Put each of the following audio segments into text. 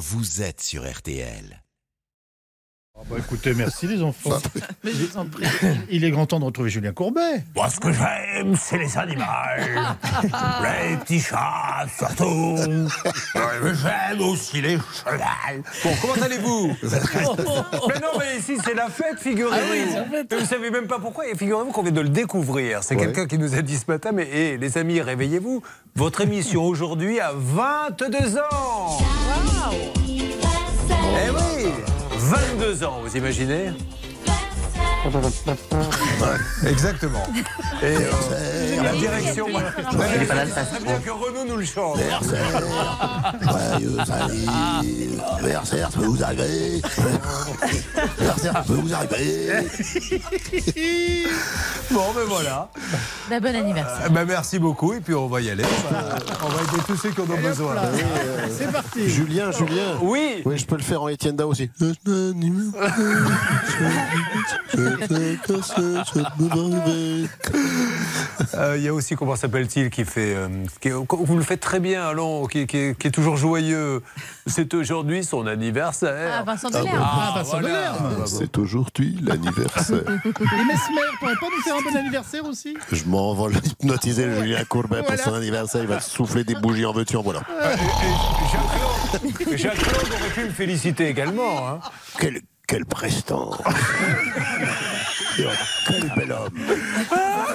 vous êtes sur RTL. Ah bah écoutez, merci les enfants. Il est grand temps de retrouver Julien Courbet. Moi, ce que j'aime, c'est les animaux. les petits chats, surtout. Mais J'aime aussi les chevals. Bon, comment allez-vous? Mais non, mais ici, c'est la fête, figurez-vous. Et vous savez même pas pourquoi. Et figurez-vous qu'on vient de le découvrir. C'est quelqu'un qui nous a dit ce matin, mais hé, les amis, réveillez-vous. Votre émission aujourd'hui a 22 ans. Eh oui 22 ans, vous imaginez? Exactement. Et euh, la direction. La direction, c'est bien que Renaud nous le chante. Joyeux anniversaire, ça peut vous arriver. Ça peut vous arriver. Bon, ben voilà. Bah, bon anniversaire. Euh, ben, merci beaucoup. Et puis on va y aller. On va, on va aider tous ceux qui en ont besoin. C'est parti. Julien, Julien. Oui. Oui, je peux le faire en Étienne Dao aussi. Euh, Il y a aussi, comment s'appelle-t-il, qui fait. euh, qui vous le faites très bien, allons, qui, qui- qui est toujours joyeux. C'est aujourd'hui son anniversaire. Ah, Vincent Delerme. Ah, Vincent voilà. Delerme. C'est aujourd'hui l'anniversaire. Et Mesmer, pourrait pas nous faire un bon anniversaire aussi? Je m'en vais hypnotiser Julien Courbet Voilà. pour son anniversaire. Il va souffler des bougies en veux-tu, en voilà. Jacques-Claude Jacques Claude aurait pu me féliciter également. hein. Quelle, quelle prestance. Quel bel homme. Ah,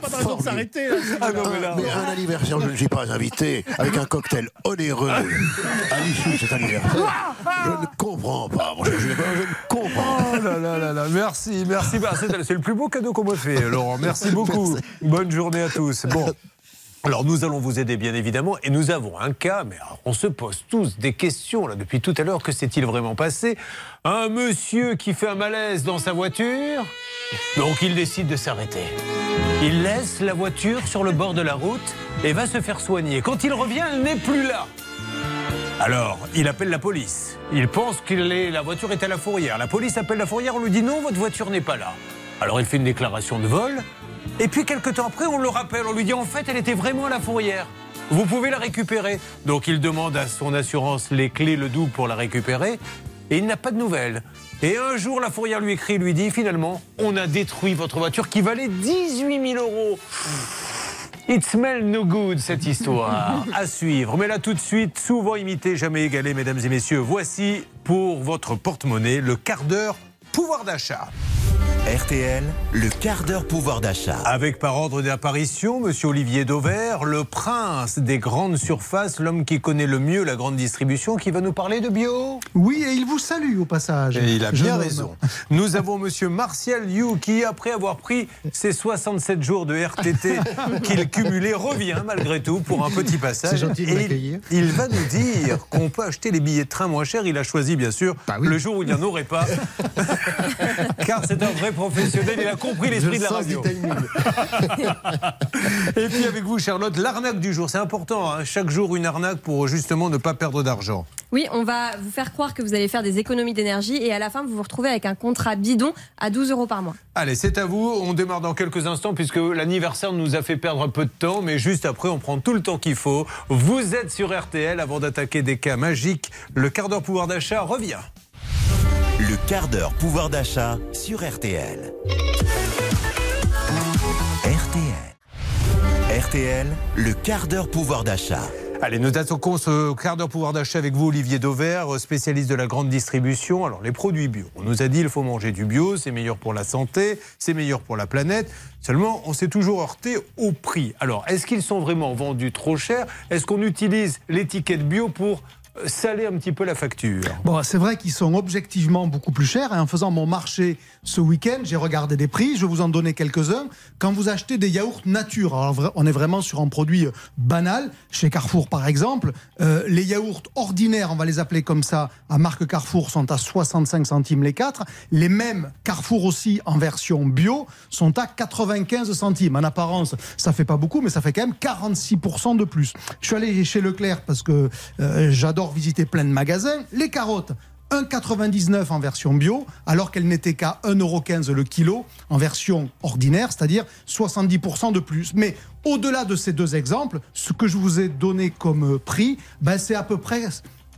Pas de raison de s'arrêter. Ah non, mais là. Mais un anniversaire, je ne suis pas invité, avec un cocktail onéreux à l'issue de cet anniversaire. Je ne comprends pas, mon cher je ne comprends pas. Oh là là là là, merci, merci. Bah, c'est c'est le plus beau cadeau qu'on m'a fait, Laurent. Merci beaucoup. Bonne journée à tous. Bon. Alors nous allons vous aider bien évidemment et nous avons un cas, mais on se pose tous des questions là depuis tout à l'heure. Que s'est-il vraiment passé? Un monsieur qui fait un malaise dans sa voiture, donc il décide de s'arrêter. Il laisse la voiture sur le bord de la route et va se faire soigner. Quand il revient, elle n'est plus là. Alors, il appelle la police. Il pense que la voiture est à la fourrière. La police appelle la fourrière, on lui dit non, votre voiture n'est pas là. Alors il fait une déclaration de vol. Et puis quelques temps après, on le rappelle, on lui dit en fait, elle était vraiment à la fourrière. Vous pouvez la récupérer. Donc il demande à son assurance les clés, le double pour la récupérer. Et il n'a pas de nouvelles. Et un jour, la fourrière lui écrit, lui dit finalement, on a détruit votre voiture qui valait 18 000 euros. It smell no good cette histoire. à suivre. Mais là tout de suite, souvent imité, jamais égalé, mesdames et messieurs. Voici pour votre porte-monnaie le quart d'heure pouvoir d'achat. RTL, le quart d'heure pouvoir d'achat. Avec par ordre d'apparition, monsieur Olivier Dauvert, le prince des grandes surfaces, l'homme qui connaît le mieux la grande distribution, qui va nous parler de bio. Oui, et il vous salue au passage. Et il a bien raison. Nous avons monsieur Martial You qui, après avoir pris ses 67 jours de RTT qu'il cumulait, revient malgré tout pour un petit passage. C'est gentil de Et il, il va nous dire qu'on peut acheter les billets de train moins chers. Il a choisi, bien sûr, Bah oui. le jour où il n'y en aurait pas. Car c'est un vrai professionnel. Il a compris l'esprit de la radio. Et puis avec vous, Charlotte, l'arnaque du jour. C'est important. hein. Chaque jour, une arnaque pour justement ne pas perdre d'argent. Oui, on va vous faire croire que vous allez faire des économies d'énergie et à la fin, vous vous retrouvez avec un contrat bidon à 12 euros par mois. Allez, c'est à vous. On démarre dans quelques instants puisque l'anniversaire nous a fait perdre un peu de temps, mais juste après, on prend tout le temps qu'il faut. Vous êtes sur RTL avant d'attaquer des cas magiques. Le quart d'heure pouvoir d'achat revient. Le quart d'heure pouvoir d'achat sur RTL. RTL. RTL, le quart d'heure pouvoir d'achat. Allez, nous attaquons ce quart d'heure pouvoir d'achat avec vous, Olivier Dauvert, spécialiste de la grande distribution. Alors, les produits bio. On nous a dit il faut manger du bio, c'est meilleur pour la santé, c'est meilleur pour la planète. Seulement, on s'est toujours heurté au prix. Alors, est-ce qu'ils sont vraiment vendus trop cher? Est-ce qu'on utilise l'étiquette bio pour saler un petit peu la facture Bon, c'est vrai qu'ils sont objectivement beaucoup plus chers. Et en faisant mon marché ce week-end, j'ai regardé des prix. Je vais vous en donner quelques-uns. Quand vous achetez des yaourts nature, alors on est vraiment sur un produit euh, banal. Chez Carrefour, par exemple, euh, les yaourts ordinaires, on va les appeler comme ça, à marque Carrefour, sont à 65 centimes les 4. Les mêmes Carrefour aussi en version bio sont à 95 centimes. En apparence, ça fait pas beaucoup, mais ça fait quand même 46% de plus. Je suis allé chez Leclerc parce que euh, j'adore visiter plein de magasins. Les carottes, 1,99 en version bio, alors qu'elle n'était qu'à 1,15€ le kilo en version ordinaire, c'est-à-dire 70% de plus. Mais au-delà de ces deux exemples, ce que je vous ai donné comme prix, ben, c'est à peu près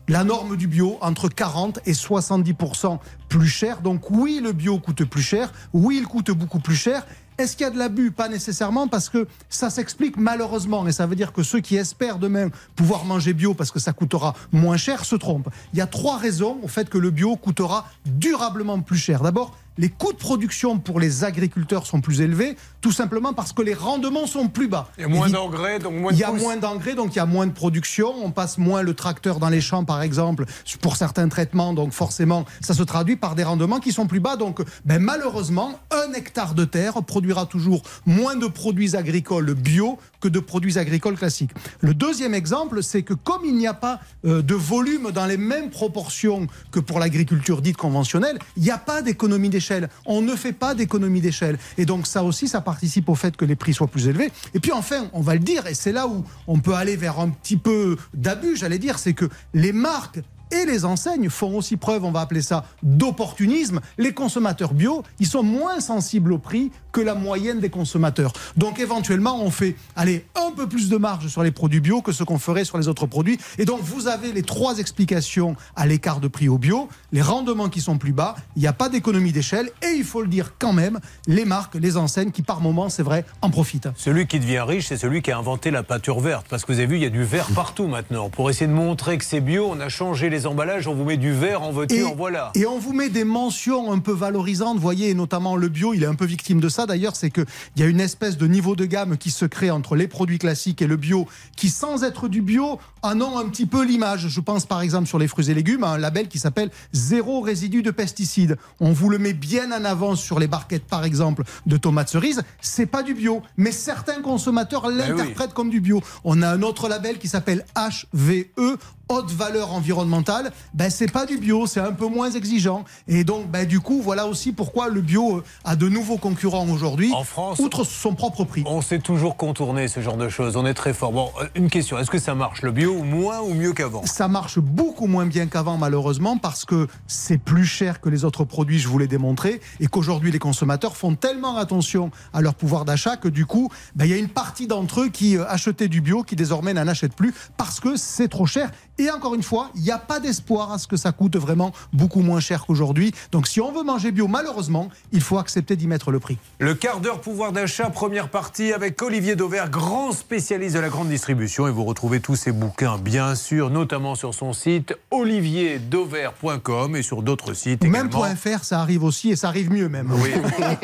la norme du bio entre 40 et 70% plus cher. Donc oui, le bio coûte plus cher, oui, il coûte beaucoup plus cher. Est-ce qu'il y a de l'abus? Pas nécessairement, parce que ça s'explique malheureusement, et ça veut dire que ceux qui espèrent demain pouvoir manger bio parce que ça coûtera moins cher se trompent. Il y a trois raisons au fait que le bio coûtera durablement plus cher. D'abord, les coûts de production pour les agriculteurs sont plus élevés, tout simplement parce que les rendements sont plus bas. Il y a moins d'engrais, donc moins de Il y a moins d'engrais, donc il y a moins de production. On passe moins le tracteur dans les champs, par exemple, pour certains traitements. Donc forcément, ça se traduit par des rendements qui sont plus bas. Donc ben, malheureusement, un hectare de terre produira toujours moins de produits agricoles bio que de produits agricoles classiques. Le deuxième exemple, c'est que comme il n'y a pas euh, de volume dans les mêmes proportions que pour l'agriculture dite conventionnelle, il n'y a pas d'économie d'échelle. On ne fait pas d'économie d'échelle. Et donc ça aussi, ça participe au fait que les prix soient plus élevés. Et puis enfin, on va le dire, et c'est là où on peut aller vers un petit peu d'abus, j'allais dire, c'est que les marques et les enseignes font aussi preuve, on va appeler ça, d'opportunisme. Les consommateurs bio, ils sont moins sensibles au prix que la moyenne des consommateurs. Donc éventuellement, on fait aller un peu plus de marge sur les produits bio que ce qu'on ferait sur les autres produits. Et donc vous avez les trois explications à l'écart de prix au bio, les rendements qui sont plus bas, il n'y a pas d'économie d'échelle et il faut le dire quand même, les marques, les enseignes qui par moment, c'est vrai, en profitent. Celui qui devient riche, c'est celui qui a inventé la peinture verte. Parce que vous avez vu, il y a du vert partout maintenant. Pour essayer de montrer que c'est bio, on a changé les emballages, on vous met du vert en voiture, en voilà. Et on vous met des mentions un peu valorisantes, vous voyez, et notamment le bio, il est un peu victime de ça d'ailleurs, c'est qu'il y a une espèce de niveau de gamme qui se crée entre les produits classiques et le bio, qui sans être du bio, en ont un petit peu l'image. Je pense par exemple sur les fruits et légumes à un label qui s'appelle zéro résidu de pesticides. On vous le met bien en avance sur les barquettes par exemple de tomates cerises, c'est pas du bio, mais certains consommateurs ben l'interprètent comme du bio. On a un autre label qui s'appelle HVE, haute valeur environnementale, ben c'est pas du bio, c'est un peu moins exigeant. Et donc, ben, du coup, voilà aussi pourquoi le bio euh, a de nouveaux concurrents aujourd'hui. En France, outre son propre prix. On sait toujours contourner ce genre de choses. On est très fort. Bon, euh, une question est-ce que ça marche le bio moins ou mieux qu'avant? Ça marche beaucoup moins bien qu'avant, malheureusement, parce que c'est plus cher que les autres produits. Je vous l'ai démontré, et qu'aujourd'hui les consommateurs font tellement attention à leur pouvoir d'achat que du coup, ben, il y a une partie d'entre eux qui euh, achetaient du bio, qui désormais n'en achètent plus parce que c'est trop cher et encore une fois, il n'y a pas d'espoir à ce que ça coûte vraiment beaucoup moins cher qu'aujourd'hui. Donc si on veut manger bio, malheureusement, il faut accepter d'y mettre le prix. Le quart d'heure pouvoir d'achat, première partie avec Olivier Dauvert, grand spécialiste de la grande distribution. Et vous retrouvez tous ses bouquins, bien sûr, notamment sur son site olivierdauvert.com et sur d'autres sites. Même .fr, ça arrive aussi et ça arrive mieux même. Oui.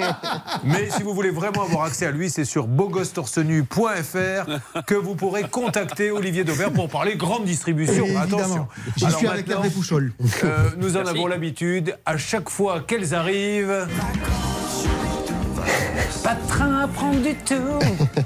Mais si vous voulez vraiment avoir accès à lui, c'est sur bogostorcenu.fr que vous pourrez contacter Olivier Dauvert pour parler grande distribution attention. J'y suis avec Hervé Pouchol. Euh, nous en avons l'habitude. À chaque fois qu'elles arrivent. Pas de train à prendre du tout.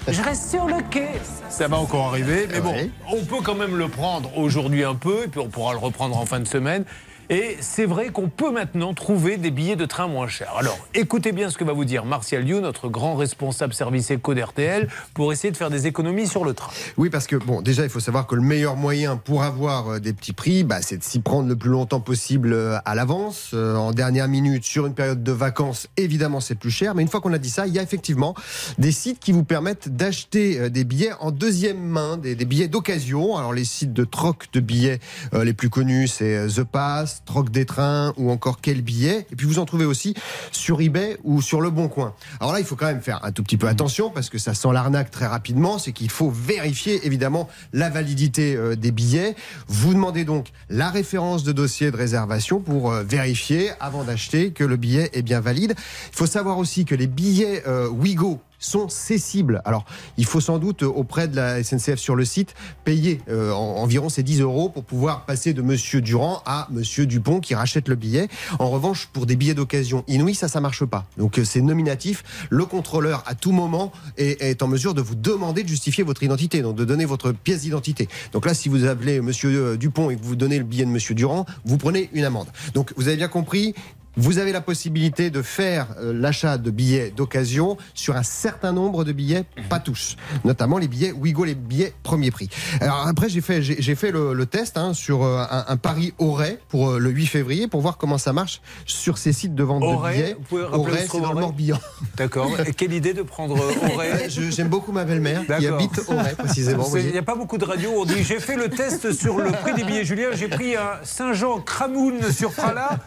Je reste sur le quai. Ça va encore arriver, mais bon, on peut quand même le prendre aujourd'hui un peu, et puis on pourra le reprendre en fin de semaine. Et c'est vrai qu'on peut maintenant trouver des billets de train moins chers. Alors, écoutez bien ce que va vous dire Martial Liu, notre grand responsable service éco d'RTL, pour essayer de faire des économies sur le train. Oui, parce que, bon, déjà, il faut savoir que le meilleur moyen pour avoir euh, des petits prix, bah, c'est de s'y prendre le plus longtemps possible euh, à l'avance. Euh, en dernière minute, sur une période de vacances, évidemment, c'est plus cher. Mais une fois qu'on a dit ça, il y a effectivement des sites qui vous permettent d'acheter des billets en deuxième main, des, billets d'occasion. Alors, les sites de troc de billets les plus connus, c'est The Pass, Troc des trains ou encore quel billet. Et puis vous en trouvez aussi sur eBay ou sur Le Bon Coin. Alors là, il faut quand même faire un tout petit peu attention parce que ça sent l'arnaque très rapidement. C'est qu'il faut vérifier évidemment la validité euh, des billets. Vous demandez donc la référence de dossier de réservation pour euh, vérifier avant d'acheter que le billet est bien valide. Il faut savoir aussi que les billets euh, Wigo sont cessibles. Alors, il faut sans doute, euh, auprès de la SNCF sur le site, payer euh, environ ces 10 euros pour pouvoir passer de Monsieur Durand à Monsieur Dupont qui rachète le billet. En revanche, pour des billets d'occasion inouïs, ça, ça marche pas. Donc, euh, c'est nominatif. Le contrôleur, à tout moment, est, en mesure de vous demander de justifier votre identité, donc de donner votre pièce d'identité. Donc là, si vous appelez Monsieur Dupont et que vous donnez le billet de Monsieur Durand, vous prenez une amende. Donc, vous avez bien compris, vous avez la possibilité de faire euh, l'achat de billets d'occasion sur un certain nombre de billets, pas tous, notamment les billets Wigo, les billets premier prix. Alors après, j'ai fait, j'ai fait le, le test hein, sur euh, un, un pari Auray pour euh, le 8 février pour voir comment ça marche sur ces sites de vente Auray, de billets. vous pouvez Auray, ce c'est dans le Morbihan. D'accord. Quelle idée de prendre Auray J'aime beaucoup ma belle-mère qui habite Auray précisément. Il n'y a pas beaucoup de radios où on dit j'ai fait le test sur le prix des billets. Julien, j'ai pris un Saint-Jean Cramoun sur Prala,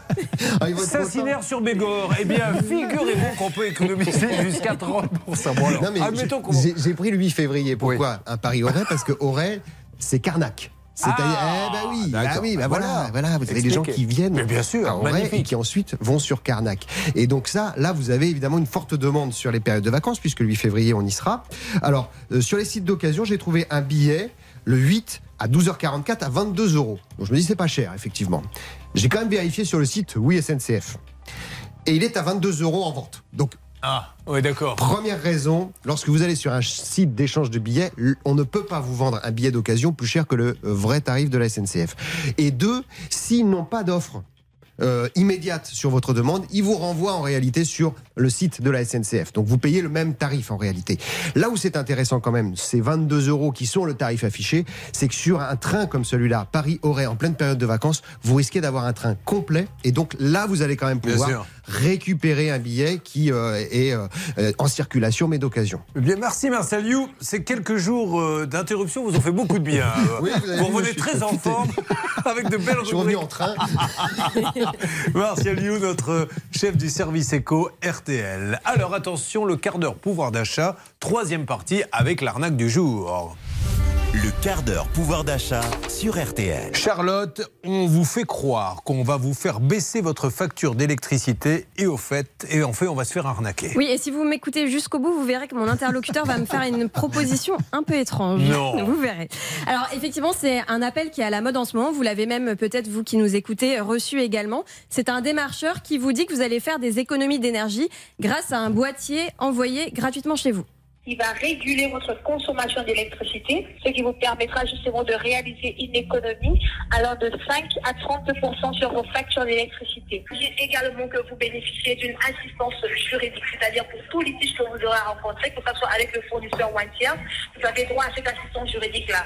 Ah, Saint-Hilaire sur Bégor. Eh bien, figurez-vous qu'on peut économiser jusqu'à 30%. Bon, alors, Non, mais admettons qu'on. j'ai- pris le 8 février. Pourquoi? Un pari Auray Parce que Auray, c'est Carnac. C'est-à-dire, Ah, eh ben oui, d'accord. ah oui, bah Voilà. voilà, voilà, vous avez des gens qui viennent Mais bien sûr, à Auray et qui ensuite vont sur Carnac. Et donc ça, là, vous avez évidemment une forte demande sur les périodes de vacances, puisque le 8 février, on y sera. Alors, euh, sur les sites d'occasion, j'ai trouvé un billet le 8 à 12h44 à 22 euros. Donc je me dis, c'est pas cher, effectivement. J'ai quand même vérifié sur le site Oui SNCF. Et il est à 22 euros en vente. Donc Ah, oui, d'accord. Première raison, lorsque vous allez sur un site d'échange de billets, on ne peut pas vous vendre un billet d'occasion plus cher que le vrai tarif de la SNCF. Et deux, s'ils n'ont pas d'offre euh, immédiate sur votre demande, ils vous renvoient en réalité sur le site de la SNCF. Donc vous payez le même tarif en réalité. Là où c'est intéressant quand même, ces 22 euros qui sont le tarif affiché, c'est que sur un train comme celui-là, Paris-Auray, en pleine période de vacances, vous risquez d'avoir un train complet. Et donc là, vous allez quand même Bien pouvoir sûr. Récupérer un billet qui euh, est euh, euh, en circulation mais d'occasion. Eh Bien, merci Marcel You. Ces quelques jours d'interruption vous ont fait beaucoup de bien. Oui, vous revenez très en forme avec de belles Je suis revenu rubriques. en train. Martial You, notre chef du service éco RTL. Alors attention, le quart d'heure pouvoir d'achat, troisième partie avec l'arnaque du jour. Le quart d'heure pouvoir d'achat sur RTL. Charlotte, on vous fait croire qu'on va vous faire baisser votre facture d'électricité et au fait, et en fait, on va se faire arnaquer. Oui, et si vous m'écoutez jusqu'au bout, vous verrez que mon interlocuteur va me faire une proposition un peu étrange. Non. Vous verrez. Alors, effectivement, c'est un appel qui est à la mode en ce moment. Vous l'avez même, peut-être, vous qui nous écoutez, reçu également. C'est un démarcheur qui vous dit que vous allez faire des économies d'énergie grâce à un boîtier envoyé gratuitement chez vous. Il va réguler votre consommation d'électricité, ce qui vous permettra justement de réaliser une économie allant de 5 à 30% sur vos factures d'électricité. Puis également que vous bénéficiez d'une assistance juridique, c'est-à-dire pour tout litige que vous aurez rencontré, que ce soit avec le fournisseur ou un tiers, vous avez droit à cette assistance juridique-là.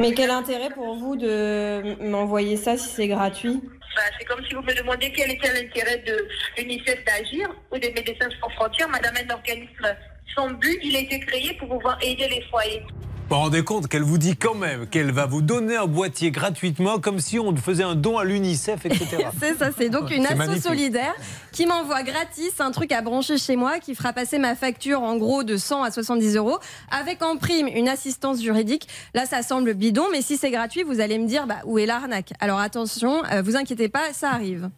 Mais quel intérêt pour vous de m'envoyer ça si c'est gratuit? Enfin, c'est comme si vous me demandiez quel était l'intérêt de l'UNICEF d'agir ou des Médecins sans frontières. Madame un organisme. Son but, il a été créé pour pouvoir aider les foyers. Vous vous rendez compte qu'elle vous dit quand même qu'elle va vous donner un boîtier gratuitement, comme si on faisait un don à l'UNICEF, etc. C'est ça, c'est donc une asso magnifique. solidaire qui m'envoie gratis un truc à brancher chez moi qui fera passer ma facture en gros de 100 à 70 euros avec en prime une assistance juridique. Là, ça semble bidon, mais si c'est gratuit, vous allez me dire bah, où est l'arnaque? Alors attention, euh, vous inquiétez pas, ça arrive.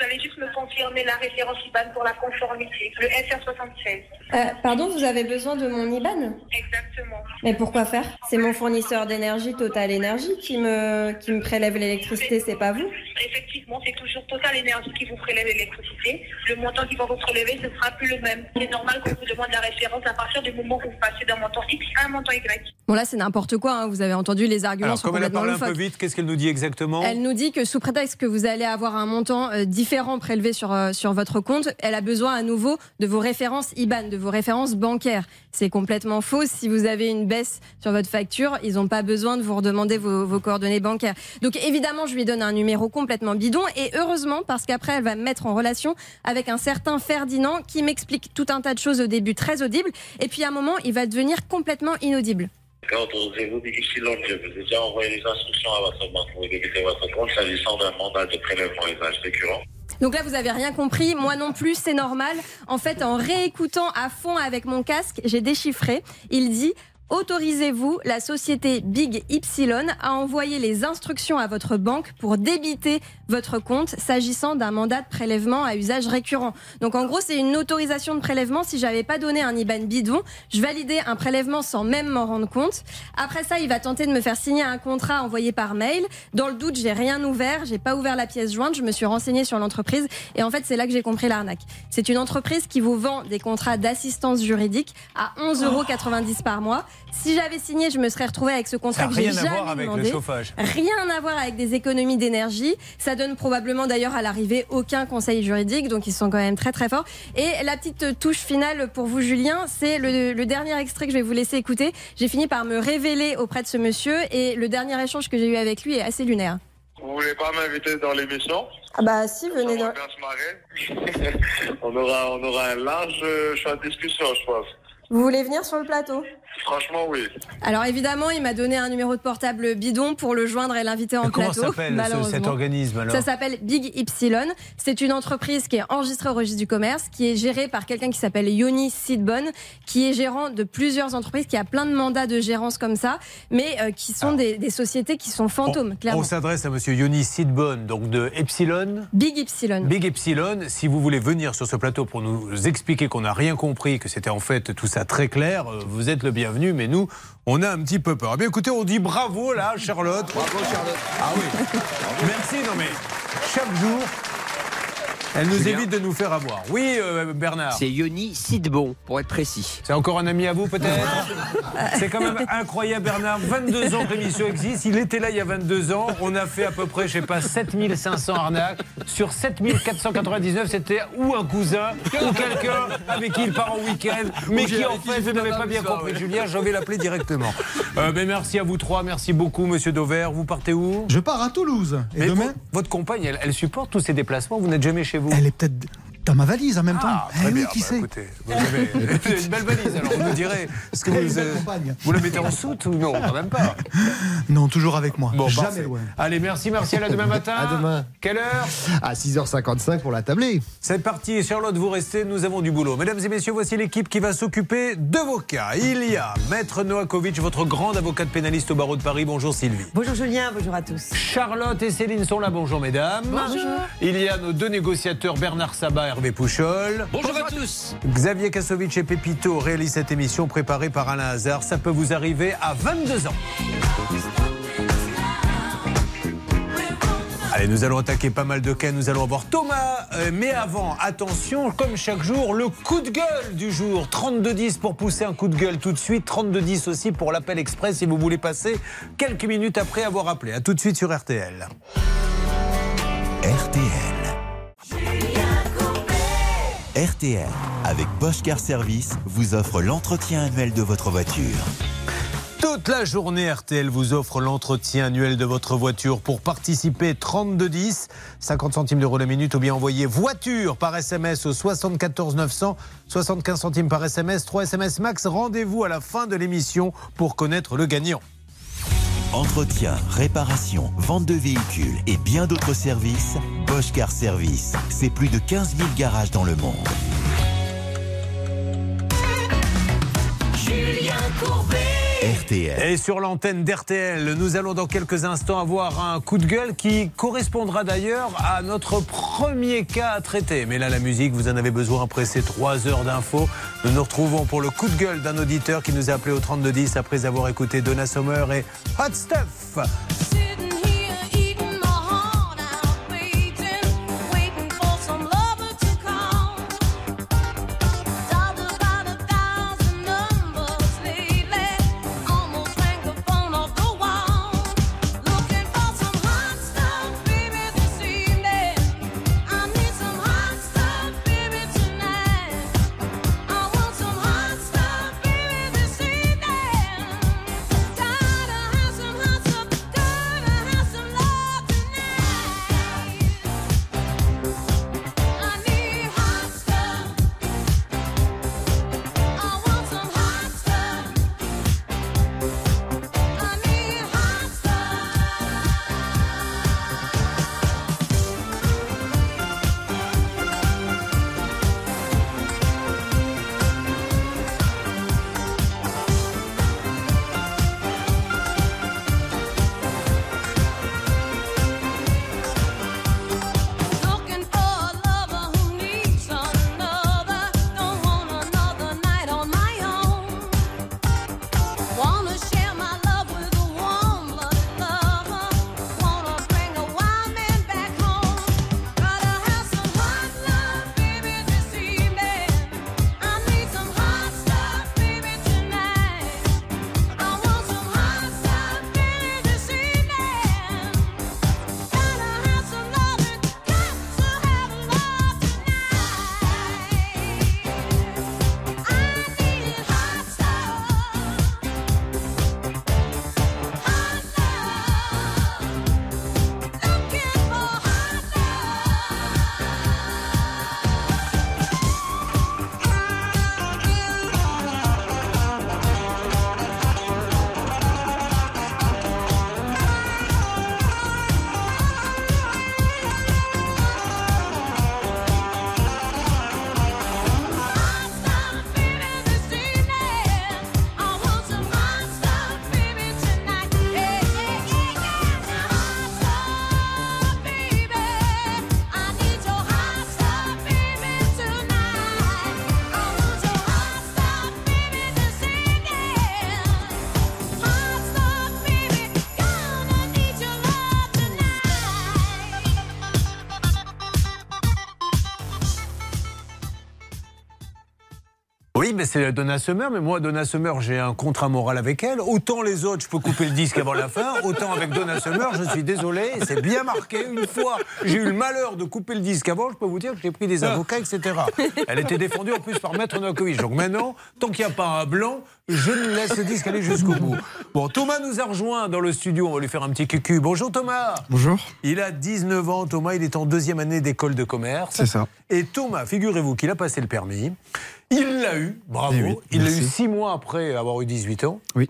Vous allez juste me confirmer la référence IBAN pour la conformité, le FR76. Euh, pardon, vous avez besoin de mon IBAN? Exactement. Mais pourquoi faire? C'est mon fournisseur d'énergie Total Énergie qui me, qui me prélève l'électricité, c'est pas vous? Effectivement, c'est toujours Total Énergie qui vous prélève l'électricité. Le montant qui va vous prélever, ce sera plus le même. C'est normal qu'on vous demande la référence à partir du moment où vous passez d'un montant X à un montant Y. Bon là, c'est n'importe quoi, hein, vous avez entendu, les arguments Alors, sont comme elle a parlé un peu vite, qu'est-ce qu'elle nous dit exactement? Elle nous dit que sous prétexte que vous allez avoir un montant euh, différent prélevé sur, euh, sur votre compte, elle a besoin à nouveau de vos références IBAN, de vos références bancaires. C'est complètement faux. Si vous avez une baisse sur votre facture, ils n'ont pas besoin de vous redemander vos, coordonnées bancaires. Donc évidemment, je lui donne un numéro complètement bidon et heureusement parce qu'après, elle va me mettre en relation avec un certain Ferdinand qui m'explique tout un tas de choses au début très audibles et puis à un moment, il va devenir complètement inaudible. Quand vous lors, je vous ai déjà envoyé les instructions à votre banque pour débiter votre compte s'agissant d'un mandat de prélèvement usage récurrent. Donc là, vous avez rien compris. Moi non plus, c'est normal. En fait, en réécoutant à fond avec mon casque, j'ai déchiffré. Il dit Autorisez-vous la société Big Ypsilon à envoyer les instructions à votre banque pour débiter votre compte s'agissant d'un mandat de prélèvement à usage récurrent. Donc en gros, c'est une autorisation de prélèvement. Si j'avais pas donné un IBAN bidon, je validais un prélèvement sans même m'en rendre compte. Après ça, il va tenter de me faire signer un contrat envoyé par mail. Dans le doute, j'ai rien ouvert, j'ai pas ouvert la pièce jointe, je me suis renseignée sur l'entreprise et en fait, c'est là que j'ai compris l'arnaque. C'est une entreprise qui vous vend des contrats d'assistance juridique à 11,90 euros par mois. Si j'avais signé, je me serais retrouvée avec ce contrat Ça que n'a j'ai rien à jamais voir avec le demandé. chauffage. Rien à voir avec des économies d'énergie. Ça donne probablement d'ailleurs à l'arrivée aucun conseil juridique, donc ils sont quand même très très forts. Et la petite touche finale pour vous, Julien, c'est le, le dernier extrait que je vais vous laisser écouter. J'ai fini par me révéler auprès de ce monsieur et le dernier échange que j'ai eu avec lui est assez lunaire. Vous voulez pas m'inviter dans l'émission? Ah bah si, venez On dans... va bien se marrer. on, aura, on aura un large euh, choix de discussion, je pense. Vous voulez venir sur le plateau? Franchement, oui. Alors évidemment, il m'a donné un numéro de portable bidon pour le joindre et l'inviter en comment plateau. s'appelle ce- malheureusement. cet organisme alors Ça s'appelle Big Ypsilon. C'est une entreprise qui est enregistrée au registre du commerce, qui est gérée par quelqu'un qui s'appelle Yoni Sidbon, qui est gérant de plusieurs entreprises, qui a plein de mandats de gérance comme ça, mais euh, qui sont des, des sociétés qui sont fantômes, clairement. On s'adresse à monsieur Yoni Sidbon, donc de Epsilon. Big Ypsilon. Big Epsilon, si vous voulez venir sur ce plateau pour nous expliquer qu'on n'a rien compris, que c'était en fait tout ça très clair, euh, vous êtes le bienvenu, mais nous, on a un petit peu peur. Eh bien écoutez, on dit bravo là, Charlotte. Bravo Charlotte. Ah oui. Merci, non mais chaque jour, elle nous Julien. évite de nous faire avoir. Oui, euh, Bernard. C'est Yoni Sidbon, pour être précis. C'est encore un ami à vous peut-être C'est quand même incroyable Bernard, 22 ans que l'émission existe, il était là il y a 22 ans, on a fait à peu près, je sais pas, 7500 arnaques, sur 7499 c'était ou un cousin ou quelqu'un avec qui il part en week-end, mais qui en fait j'ai fait n'avait ma pas bien compris. ouais. Julien, je vais l'appeler directement. Euh, mais merci à vous trois, merci beaucoup Monsieur Dauvert, vous partez où? Je pars à Toulouse. Et Mais demain, vo- votre compagne, elle, elle supporte tous ces déplacements, vous n'êtes jamais chez vous elle est peut-être dans ma valise en même temps. Ah, Eh très oui, bien. qui Bah, sait écoutez, vous avez une belle valise, alors vous nous direz. Est-ce que vous, euh, vous la mettez en soute ou non? Quand même pas. Non, toujours avec moi. Bon, Jamais parfait. loin. Allez, merci Martial, à demain matin. À demain. Quelle heure? À 6h55 pour la tablée. C'est parti, Charlotte, vous restez, nous avons du boulot. Mesdames et messieurs, voici l'équipe qui va s'occuper de vos cas. Il y a Maître Noakovic, votre grande avocate pénaliste au barreau de Paris. Bonjour Sylvie. Bonjour Julien, bonjour à tous. Charlotte et Céline sont là. Bonjour mesdames. Bonjour. Il y a nos deux négociateurs Bernard Sabat et Hervé Pouchol. Bonjour à tous. Xavier Kasovic et Pépito réalisent cette émission préparée par Alain Hazard. Ça peut vous arriver à 22 ans. Allez, nous allons attaquer pas mal de cas. Nous allons avoir Thomas. Euh, mais avant, attention, comme chaque jour, le coup de gueule du jour. 32-10 pour pousser un coup de gueule tout de suite. 32-10 aussi pour l'appel express si vous voulez passer quelques minutes après avoir appelé. A tout de suite sur RTL. RTL. RTL, avec Bosch Car Service, vous offre l'entretien annuel de votre voiture. Toute la journée, RTL vous offre l'entretien annuel de votre voiture. Pour participer, 3210, 50 centimes d'euros la minute, ou bien envoyez voiture par SMS au 74 900, 75 centimes par SMS, 3 SMS max. Rendez-vous à la fin de l'émission pour connaître le gagnant. Entretien, réparation, vente de véhicules et bien d'autres services, Bosch Car Service, c'est plus de 15 000 garages dans le monde. Julien Courbet. Et sur l'antenne d'RTL, nous allons dans quelques instants avoir un coup de gueule qui correspondra d'ailleurs à notre premier cas à traiter. Mais là, la musique, vous en avez besoin après ces trois heures d'infos. Nous nous retrouvons pour le coup de gueule d'un auditeur qui nous a appelé au 3210 après avoir écouté Donna Summer et Hot Stuff. C'est Donna Summer, mais moi, Donna Summer, j'ai un contrat moral avec elle. Autant les autres, je peux couper le disque avant la fin, autant avec Donna Summer, je suis désolé, c'est bien marqué. Une fois, j'ai eu le malheur de couper le disque avant, je peux vous dire que j'ai pris des avocats, etc. Elle était défendue en plus par Maître Novakovic. Donc maintenant, tant qu'il n'y a pas un blanc, je ne laisse le disque aller jusqu'au bout. Bon, Thomas nous a rejoint dans le studio, on va lui faire un petit cucu. Bonjour Thomas. Bonjour. Il a 19 ans, Thomas, il est en deuxième année d'école de commerce. C'est ça. Et Thomas, figurez-vous qu'il a passé le permis. Il l'a eu, bravo. Eh il l'a eu six mois après avoir eu 18 ans. Oui.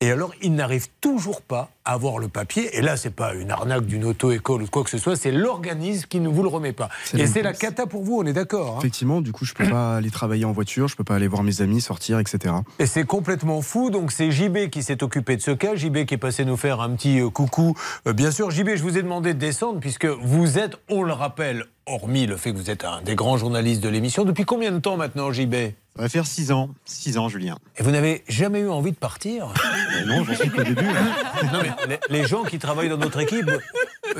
Et alors, il n'arrive toujours pas avoir le papier. Et là, c'est pas une arnaque d'une auto-école ou quoi que ce soit, c'est l'organisme qui ne vous le remet pas. Et c'est la cata pour vous, on est d'accord. hein Effectivement, du coup, je peux pas aller travailler en voiture, je peux pas aller voir mes amis, sortir, etc. Et c'est complètement fou. Donc c'est JB qui s'est occupé de ce cas. JB qui est passé nous faire un petit euh, coucou. Euh, bien sûr, JB, je vous ai demandé de descendre puisque vous êtes, on le rappelle, hormis le fait que vous êtes un des grands journalistes de l'émission. Depuis combien de temps maintenant, JB Ça va faire 6 ans. 6 ans, Julien. Et vous n'avez jamais eu envie de partir? Non, j'en suis qu'au début. hein. Non, mais les, les gens qui travaillent dans notre équipe,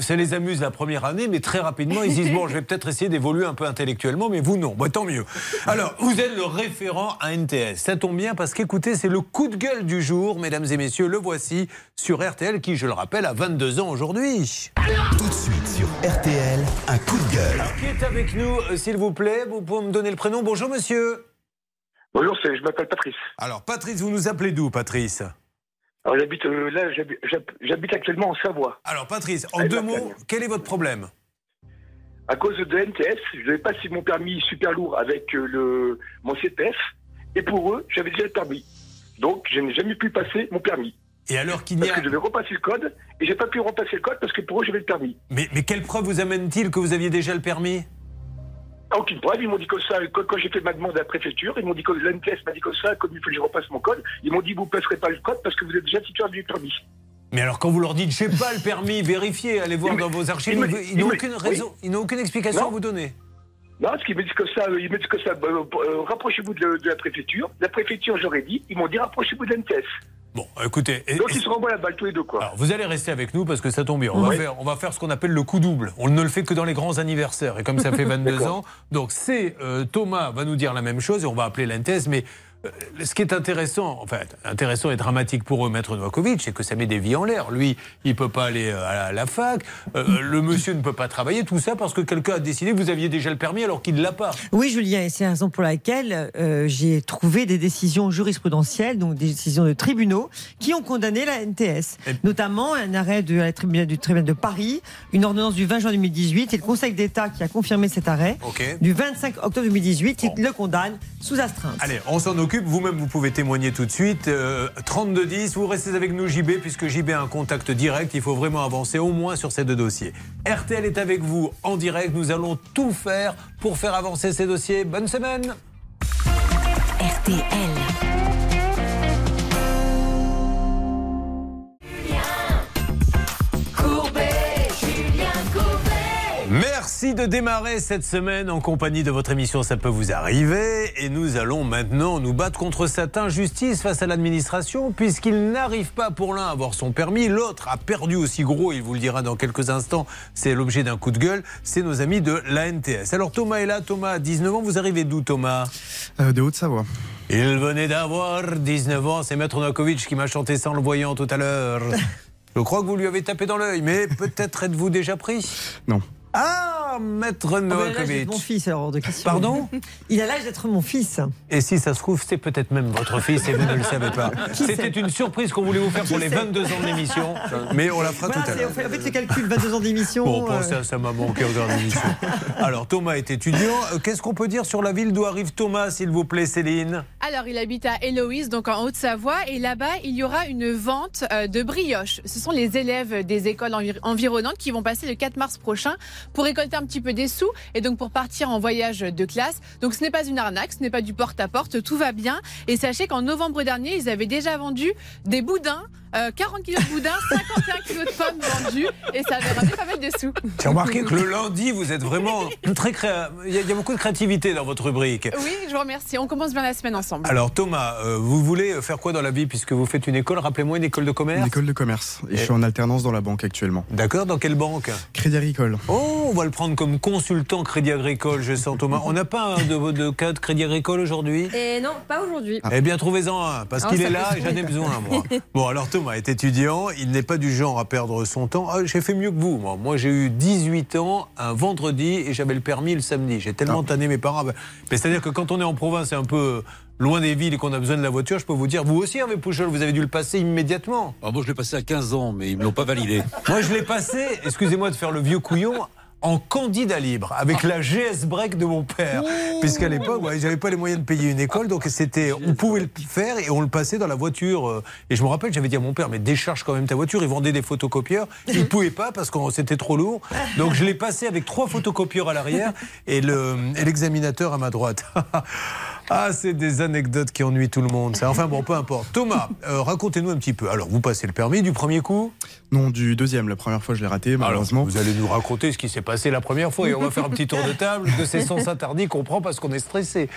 ça les amuse la première année, mais très rapidement, ils se disent Bon, je vais peut-être essayer d'évoluer un peu intellectuellement, mais vous, non. Bon, tant mieux. Alors, vous êtes le référent à NTS. Ça tombe bien parce qu'écoutez, c'est le coup de gueule du jour, mesdames et messieurs. Le voici sur RTL, qui, je le rappelle, a 22 ans aujourd'hui. Tout de suite sur RTL, un coup de gueule. Qui est avec nous, euh, s'il vous plaît? Vous pouvez me donner le prénom Bonjour, monsieur. Bonjour, c'est- je m'appelle Patrice. Alors, Patrice, vous nous appelez d'où, Patrice? Alors j'habite euh, là, j'habi- j'hab- j'habite actuellement en Savoie. Alors, Patrice, en deux mots, quel est votre problème? À cause de NTS, je n'avais pas si mon permis super lourd avec euh, le mon CPF, et pour eux, j'avais déjà le permis. Donc je n'ai jamais pu passer mon permis. Et alors qu'il n'y Parce a. que je devais repasser le code, et j'ai pas pu repasser le code parce que pour eux, j'avais le permis. Mais, mais quelle preuve vous amène-t-il que vous aviez déjà le permis? Aucune preuve, ils m'ont dit que ça, quand, quand j'ai fait ma demande à la préfecture, ils m'ont dit que l'NTS m'a dit que ça, comme il faut que je repasse mon code, ils m'ont dit vous ne passerez pas le code parce que vous êtes déjà titulaire du permis. Mais alors quand vous leur dites j'ai pas le permis, vérifiez, allez voir Il dans vos archives, ils, n'ont aucune oui. raison, ils n'ont aucune explication Non. à vous donner. Non, parce qu'ils me disent que ça, ils me disent que ça, euh, euh, rapprochez-vous de, de la préfecture. La préfecture, j'aurais dit, ils m'ont dit rapprochez-vous de l'NTS. Bon, écoutez, Donc ils se renvoient la balle tous les deux, quoi. alors, vous allez rester avec nous parce que ça tombe bien. On, va, faire, on va faire ce qu'on appelle le coup double. On ne le fait que dans les grands anniversaires. Et comme ça fait 22 D'accord. ans, donc c'est euh, Thomas va nous dire la même chose et on va appeler l'NTS. Mais ce qui est intéressant, enfin intéressant et dramatique pour eux, Maître Novakovic, c'est que ça met des vies en l'air. Lui, il peut pas aller euh, à la, fac. Euh, le monsieur ne peut pas travailler. Tout ça parce que quelqu'un a décidé que vous aviez déjà le permis alors qu'il ne l'a pas. Oui, Julien, et c'est la raison pour laquelle euh, j'ai trouvé des décisions jurisprudentielles, donc des décisions de tribunaux, qui ont condamné la NTS. Notamment un arrêt de la tribunal, du tribunal de Paris, une ordonnance du 20 juin 2018 et le Conseil d'État qui a confirmé cet arrêt du 25 octobre 2018 qui le condamne sous astreinte. Allez, on s'en occupe. Vous-même, vous pouvez témoigner tout de suite. Euh, 32-10, vous restez avec nous, JB, puisque JB a un contact direct. Il faut vraiment avancer au moins sur ces deux dossiers. RTL est avec vous en direct. Nous allons tout faire pour faire avancer ces dossiers. Bonne semaine. RTL. Merci de démarrer cette semaine en compagnie de votre émission Ça peut vous arriver. Et nous allons maintenant nous battre contre cette injustice face à l'administration, puisqu'il n'arrive pas pour l'un à avoir son permis, l'autre a perdu aussi gros, il vous le dira dans quelques instants, c'est l'objet d'un coup de gueule, c'est nos amis de la NTS. Alors Thomas est là, Thomas a 19 ans, vous arrivez d'où Thomas? Euh, de Haute-Savoie. Il venait d'avoir 19 ans, c'est Maître Novakovic qui m'a chanté ça en le voyant tout à l'heure. Je crois que vous lui avez tapé dans l'œil, mais peut-être êtes-vous déjà pris? Non. Ah, Maître là, j'ai Novakovic. mon fils, alors de question. Pardon Il a l'âge d'être mon fils. Et si ça se trouve, c'est peut-être même votre fils et vous ne le savez pas. Qui C'était une surprise qu'on voulait vous faire pour Qui les sait 22 ans de l'émission, mais on la fera Voilà, tout à l'heure. on fait, le calcul, 22 ans d'émission. Bon, pour euh, ça, ça m'a manqué au dernier l'émission. Alors, Thomas est étudiant. Euh, Qu'est-ce qu'on peut dire sur la ville d'où arrive Thomas, s'il vous plaît, Céline? Alors, il habite à Héloïse, donc en Haute-Savoie, et là-bas, il y aura une vente euh, de brioches. Ce sont les élèves des écoles envi- environnantes qui vont passer le 4 mars prochain pour récolter un petit peu des sous et donc pour partir en voyage de classe. Donc, ce n'est pas une arnaque, ce n'est pas du porte-à-porte, tout va bien. Et sachez qu'en novembre dernier, ils avaient déjà vendu des boudins, euh, 40 kilos de boudins, 51 kilos de pommes vendus, et ça avait ramené pas mal de sous. J'ai remarqué que le lundi, vous êtes vraiment très créa... Il y, a, il y a beaucoup de créativité dans votre rubrique. Oui, je vous remercie. On commence bien la semaine ensemble. Alors, Thomas, euh, vous voulez faire quoi dans la vie puisque vous faites une école? Rappelez-moi une école de commerce Une école de commerce. Et, Et- je suis en alternance dans la banque actuellement. D'accord, dans quelle banque? Crédit Agricole. Oh, on va le prendre comme consultant Crédit Agricole, je sens Thomas. On n'a pas un de, de cas de Crédit Agricole aujourd'hui? Et non, pas aujourd'hui. Eh bien, trouvez-en un, parce Ah, qu'il est là et j'en ai besoin, moi. Bon, alors Thomas est étudiant, il n'est pas du genre à perdre son temps. Ah, j'ai fait mieux que vous, moi. Moi, j'ai eu 18 ans un vendredi et j'avais le permis le samedi. J'ai tellement tanné mes parents. Mais c'est-à-dire que quand on est en province et un peu loin des villes et qu'on a besoin de la voiture, je peux vous dire, vous aussi, Hervé Pouchol, vous avez dû le passer immédiatement. Alors moi, je l'ai passé à 15 ans, mais ils ne me l'ont pas validé. Moi, je l'ai passé, excusez-moi de faire le vieux couillon, en candidat libre, avec la GS Break de mon père. Puisqu'à l'époque, ouais, j'avais pas les moyens de payer une école, donc c'était, on pouvait le faire et on le passait dans la voiture. euh, Et je me rappelle, j'avais dit à mon père, mais décharge quand même ta voiture. Il vendait des photocopieurs. Il pouvait pas parce que c'était trop lourd. Donc je l'ai passé avec trois photocopieurs à l'arrière et le- et l'examinateur à ma droite. Ah, c'est des anecdotes qui ennuient tout le monde. ça. Enfin bon, peu importe. Thomas, euh, racontez-nous un petit peu. Alors, vous passez le permis du premier coup? Non, du deuxième. La première fois, je l'ai raté, malheureusement. vous allez nous raconter ce qui s'est passé la première fois et on va faire un petit tour de table de ces sens interdits qu'on prend parce qu'on est stressé.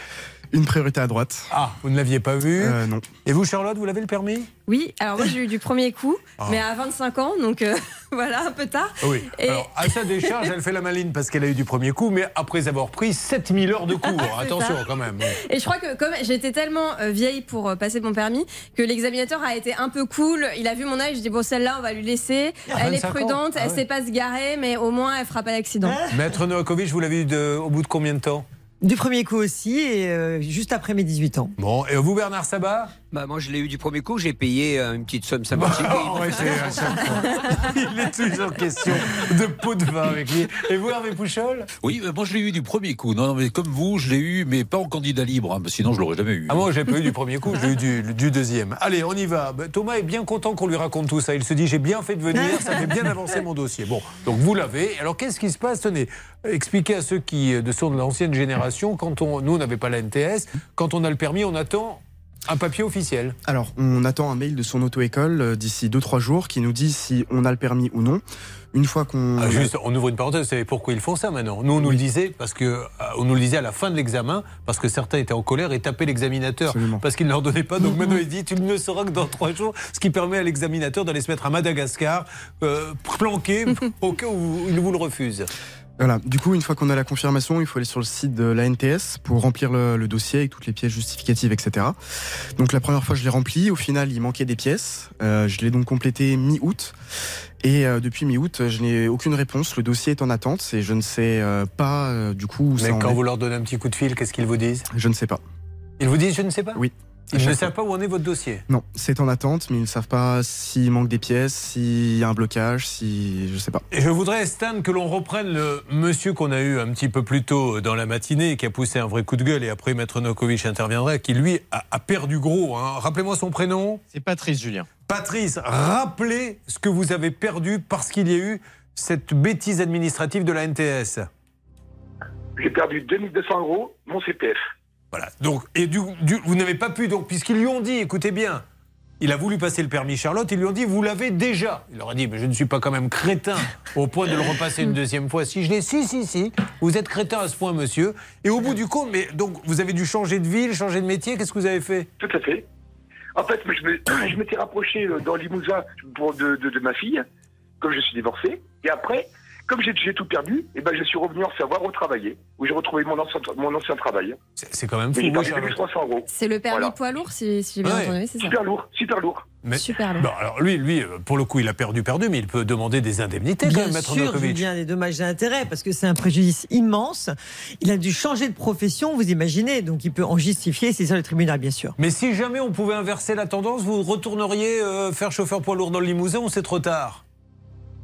Une priorité à droite. Ah, vous ne l'aviez pas vu Euh, Non. Et vous, Charlotte, vous l'avez le permis? Oui, alors moi j'ai eu du premier coup, Ah. mais à 25 ans, donc euh, voilà, un peu tard. Oui. Et- Alors, à sa décharge, elle fait la maline parce qu'elle a eu du premier coup, mais après avoir pris 7000 heures de cours. C'est Attention ça. quand même. Et je crois que comme j'étais tellement euh, vieille pour passer mon permis, que l'examinateur a été un peu cool. Il a vu mon âge, je dis bon celle-là on va lui laisser. Ah, elle est 25 ans. prudente, Ah elle ouais. sait pas se garer, mais au moins elle fera pas d'accident. Maître Novakovic, vous l'avez eu de- au bout de combien de temps? Du premier coup aussi, et euh, juste après mes 18 ans. Bon, et vous, Bernard Sabat? Bah, moi, je l'ai eu du premier coup. J'ai payé euh, une petite somme sympathique. Fois. Il est toujours question de pot de vin avec lui. Et vous, Hervé Pouchol? Oui, mais moi, je l'ai eu du premier coup. Non, non, mais comme vous, je l'ai eu, mais pas en candidat libre. hein, sinon, je l'aurais jamais eu. Ah moi j'ai pas eu du premier coup, j'ai eu du, du deuxième. Allez, on y va. Ben, Thomas est bien content qu'on lui raconte tout ça. Il se dit j'ai bien fait de venir, ça fait bien avancer mon dossier. Bon, donc vous l'avez. Alors qu'est-ce qui se passe? Tenez, expliquez à ceux qui euh, sont de l'ancienne génération, quand on, nous on n'avait pas la NTS, quand on a le permis, on attend un papier officiel. Alors, on attend un mail de son auto-école euh, d'ici 2-3 jours qui nous dit si on a le permis ou non. Une fois qu'on. Ah, juste, on ouvre une parenthèse, vous savez pourquoi ils font ça maintenant? Nous, on nous le disait parce que euh, on nous le disait à la fin de l'examen, parce que certains étaient en colère et tapaient l'examinateur parce qu'il ne leur donnait pas. Donc maintenant, il dit tu ne le sauras que dans trois jours, ce qui permet à l'examinateur d'aller se mettre à Madagascar, euh, planqué, au cas où il vous le refuse. Voilà. Du coup, une fois qu'on a la confirmation, il faut aller sur le site de la NTS pour remplir le, le dossier avec toutes les pièces justificatives, etc. Donc la première fois, je l'ai rempli. Au final, il manquait des pièces. Euh, je l'ai donc complété mi-août. Et euh, depuis mi-août, je n'ai aucune réponse. Le dossier est en attente et je ne sais euh, pas du coup où Mais ça en quand est. vous leur donnez un petit coup de fil, qu'est-ce qu'ils vous disent? Je ne sais pas. Ils vous disent je ne sais pas? Oui. Ils ne savent pas où en est votre dossier. Non, c'est en attente, mais ils ne savent pas s'il manque des pièces, s'il y a un blocage, si. Je sais pas. Et je voudrais, Stan, que l'on reprenne le monsieur qu'on a eu un petit peu plus tôt dans la matinée, qui a poussé un vrai coup de gueule, et après Maître Nokovic interviendra, qui lui a, a perdu gros. hein. Rappelez-moi son prénom. C'est Patrice Julien. Patrice, rappelez ce que vous avez perdu parce qu'il y a eu cette bêtise administrative de la NTS. J'ai perdu 2200 euros, mon CPF. Voilà. Donc, vous n'avez pas pu, donc, puisqu'ils lui ont dit, écoutez bien, il a voulu passer le permis Charlotte, ils lui ont dit, vous l'avez déjà. Il leur a dit, mais je ne suis pas quand même crétin au point de le repasser une deuxième fois. Si je l'ai, si, si, si, vous êtes crétin à ce point, monsieur. Et au bout du compte, mais donc, vous avez dû changer de ville, changer de métier, qu'est-ce que vous avez fait? Tout à fait. En fait, je m'étais rapproché euh, dans Limousin de ma fille, comme je suis divorcé. Et après, comme j'ai tout perdu, et ben je suis revenu en savoir retravailler, où j'ai retrouvé mon ancien, mon ancien travail. C'est quand même fou, j'ai oui, perdu Charlotte. 2300 euros. C'est le permis Voilà. poids lourd, si, si j'ai bien Ouais. entendu, c'est ça Super lourd, super lourd. Mais- Super lourd. Bon, alors lui, lui, euh, pour le coup, il a perdu, perdu, mais il peut demander des indemnités quand Bien même, Maître sûr. Julien, des dommages et intérêts, parce que c'est un préjudice immense. Il a dû changer de profession, vous imaginez, donc il peut en justifier, c'est ça le tribunal, bien sûr. Mais si jamais on pouvait inverser la tendance, vous retourneriez euh, faire chauffeur poids lourd dans le Limousin ou c'est trop tard?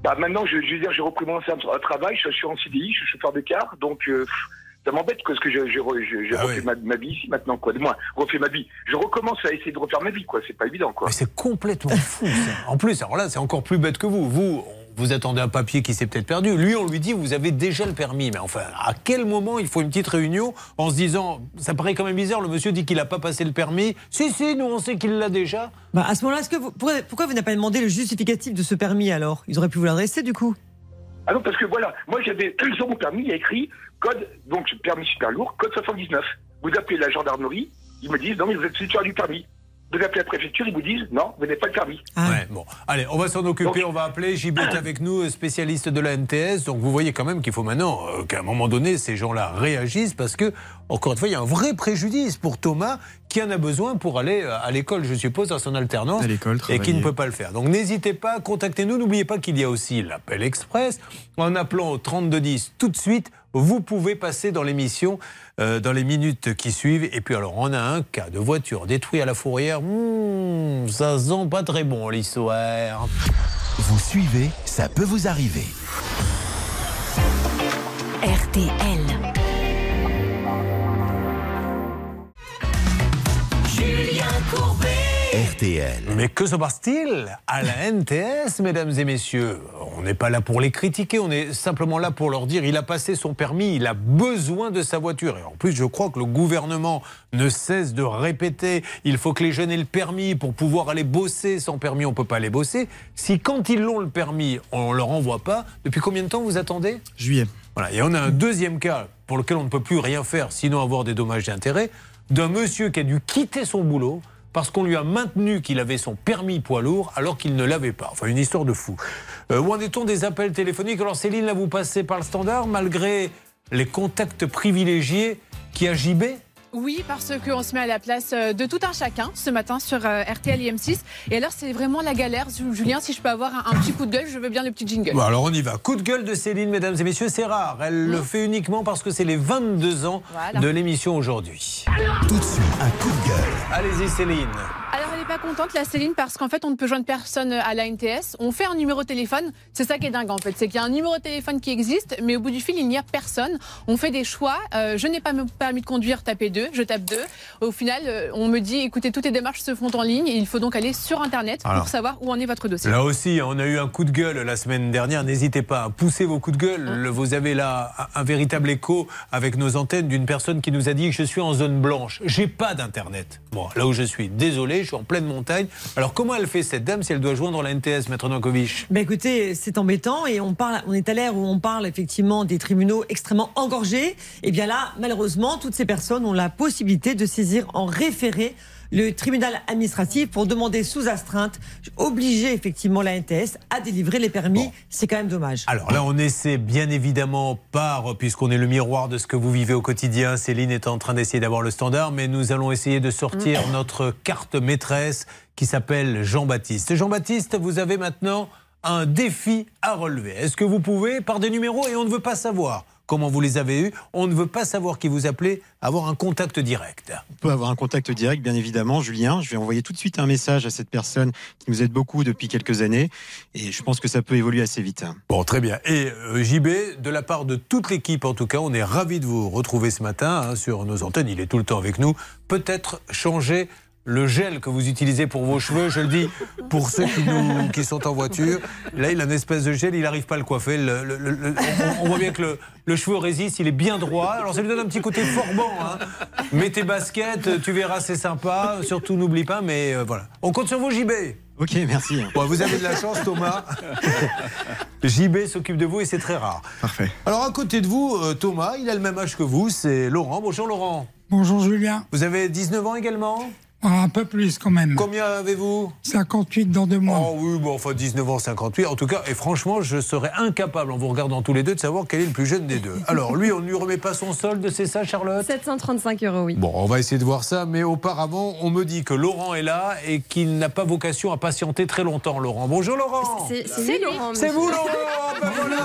Bah maintenant, je, je veux dire, j'ai repris mon travail, je suis en CDI, je suis chauffeur de car, donc euh, ça m'embête parce que je- je je- j'ai Ah refait ma, ma vie ici maintenant, quoi. De moins, refait ma vie. Je recommence à essayer de refaire ma vie, quoi. C'est pas évident, quoi. Mais c'est complètement fou, ça. En plus, alors là, c'est encore plus bête que vous. Vous, vous attendez un papier qui s'est peut-être perdu. Lui, on lui dit, vous avez déjà le permis. Mais enfin, à quel moment il faut une petite réunion en se disant, ça paraît quand même bizarre, le monsieur dit qu'il n'a pas passé le permis. Si, si, nous, on sait qu'il l'a déjà. Bah, à ce moment-là, est-ce que vous, pourquoi, pourquoi vous n'avez pas demandé le justificatif de ce permis alors? Ils auraient pu vous l'adresser du coup Ah non, parce que voilà, moi j'avais sur mon permis, il y a écrit code, donc permis super lourd, code 79. Vous appelez la gendarmerie, ils me disent non mais vous êtes titulaire du permis. Vous appelez la préfecture, ils vous disent non, vous n'avez pas le permis. Ouais, bon. Allez, on va s'en occuper, on va appeler JB qui est avec nous, spécialiste de la NTS. Donc vous voyez quand même qu'il faut maintenant euh, qu'à un moment donné, ces gens-là réagissent parce que, encore une fois, il y a un vrai préjudice pour Thomas qui en a besoin pour aller euh, à l'école, je suppose, à son alternance. À l'école, Et qui ne peut pas le faire. Donc n'hésitez pas, contactez-nous. N'oubliez pas qu'il y a aussi l'appel express. En appelant au 3210 tout de suite, vous pouvez passer dans l'émission euh, dans les minutes qui suivent. Et puis alors, on a un cas de voiture détruite à la fourrière. Hmm, ça sent pas très bon l'histoire. Vous suivez, ça peut vous arriver. RTL. RTL. Mais que se passe-t-il à la NTS, mesdames et messieurs? On n'est pas là pour les critiquer, on est simplement là pour leur dire il a passé son permis, il a besoin de sa voiture. Et en plus, je crois que le gouvernement ne cesse de répéter il faut que les jeunes aient le permis pour pouvoir aller bosser. Sans permis, on ne peut pas aller bosser. Si quand ils l'ont le permis, on ne leur envoie pas, depuis combien de temps vous attendez? Juillet. Voilà. Et on a un deuxième cas pour lequel on ne peut plus rien faire, sinon avoir des dommages d'intérêt, d'un monsieur qui a dû quitter son boulot parce qu'on lui a maintenu qu'il avait son permis poids lourd alors qu'il ne l'avait pas. Enfin, une histoire de fou. Euh, où en est-on des appels téléphoniques Alors, Céline, là, vous passez par le standard malgré les contacts privilégiés qui a JB Oui, parce qu'on se met à la place euh, de tout un chacun ce matin sur euh, RTL et M6. Et alors, c'est vraiment la galère. Julien, si je peux avoir un, un petit coup de gueule, je veux bien le petit jingle. Bon, alors on y va. Coup de gueule de Céline, mesdames et messieurs, c'est rare. Elle le fait uniquement parce que c'est les 22 ans Voilà. de l'émission aujourd'hui. Tout de suite, un coup de gueule. Allez-y, Céline. Alors, elle n'est pas contente, la Céline, parce qu'en fait, on ne peut joindre personne à la NTS. On fait un numéro de téléphone. C'est ça qui est dingue, en fait. C'est qu'il y a un numéro de téléphone qui existe, mais au bout du fil, il n'y a personne. On fait des choix. Euh, je n'ai pas me permis de conduire, tapez 2. Je tape 2. Au final, euh, on me dit, écoutez, toutes les démarches se font en ligne et il faut donc aller sur Internet Alors. pour savoir où en est votre dossier. Là aussi, on a eu un coup de gueule la semaine dernière. N'hésitez pas à pousser vos coups de gueule. Hein Vous avez là un un véritable écho avec nos antennes d'une personne qui nous a dit Je suis en zone blanche. J'ai pas d'internet. Bon, là où je suis, désolé, je suis en pleine montagne. Alors, comment elle fait cette dame si elle doit joindre la NTS, Maître Nankovic? Ben écoutez, c'est embêtant et on parle, on est à l'ère où on parle effectivement des tribunaux extrêmement engorgés. Et bien là, malheureusement, toutes ces personnes ont la possibilité de saisir en référé le tribunal administratif pour demander sous astreinte, obliger effectivement la NTS à délivrer les permis. C'est quand même dommage. Alors là, on essaie bien évidemment par, puisqu'on est le miroir de ce que vous vivez au quotidien, Céline est en train d'essayer d'avoir le standard, mais nous allons essayer de sortir notre carte maîtresse qui s'appelle Jean-Baptiste. Jean-Baptiste, vous avez maintenant un défi à relever. Est-ce que vous pouvez, par des numéros, et on ne veut pas savoir comment vous les avez eus, on ne veut pas savoir qui vous appelez, avoir un contact direct. On peut avoir un contact direct, bien évidemment, Julien. Je vais envoyer tout de suite un message à cette personne qui nous aide beaucoup depuis quelques années. Et je pense que ça peut évoluer assez vite. Bon, très bien. Et euh, JB, de la part de toute l'équipe, en tout cas, on est ravis de vous retrouver ce matin hein, sur nos antennes. Il est tout le temps avec nous. Peut-être changer le gel que vous utilisez pour vos cheveux, je le dis pour ceux qui, nous, qui sont en voiture. Là, il a une espèce de gel, il n'arrive pas à le coiffer. Le- le- le- le- on, on voit bien que le, le cheveu résiste, il est bien droit. Alors ça lui donne un petit côté forbant. Hein. Mets tes baskets, tu verras, c'est sympa. Surtout, n'oublie pas, mais euh, voilà. On compte sur vous, JB. Ok, merci. Bon, vous avez de la chance, Thomas. JB s'occupe de vous et c'est très rare. Parfait. Alors, à côté de vous, euh, Thomas, il a le même âge que vous, c'est Laurent. Bonjour, Laurent. Bonjour Julien. Vous avez 19 ans également? Un peu plus quand même. Combien avez-vous? 58 dans deux mois. Oh oui, bon, enfin 19 ans, 58. En tout cas, et franchement, je serais incapable, en vous regardant tous les deux, de savoir quel est le plus jeune des deux. Alors, lui, on ne lui remet pas son solde, c'est ça, Charlotte? 735 euros, oui. Bon, on va essayer de voir ça, mais auparavant, on me dit que Laurent est là et qu'il n'a pas vocation à patienter très longtemps, Laurent. Bonjour, Laurent. C'est Laurent. C'est vous, Laurent Ah, ben voilà.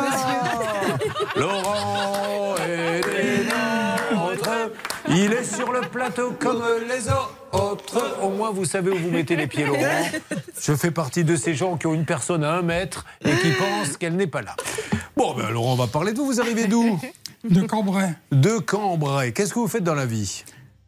Laurent est des nôtres. Il est sur le plateau comme les autres. Au moins, vous savez où vous mettez les pieds, Laurent. Je fais partie de ces gens qui ont une personne à un mètre et qui pensent qu'elle n'est pas là. Bon, ben Laurent, on va parler de vous. Vous arrivez d'où De Cambrai. De Cambrai. Qu'est-ce que vous faites dans la vie?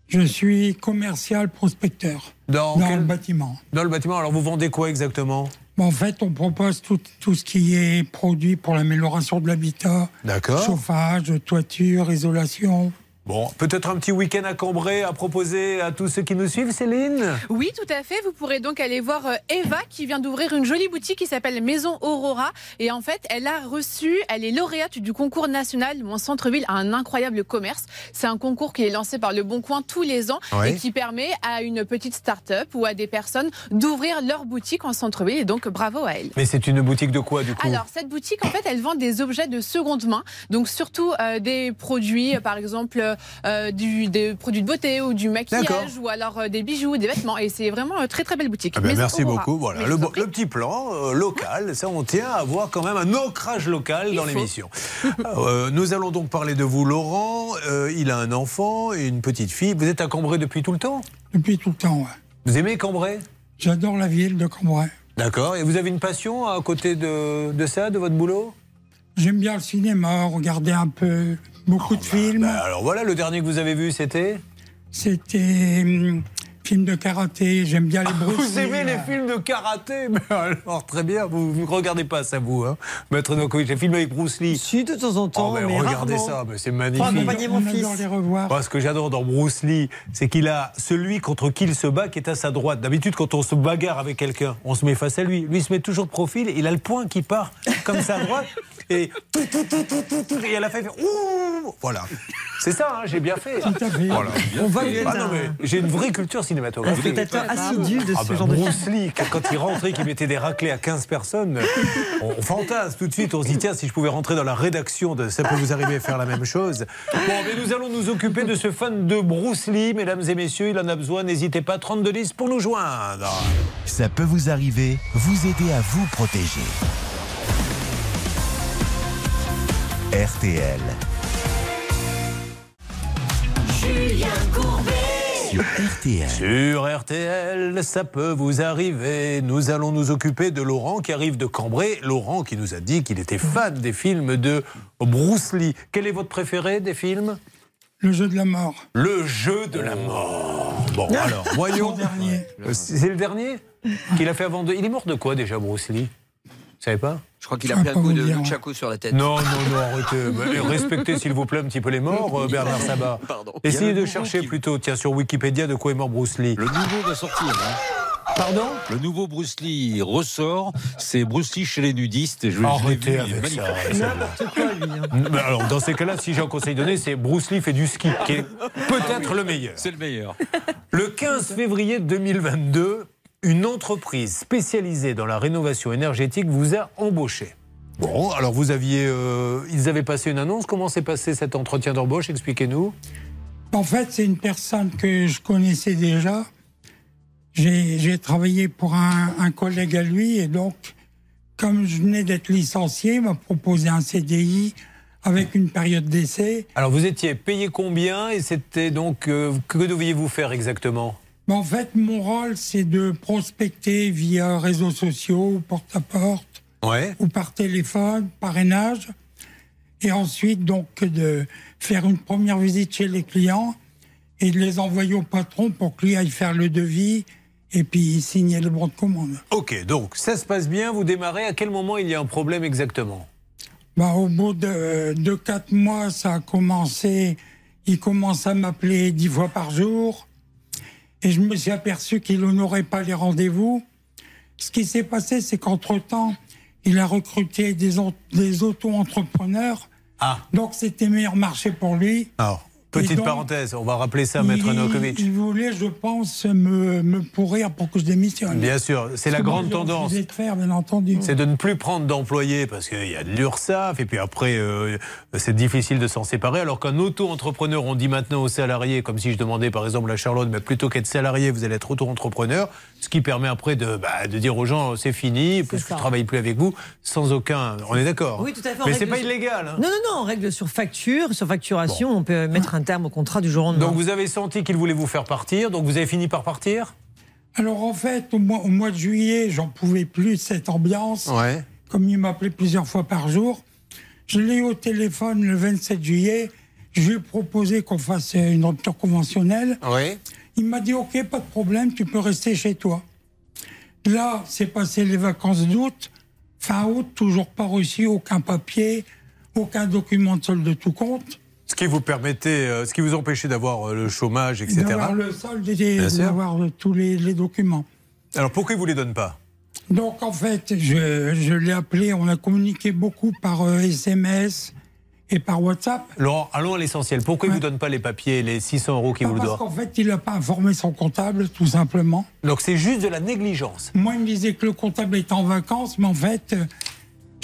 Je suis commercial prospecteur Dans, dans quel- le bâtiment. Dans le bâtiment. Alors, vous vendez quoi exactement? En fait, on propose tout, tout ce qui est produit pour l'amélioration de l'habitat. D'accord. Chauffage, toiture, isolation. Bon, peut-être un petit week-end à Cambrai à proposer à tous ceux qui nous suivent, Céline Oui, tout à fait. Vous pourrez donc aller voir euh, Eva qui vient d'ouvrir une jolie boutique qui s'appelle Maison Aurora. Et en fait, elle a reçu, elle est lauréate du concours national Mon centre-ville a un incroyable commerce. C'est un concours qui est lancé par Le Bon Coin tous les ans et qui permet à une petite start-up ou à des personnes d'ouvrir leur boutique en centre-ville. Et donc, bravo à elle. Mais c'est une boutique de quoi, du coup? Alors, cette boutique, en fait, elle vend des objets de seconde main. Donc, surtout euh, des produits, euh, par exemple, du, des produits de beauté ou du maquillage ou alors euh, des bijoux, des vêtements. Et c'est vraiment une très, très belle boutique. Ah ben, merci Aurora. beaucoup. Voilà, le, petit plan euh, local, ça on tient à avoir quand même un ancrage local dans l'émission. Euh, nous allons donc parler de vous, Laurent. Euh, il a un enfant et une petite fille. Vous êtes à Cambrai depuis tout le temps? Depuis tout le temps, ouais. Vous aimez Cambrai? J'adore la ville de Cambrai. D'accord. Et vous avez une passion à côté de, de ça, de votre boulot? J'aime bien le cinéma, regarder un peu beaucoup de films. Bah, Alors voilà, le dernier que vous avez vu, c'était? C'était hum, film de karaté. J'aime bien les Bruce Vous aimez les films de karaté Mais alors, très bien, vous ne regardez pas ça, vous, hein Maître Nokovic, les films avec Bruce Lee. Si, de temps en temps, Oh, mais mais regardez rarement. ça, mais c'est Pour magnifique. accompagner mon On fils. les revoir. Moi, ce que j'adore dans Bruce Lee, c'est qu'il a celui contre qui il se bat qui est à sa droite. D'habitude, quand on se bagarre avec quelqu'un, on se met face à lui. Lui, il se met toujours de profil. Il a le point qui part comme à droite. Et, tout, tout, tout, tout, tout, tout, et à la fin, il fait Ouh Voilà. C'est ça, hein, j'ai bien fait. Tout à fait. Voilà. On vous êtes Ah non, un- mais j'ai une vraie culture un cinématographique. spectateur assidu de Ah ce bah, genre de film. Bruce Lee, quand il rentrait, qu'il mettait des raclés à 15 personnes, on, on fantasme tout de suite. On se dit, tiens, si je pouvais rentrer dans la rédaction, de, ça peut vous arriver à faire la même chose. Bon, mais nous allons nous occuper de ce fan de Bruce Lee, mesdames et messieurs. Il en a besoin. N'hésitez pas, 3210 pour nous joindre. Ça peut vous arriver, vous aider à vous protéger. RTL. Julien Courbet. Sur RTL. Sur RTL, ça peut vous arriver. Nous allons nous occuper de Laurent qui arrive de Cambrai. Laurent qui nous a dit qu'il était fan des films de Bruce Lee. Quel est votre préféré des films? Le jeu de la mort. Le jeu de la mort. Bon, alors, voyons. Euh, C'est le dernier? Qu'il a fait avant de. Il est mort de quoi déjà, Bruce Lee? Savez pas Je crois qu'il a pris un coup de nunchaku sur la tête. Non, non, non, arrêtez. Mais Respectez, s'il vous plaît, un petit peu les morts, euh, Bernard Sabat. Pardon. Essayez de chercher plutôt, tiens, sur Wikipédia, de quoi est mort Bruce Lee. Le nouveau va sortir. hein. Pardon Le nouveau Bruce Lee ressort. C'est Bruce Lee chez les nudistes. Et je, Arrêtez avec ça. N'importe quoi, lui. hein. Mais alors, dans ces cas-là, si j'ai un conseil donné, c'est Bruce Lee fait du ski, qui est peut-être le meilleur. C'est le meilleur. Le 15 février 2022, une entreprise spécialisée dans la rénovation énergétique vous a embauché. Bon, alors vous aviez, euh, ils avaient passé une annonce. Comment s'est passé cet entretien d'embauche? Expliquez-nous. En fait, c'est une personne que je connaissais déjà. J'ai travaillé pour un, un collègue à lui et donc, comme je venais d'être licencié, il m'a proposé un CDI avec une période d'essai. Alors vous étiez payé combien et c'était donc euh, que deviez-vous faire exactement? Mais en fait, mon rôle, c'est de prospecter via réseaux sociaux, porte-à-porte, Ouais. ou par téléphone, parrainage, et ensuite donc de faire une première visite chez les clients et de les envoyer au patron pour que lui aille faire le devis et puis signer le bon de commande. Ok, donc ça se passe bien. Vous démarrez. À quel moment il y a un problème exactement? Bah, au bout de, de quatre mois, ça a commencé. Il commence à m'appeler dix fois par jour. Et je me suis aperçu qu'il n'honorait pas les rendez-vous. Ce qui s'est passé, c'est qu'entre-temps, il a recruté des, au- des auto-entrepreneurs. Ah. Donc, c'était meilleur marché pour lui. Alors, Et petite donc, parenthèse, on va rappeler ça, Maître il, Novakovic. il voulait, je pense, me, me pourrir pour que je démissionne. Bien sûr, c'est la grande tendance. refusé de faire, bien entendu. C'est de ne plus prendre d'employés parce qu'il y a de l'URSSAF et puis après euh, c'est difficile de s'en séparer. Alors qu'un auto-entrepreneur, on dit maintenant aux salariés, comme si je demandais par exemple à Charlotte, mais plutôt qu'être salarié, vous allez être auto-entrepreneur, ce qui permet après de, bah, de dire aux gens c'est fini, parce que je ne travaille plus avec vous, sans aucun. On est d'accord Oui, tout à fait. Mais c'est pas sur- illégal. hein. Non, non, non, on règle sur facture, sur facturation, on peut mettre un terme au contrat du jour au lendemain. Donc vous avez senti qu'il voulait vous faire partir, donc vous avez fini par partir? Alors en fait, au mois, au mois de juillet, j'en pouvais plus de cette ambiance. Ouais. Comme il m'appelait plusieurs fois par jour. Je l'ai eu au téléphone le 27 juillet. Je lui ai proposé qu'on fasse une rupture conventionnelle. Il m'a dit OK, pas de problème, tu peux rester chez toi. Là, c'est passé les vacances d'août. Fin août, toujours pas reçu aucun papier, aucun document de solde de tout compte. Ce qui vous permettait, euh, ce qui vous empêchait d'avoir euh, le chômage, etc. D'avoir le solde et d'avoir euh, tous les, les documents. Alors pourquoi ils vous les donnent pas? Donc en fait, je, je l'ai appelé, on a communiqué beaucoup par SMS et par WhatsApp. Laurent, allons à l'essentiel. Pourquoi ils vous donnent pas les papiers, les 600 euros qu'ils vous le Parce qu'en fait, il n'a pas informé son comptable, tout simplement. Donc c'est juste de la négligence. Moi, il me disait que le comptable est en vacances, mais en fait,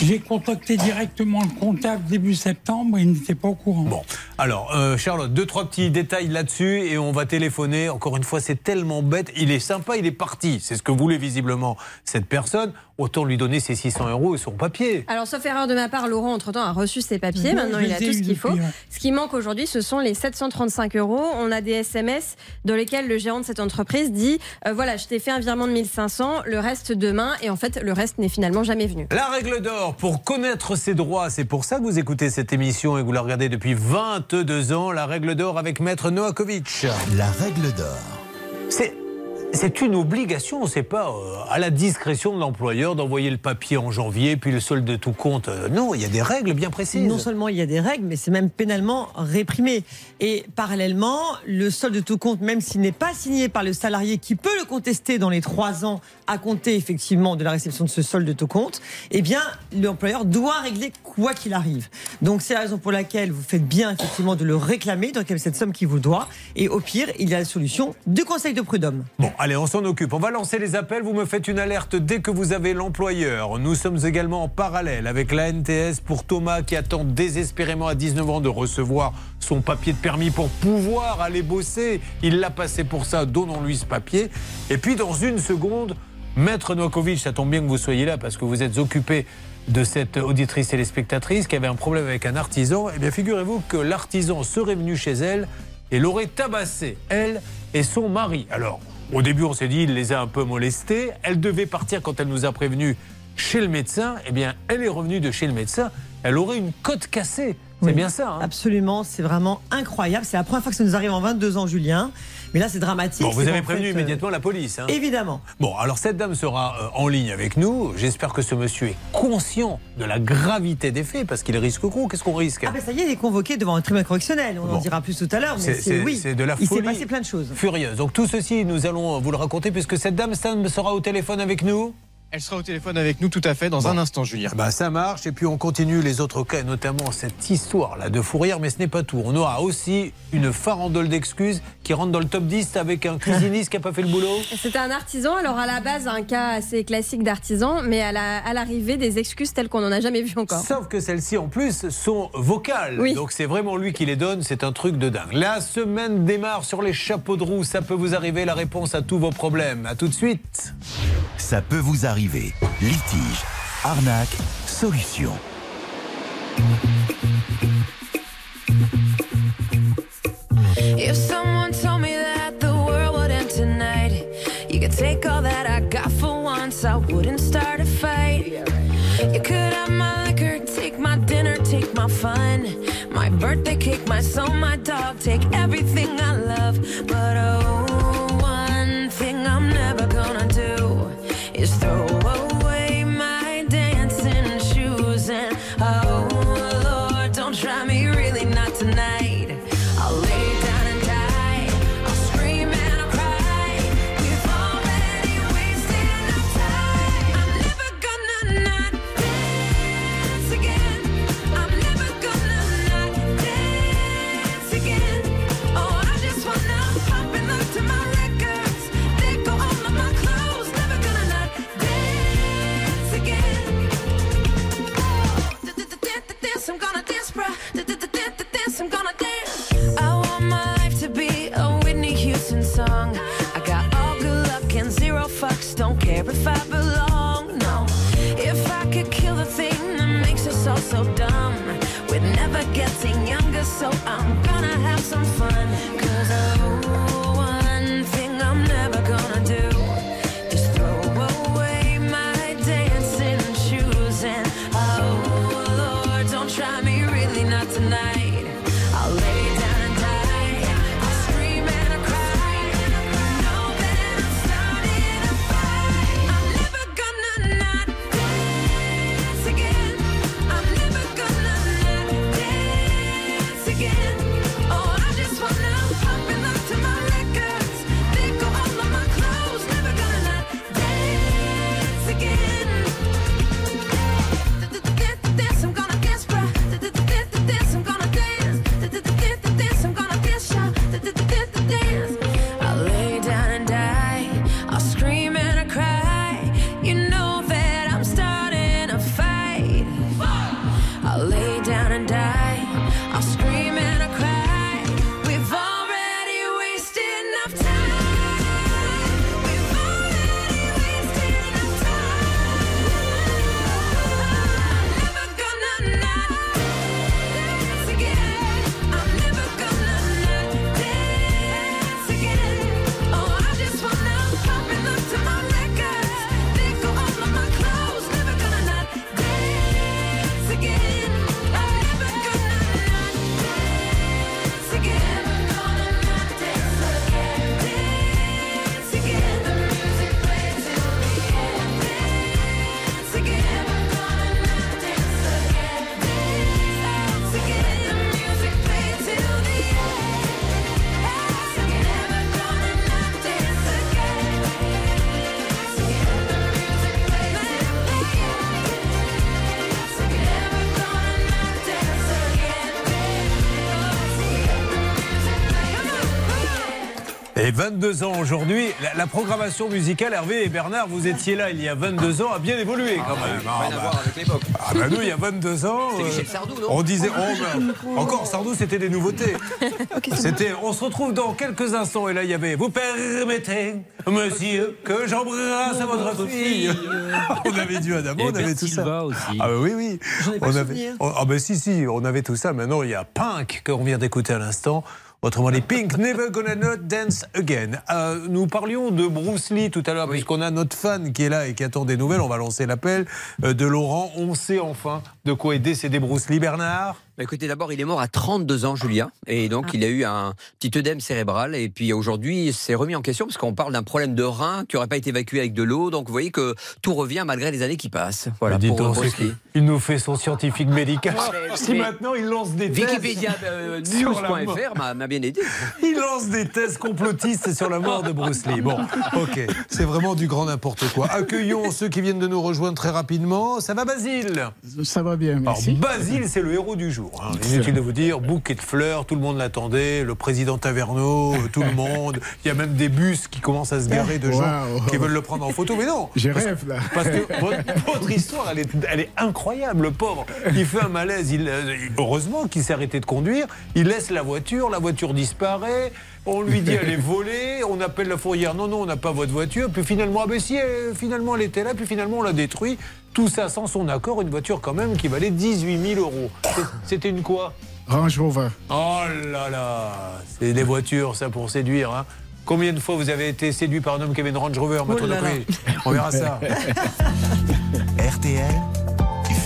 j'ai contacté directement le comptable début septembre il n'était pas au courant. Bon, alors euh, Charlotte, deux trois petits détails là-dessus et on va téléphoner. Encore une fois, c'est tellement bête. Il est sympa, il est parti. C'est ce que voulait visiblement cette personne. Autant lui donner ses 600 euros et son papier. Alors, sauf erreur de ma part, Laurent, entre-temps, a reçu ses papiers. Oui, Maintenant, il a tout ce qu'il faut. Ce qui manque aujourd'hui, ce sont les 735 euros. On a des SMS dans lesquels le gérant de cette entreprise dit euh, Voilà, je t'ai fait un virement de 1500, le reste demain. Et en fait, le reste n'est finalement jamais venu. La règle d'or pour connaître ses droits, c'est pour ça que vous écoutez cette émission et que vous la regardez depuis 22 ans. La règle d'or avec Maître Noakovic. La règle d'or. C'est. C'est une obligation, c'est pas euh, à la discrétion de l'employeur d'envoyer le papier en janvier, puis le solde de tout compte. Euh, non, il y a des règles bien précises. Non seulement il y a des règles, mais c'est même pénalement réprimé. Et parallèlement, le solde de tout compte, même s'il n'est pas signé par le salarié qui peut le contester dans les trois ans à compter effectivement de la réception de ce solde de tout compte, eh bien l'employeur doit régler quoi qu'il arrive. Donc c'est la raison pour laquelle vous faites bien effectivement de le réclamer, réclamer cette somme qui vous doit. Et au pire, il y a la solution du conseil de prud'homme. Bon, allez, on s'en occupe. On va lancer les appels. Vous me faites une alerte dès que vous avez l'employeur. Nous sommes également en parallèle avec la NTS pour Thomas qui attend désespérément à 19 ans de recevoir son papier de permis pour pouvoir aller bosser. Il l'a passé pour ça. Donnons-lui ce papier. Et puis, dans une seconde, Maître Novakovic, ça tombe bien que vous soyez là parce que vous êtes occupé de cette auditrice téléspectatrice qui avait un problème avec un artisan. Eh bien, figurez-vous que l'artisan serait venu chez elle et l'aurait tabassé, elle et son mari. Alors, au début, on s'est dit, il les a un peu molestés. Elle devait partir quand elle nous a prévenu chez le médecin. Eh bien, elle est revenue de chez le médecin. Elle aurait une côte cassée. C'est Oui, bien ça. hein Absolument, c'est vraiment incroyable. C'est la première fois que ça nous arrive en 22 ans, Julien. Mais là, c'est dramatique. Bon, vous avez prévenu fait, euh, immédiatement la police. hein. Évidemment. Bon, alors cette dame sera euh, en ligne avec nous. J'espère que ce monsieur est conscient de la gravité des faits, parce qu'il risque gros. Qu'est-ce qu'on risque? Ah ben ça y est, il est convoqué devant un tribunal correctionnel. On en dira plus tout à l'heure, mais C'est- oui. c'est de la il s'est folie passé plein de choses. furieuse. Donc tout ceci, nous allons vous le raconter, puisque cette dame Stan sera au téléphone avec nous. Elle sera au téléphone avec nous tout à fait dans Bon. un instant, Julien. Bah, ça marche, et puis on continue les autres cas, notamment cette histoire-là de Fourrière, mais ce n'est pas tout. On aura aussi une farandole d'excuses qui rentre dans le top 10 avec un cuisiniste qui n'a pas fait le boulot. C'était un artisan, alors à la base un cas assez classique d'artisan, mais à la- à l'arrivée des excuses telles qu'on n'en a jamais vu encore. Sauf que celles-ci, en plus, sont vocales. Oui. Donc c'est vraiment lui qui les donne. C'est un truc de dingue. La semaine démarre sur les chapeaux de roue. Ça peut vous arriver. La réponse à tous vos problèmes. À tout de suite. Ça peut vous arriver. Litige, arnaque, solution. If someone told me that the world would end tonight, you could take all that I got for once, I wouldn't start a fight. You could have my liquor, take my dinner, take my fun, my birthday cake, my soul, my dog, take everything I love. But oh, 22 ans aujourd'hui, la, la programmation musicale, Hervé et Bernard, vous étiez là il y a 22 ans, a bien évolué quand même. Ah, Rien à voir avec l'époque. Ah bah nous, il y a 22 ans, C'était euh, Michel Sardou, non on disait, oh, bah, encore Sardou, c'était des nouveautés. C'était, on se retrouve dans quelques instants et là il y avait, vous permettez, monsieur, que j'embrasse votre fille. on avait du Adamo, on avait tout ça. aussi. Ah bah oui, oui. Ai pas on avait, souvenir. oh, ah bah si, si, on avait tout ça. Maintenant, il y a Pink qu'on vient d'écouter à l'instant. Autrement dit, Pink, Never Gonna Not Dance Again. Euh, nous parlions de Bruce Lee tout à l'heure, puisqu'on a notre fan qui est là et qui attend des nouvelles. On va lancer l'appel euh, de Laurent. On sait enfin de quoi est décédé Bruce Lee, Bernard. Bah, écoutez, d'abord, il est mort à 32 ans, Julien. Et donc, il a eu un petit œdème cérébral. Et puis, aujourd'hui, c'est remis en question parce qu'on parle d'un problème de rein qui n'aurait pas été évacué avec de l'eau. Donc, vous voyez que tout revient malgré les années qui passent. Voilà, dites pour donc, Bruce c'est- Lee. il nous fait son scientifique médical. mais- si mais- maintenant il lance des thèses Wikipédia euh, sur la mort. news.fr m'a bien aidé. Il lance des thèses complotistes sur la mort de Bruce Lee. Bon, ok, c'est vraiment du grand n'importe quoi. Accueillons ceux qui viennent de nous rejoindre très rapidement. Ça va, Basile? Ça va bien, Alors, merci. Basile, c'est le héros du jour. Hein. Inutile de vous dire, bouquet de fleurs, tout le monde l'attendait, le président Taverneau, euh, tout le monde. Il y a même des bus qui commencent à se garer de gens qui veulent le prendre en photo. Mais non parce- rêve, là. Parce que votre, votre histoire, elle est, elle est incroyable, le pauvre. Il fait un malaise. Il, euh, heureusement qu'il s'est arrêté de conduire. Il laisse la voiture, la voiture disparaît. On lui dit elle est volée, on appelle la fourrière, non, non, on n'a pas votre voiture. Puis finalement, ah ben si, euh, finalement elle était là, puis finalement on l'a détruit. Tout ça sans son accord, une voiture quand même qui valait 18 000 euros. C'était une quoi? Range Rover. Oh là là C'est des voitures, ça, pour séduire. hein. Combien de fois vous avez été séduit par un homme qui avait une Range Rover, Oh là là. Dupré? On verra ça. RTL,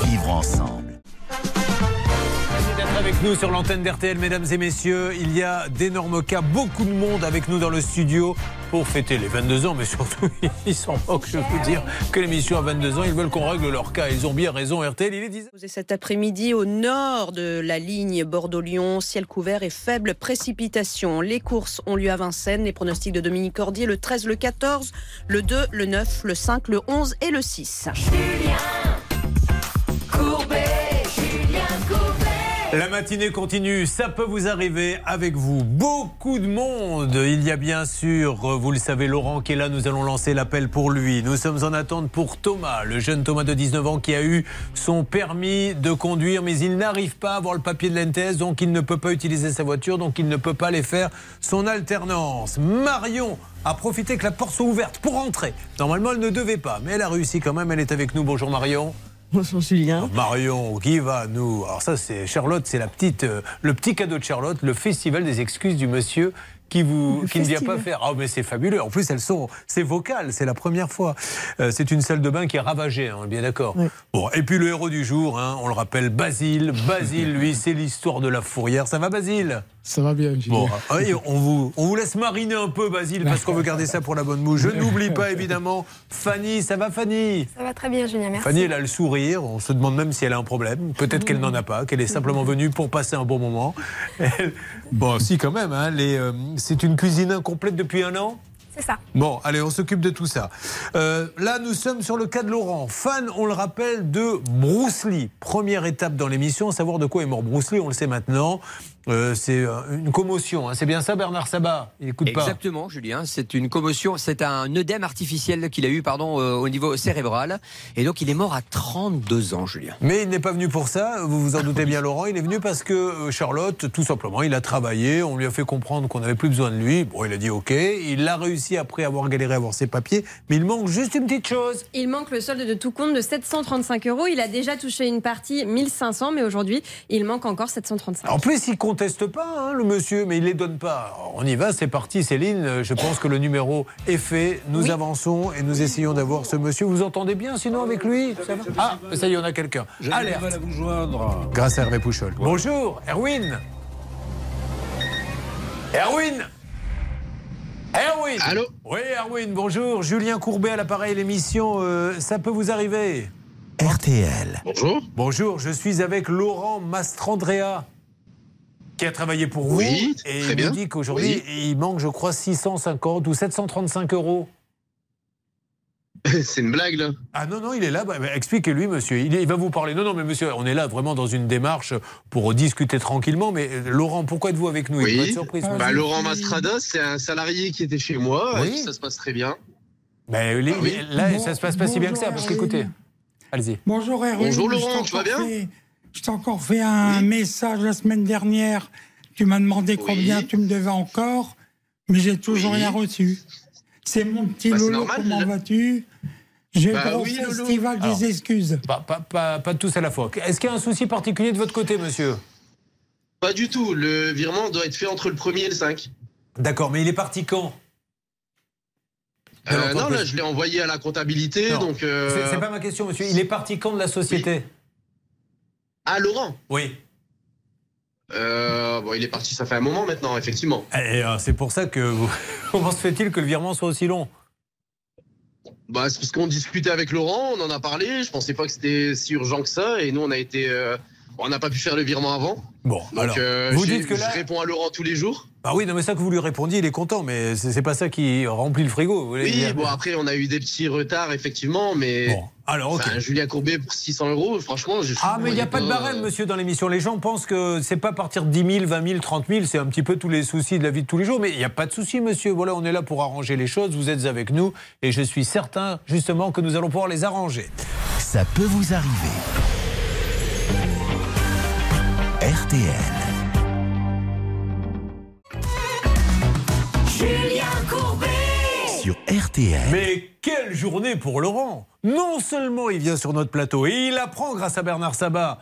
vivre ensemble. Merci d'être avec nous sur l'antenne d'RTL, mesdames et messieurs. Il y a d'énormes cas, beaucoup de monde avec nous dans le studio pour fêter les 22 ans, mais surtout, ils s'en moquent, je vais vous dire, que l'émission a 22 ans, ils veulent qu'on règle leur cas. Ils ont bien raison, RTL, il est 10 Posé Cet après-midi, au nord de la ligne Bordeaux-Lyon, ciel couvert et faible précipitation. Les courses ont lieu à Vincennes. Les pronostics de Dominique Cordier, le 13, le 14, le 2, le 9, le 5, le 11 et le 6. La matinée continue, ça peut vous arriver avec vous. Beaucoup de monde. Il y a bien sûr, vous le savez, Laurent qui est là, nous allons lancer l'appel pour lui. Nous sommes en attente pour Thomas, le jeune Thomas de 19 ans qui a eu son permis de conduire, mais il n'arrive pas à avoir le papier de l'NTS, donc il ne peut pas utiliser sa voiture, donc il ne peut pas aller faire son alternance. Marion a profité que la porte soit ouverte pour entrer. Normalement, elle ne devait pas, mais elle a réussi quand même. Elle est avec nous. Bonjour Marion. Julien. Marion, qui va nous Alors ça, c'est Charlotte, c'est la petite, euh, le petit cadeau de Charlotte, le festival des excuses du monsieur qui vous, qui ne vient pas faire. Ah mais c'est fabuleux. En plus, elles sont, c'est vocal, c'est la première fois. Euh, c'est une salle de bain qui est ravagée, hein, on est bien d'accord. Bon, et puis le héros du jour, hein, on le rappelle, Basile. Basile, lui, c'est l'histoire de la fourrière. Ça va, Basile? Ça va bien, Julien. Bon, ah, on vous, on vous laisse mariner un peu, Basile, parce qu'on veut garder ça pour la bonne mouche. Je n'oublie pas, évidemment, Fanny. Ça va, Fanny? Ça va très bien, Julien, merci. Fanny, elle a le sourire. On se demande même si elle a un problème. Peut-être qu'elle n'en a pas, qu'elle est simplement venue pour passer un bon moment. Elle- Bon, si, quand même. hein, euh, c'est une cuisine incomplète depuis un an? C'est ça. Bon, allez, on s'occupe de tout ça. Euh, là, nous sommes sur le cas de Laurent. Fan, on le rappelle, de Bruce Lee. Première étape dans l'émission, savoir de quoi est mort Bruce Lee, on le sait maintenant. Euh, c'est euh, une commotion. hein. C'est bien ça, Bernard Sabat? Il écoute pas. Exactement, Julien. C'est une commotion. C'est un œdème artificiel qu'il a eu, pardon, euh, au niveau cérébral. Et donc, il est mort à 32 ans, Julien. Mais il n'est pas venu pour ça, vous vous en doutez bien Laurent, il est venu parce que euh, Charlotte, tout simplement, il a travaillé, on lui a fait comprendre qu'on n'avait plus besoin de lui, bon il a dit ok, il a réussi après avoir galéré à avoir ses papiers, mais il manque juste une petite chose. Il manque le solde de tout compte de 735 euros. Il a déjà touché une partie 1500, mais aujourd'hui, il manque encore 735. En plus, il conteste pas, hein, le monsieur, mais il les donne pas. On y va, c'est parti Céline, je pense que le numéro est fait, nous avançons et nous essayons d'avoir ce monsieur. Vous entendez bien sinon avec lui? Ça va? Ah, ça y est, on a quelqu'un. Alerte mal à vous joindre. Grâce à Hervé Pouchol. Bonjour, Erwin. Erwin Erwin Allô? Oui, Erwin, bonjour. Julien Courbet à l'appareil, l'émission euh, Ça peut vous arriver? RTL. Bonjour. Bonjour, je suis avec Laurent Mastrandrea qui a travaillé pour vous. Oui, Et très il bien. nous dit qu'aujourd'hui, il manque, je crois, 650 ou 735 euros. C'est une blague, là Ah non, non, il est là. Bah, bah, Expliquez-lui, monsieur. Il, est- il va vous parler. Non, non, mais monsieur, on est là vraiment dans une démarche pour discuter tranquillement. Mais euh, Laurent, pourquoi êtes-vous avec nous? Oui. être surprise. Bah, monsieur. Laurent Mastrada, c'est un salarié qui était chez moi. Oui. et Ça se passe très bien. Les- Ah oui. là, ça se passe pas si bien que ça. Parce qu'écoutez, allez-y. Bonjour Hervé. Bonjour, Laurent, tu vas bien? Je t'ai encore fait un message la semaine dernière. Tu m'as demandé combien tu me devais encore, mais j'ai toujours Oui. rien reçu. C'est mon petit Bah, Lolo, comment je- vas-tu? J'ai Bah oui, Lolo. festival Alors. des excuses. Pas, pas, pas, pas tous à la fois. Est-ce qu'il y a un souci particulier de votre côté, monsieur? Pas du tout. Le virement doit être fait entre le 1er et le 5. D'accord, mais il est parti quand? Euh, non, là, je l'ai envoyé à la comptabilité. Non. Donc, euh, C'est c'est pas ma question, monsieur. Il est parti quand de la société? Ah, Laurent Oui. Euh, bon, il est parti, ça fait un moment maintenant, effectivement. Et euh, c'est pour ça que. vous- Comment se fait-il que le virement soit aussi long? Bah, c'est parce qu'on discutait avec Laurent, on en a parlé. Je pensais pas que c'était si urgent que ça. Et nous, on a été. euh, on n'a pas pu faire le virement avant. Bon, Donc, alors, vous dites que là- je réponds à Laurent tous les jours. Bah oui, non, mais ça que vous lui répondiez, il est content, mais c'est pas ça qui remplit le frigo. vous voulez Oui, dire. bon, après, on a eu des petits retards, effectivement, mais. alors, ok. Enfin, Julien Courbet pour 600 euros, franchement, je Ah, mais il n'y a pas de barème, monsieur, dans l'émission. Les gens pensent que c'est pas à partir de 10 000, 20 000, 30 000, c'est un petit peu tous les soucis de la vie de tous les jours. Mais il n'y a pas de souci, monsieur. Voilà, on est là pour arranger les choses. Vous êtes avec nous et je suis certain, justement, que nous allons pouvoir les arranger. Ça peut vous arriver. RTL. Sur RTL. Mais quelle journée pour Laurent Non seulement il vient sur notre plateau et il apprend grâce à Bernard Sabat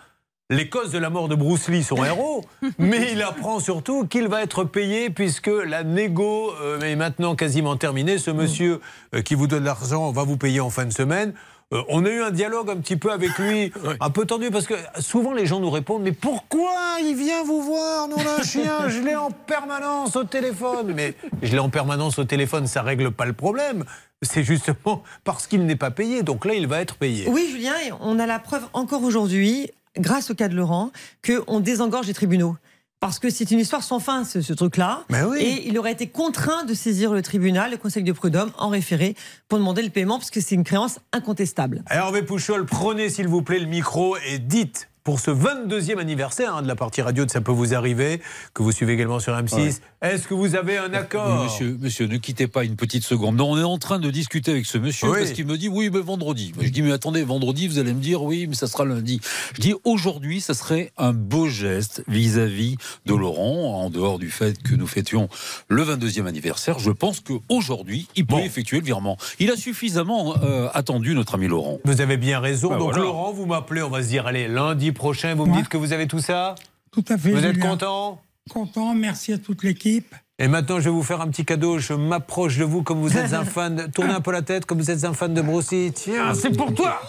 les causes de la mort de Bruce Lee, son héros, mais il apprend surtout qu'il va être payé puisque la négo euh, est maintenant quasiment terminée. Ce monsieur euh, qui vous donne l'argent va vous payer en fin de semaine. Euh, on a eu un dialogue un petit peu avec lui, un peu tendu, parce que souvent les gens nous répondent Mais pourquoi il vient vous voir Non, un chien, je l'ai en permanence au téléphone. Mais je l'ai en permanence au téléphone, ça règle pas le problème. C'est justement parce qu'il n'est pas payé. Donc là, il va être payé. Oui, Julien, et on a la preuve encore aujourd'hui, grâce au cas de Laurent, qu'on désengorge les tribunaux. Parce que c'est une histoire sans fin, ce, ce truc-là. Oui. Et il aurait été contraint de saisir le tribunal, le Conseil de prud'homme, en référé, pour demander le paiement, parce que c'est une créance incontestable. Hervé Pouchol, prenez s'il vous plaît le micro et dites pour ce 22e anniversaire hein, de la partie radio de Ça peut vous arriver, que vous suivez également sur M6, est-ce que vous avez un accord? Monsieur, monsieur, ne quittez pas une petite seconde. Non, on est en train de discuter avec ce monsieur Oui. parce qu'il me dit oui, mais vendredi. Je dis mais attendez, vendredi, vous allez me dire oui, mais ça sera lundi. Je dis aujourd'hui, ça serait un beau geste vis-à-vis de Laurent, en dehors du fait que nous fêtions le 22e anniversaire. Je pense qu'aujourd'hui, il peut effectuer le virement. Il a suffisamment euh, attendu notre ami Laurent. Vous avez bien raison. Bah, Donc voilà. Laurent, vous m'appelez, on va se dire, allez, lundi prochain, vous me dites que vous avez tout ça Tout à fait. Vous êtes content Content, merci à toute l'équipe. Et maintenant, je vais vous faire un petit cadeau. Je m'approche de vous comme vous êtes un fan. Tournez un peu la tête comme vous êtes un fan de Bruce Lee. Tiens, c'est pour toi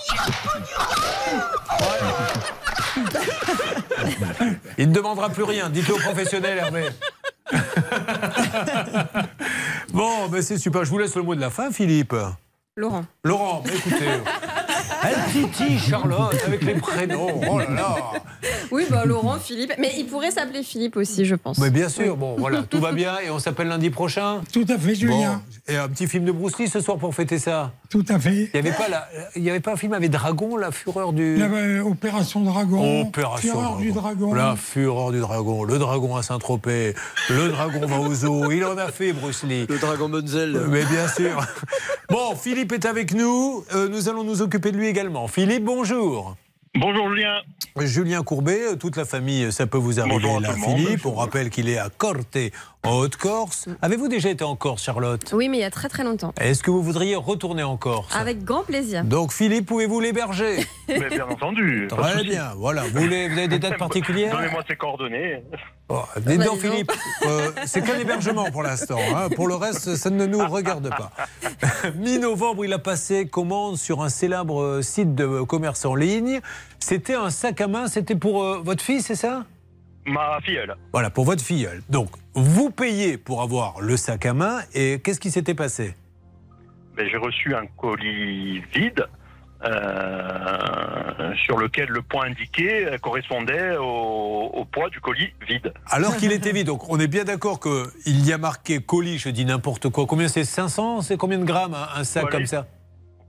Il ne demandera plus rien. Dites-le au professionnel, Hervé. bon, ben c'est super. Je vous laisse le mot de la fin, Philippe. Laurent. Laurent, écoutez. Titille Charlotte avec les prénoms. Oh là là. Oui, bah Laurent, Philippe. Mais il pourrait s'appeler Philippe aussi, je pense. Mais bien sûr, bon, voilà, tout va bien et on s'appelle lundi prochain. Tout à fait, Julien. Bon, et un petit film de Bruce Lee ce soir pour fêter ça. Tout à fait. Il n'y avait, pas la- il y avait pas un film avec Dragon, la fureur du. La, euh, Opération Dragon. Opération Fureur du Dragon. La fureur du dragon, le dragon à Saint-Tropez, le dragon va au zoo, il en a fait Bruce Lee. Le dragon Monzel. Euh, Mais bien sûr. Bon, Philippe est avec nous, Euh, nous allons nous occuper de lui également. Philippe, bonjour. Bonjour Julien. Julien Courbet, toute la famille, ça peut vous arriver là. Philippe. On rappelle qu'il est à Corte, en Haute-Corse. Avez-vous déjà été en Corse, Charlotte Oui, mais il y a très très longtemps. Est-ce que vous voudriez retourner en Corse Avec grand plaisir. Donc Philippe, pouvez-vous l'héberger? Mais bien entendu. Très bien, voilà. Vous, voulez- vous avez des dates particulières? Donnez-moi ses coordonnées. Oh, dites donc, Philippe, euh, c'est qu'un hébergement pour l'instant. hein. Pour le reste, ça ne nous regarde pas. Mi-novembre, il a passé commande sur un célèbre euh, site de commerce en ligne. C'était un sac à main, c'était pour euh, votre fille, c'est ça? Ma filleule. Voilà, pour votre filleule. Donc, vous payez pour avoir le sac à main et qu'est-ce qui s'était passé? Ben, J'ai reçu un colis vide euh, sur lequel le point indiqué correspondait au, au poids du colis vide. Alors qu'il était vide. Donc, on est bien d'accord qu'il y a marqué colis, je dis n'importe quoi. Combien c'est? 500 C'est combien de grammes un, un sac Voilà. comme ça?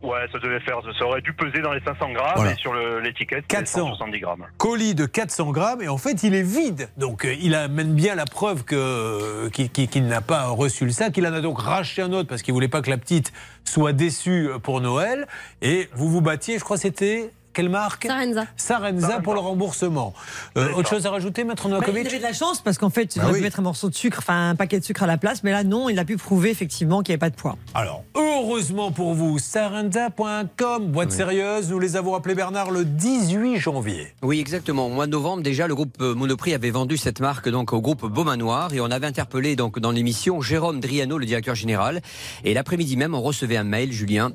Ouais, ça devait faire, ça aurait dû peser dans les 500 grammes Voilà. et sur l'étiquette, c'est 400. 170 grammes. Colis de 400 grammes et en fait il est vide. Donc euh, il amène bien la preuve que euh, qu'il qu'il- qu'il n'a pas reçu le sac. Il en a donc racheté un autre parce qu'il voulait pas que la petite soit déçue pour Noël. Et vous vous battiez, je crois que c'était quelle marque Sarenza. Sarenza pour le remboursement. Euh, autre chose à rajouter, Maître Bah, il Novakovic avait de la chance parce qu'en fait, il Bah aurait oui. pu mettre un morceau de sucre, enfin un paquet de sucre à la place, mais là non, il a pu prouver effectivement qu'il n'y avait pas de poids. Alors, heureusement pour vous, sarenza.com, boîte sérieuse, nous les avons appelés Bernard le 18 janvier. Oui, exactement. Au mois de novembre, déjà, le groupe euh, Monoprix avait vendu cette marque donc au groupe Beaumanoir et on avait interpellé donc dans l'émission Jérôme Driano, le directeur général. Et l'après-midi même, on recevait un mail, Julien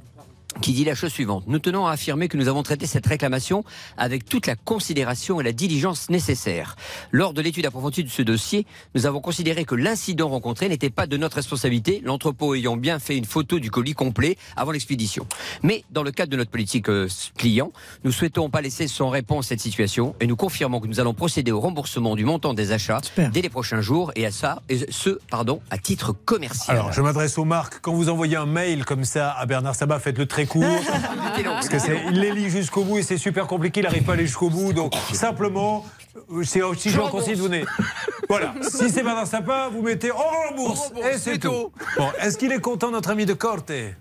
qui dit la chose suivante. Nous tenons à affirmer que nous avons traité cette réclamation avec toute la considération et la diligence nécessaires. Lors de l'étude approfondie de ce dossier, nous avons considéré que l'incident rencontré n'était pas de notre responsabilité, l'entrepôt ayant bien fait une photo du colis complet avant l'expédition. Mais dans le cadre de notre politique euh, client, nous souhaitons pas laisser sans réponse cette situation et nous confirmons que nous allons procéder au remboursement du montant des achats dès les prochains jours et à ça, et ce, pardon, à titre commercial. Alors, je m'adresse aux marques. Quand vous envoyez un mail comme ça à Bernard Sabat, faites-le très court. parce que c'est- il les lit jusqu'au bout et c'est super compliqué. Il n'arrive pas à aller jusqu'au bout. Donc, simplement, euh, c'est aussi Je gentil de vous donner. Voilà. Si c'est Bernard Sabat, vous mettez en rembourse. On rembourse, Et c'est c'est tout. Bon, est-ce qu'il est content, notre ami de Corte? Euh,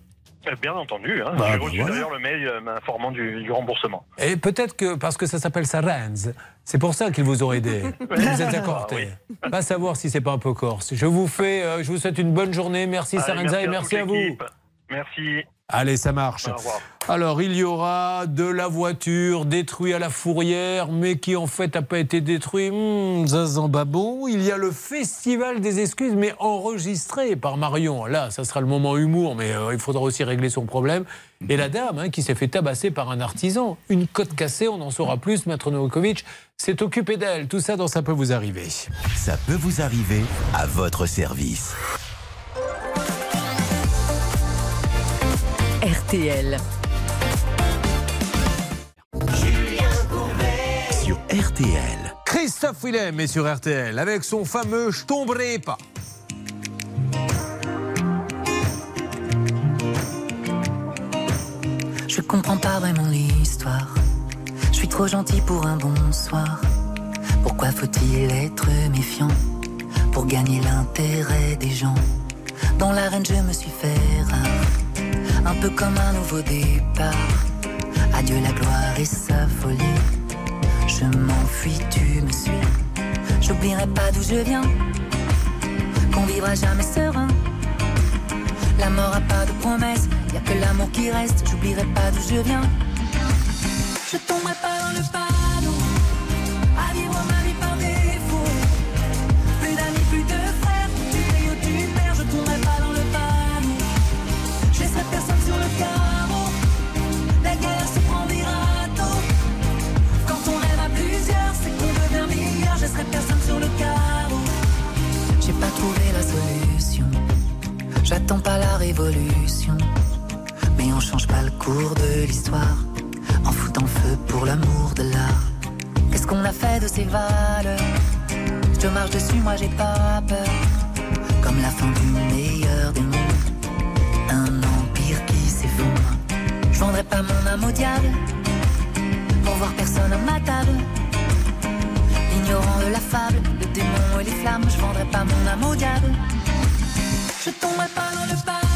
Bien entendu, hein. Bah, j'ai reçu voilà. d'ailleurs le mail euh, m'informant du, du remboursement. Et peut-être que parce que ça s'appelle Sarenz, c'est pour ça qu'il vous aurait aidé. Vous êtes à Corte. Pas savoir si c'est pas un peu corse. Je vous fais, euh, je vous souhaite une bonne journée. Merci Allez, Sarenza et merci à vous. Merci. Allez, ça marche. Alors, il y aura de la voiture détruite à la fourrière, mais qui en fait n'a pas été détruite. Hmm, Zazan Babon. Il y a le Festival des excuses, mais enregistré par Marion. Là, ça sera le moment humour, mais euh, il faudra aussi régler son problème. Et la dame hein, qui s'est fait tabasser par un artisan. Une côte cassée, on en saura plus. Maître Novakovic s'est occupé d'elle. Tout ça dans Ça peut vous arriver. Ça peut vous arriver à votre service. RTL. Sur RTL. Christophe Willem est sur RTL avec son fameux Je tomberai pas. Je comprends pas vraiment l'histoire. Je suis trop gentil pour un bonsoir. Pourquoi faut-il être méfiant pour gagner l'intérêt des gens? Dans l'arène, je me suis fait rare, un peu comme un nouveau départ. Adieu la gloire et sa folie. Je m'enfuis, tu me suis. J'oublierai pas d'où je viens, qu'on vivra jamais serein. La mort a pas de promesse, y a que l'amour qui reste. J'oublierai pas d'où je viens. Je tomberai pas dans le panneau, pas trouvé la solution. J'attends pas la révolution, mais on change pas le cours de l'histoire en foutant feu pour l'amour de l'art. Qu'est-ce qu'on a fait de ces valeurs? Je marche dessus, moi j'ai pas peur. Comme la fin du meilleur des mondes, un empire qui s'effondre. Je vendrai pas mon âme au diable pour voir personne à ma table. Ignorant de la fable, le démon et les flammes, je vendrai pas mon âme au diable. Je tomberai pas dans le panneau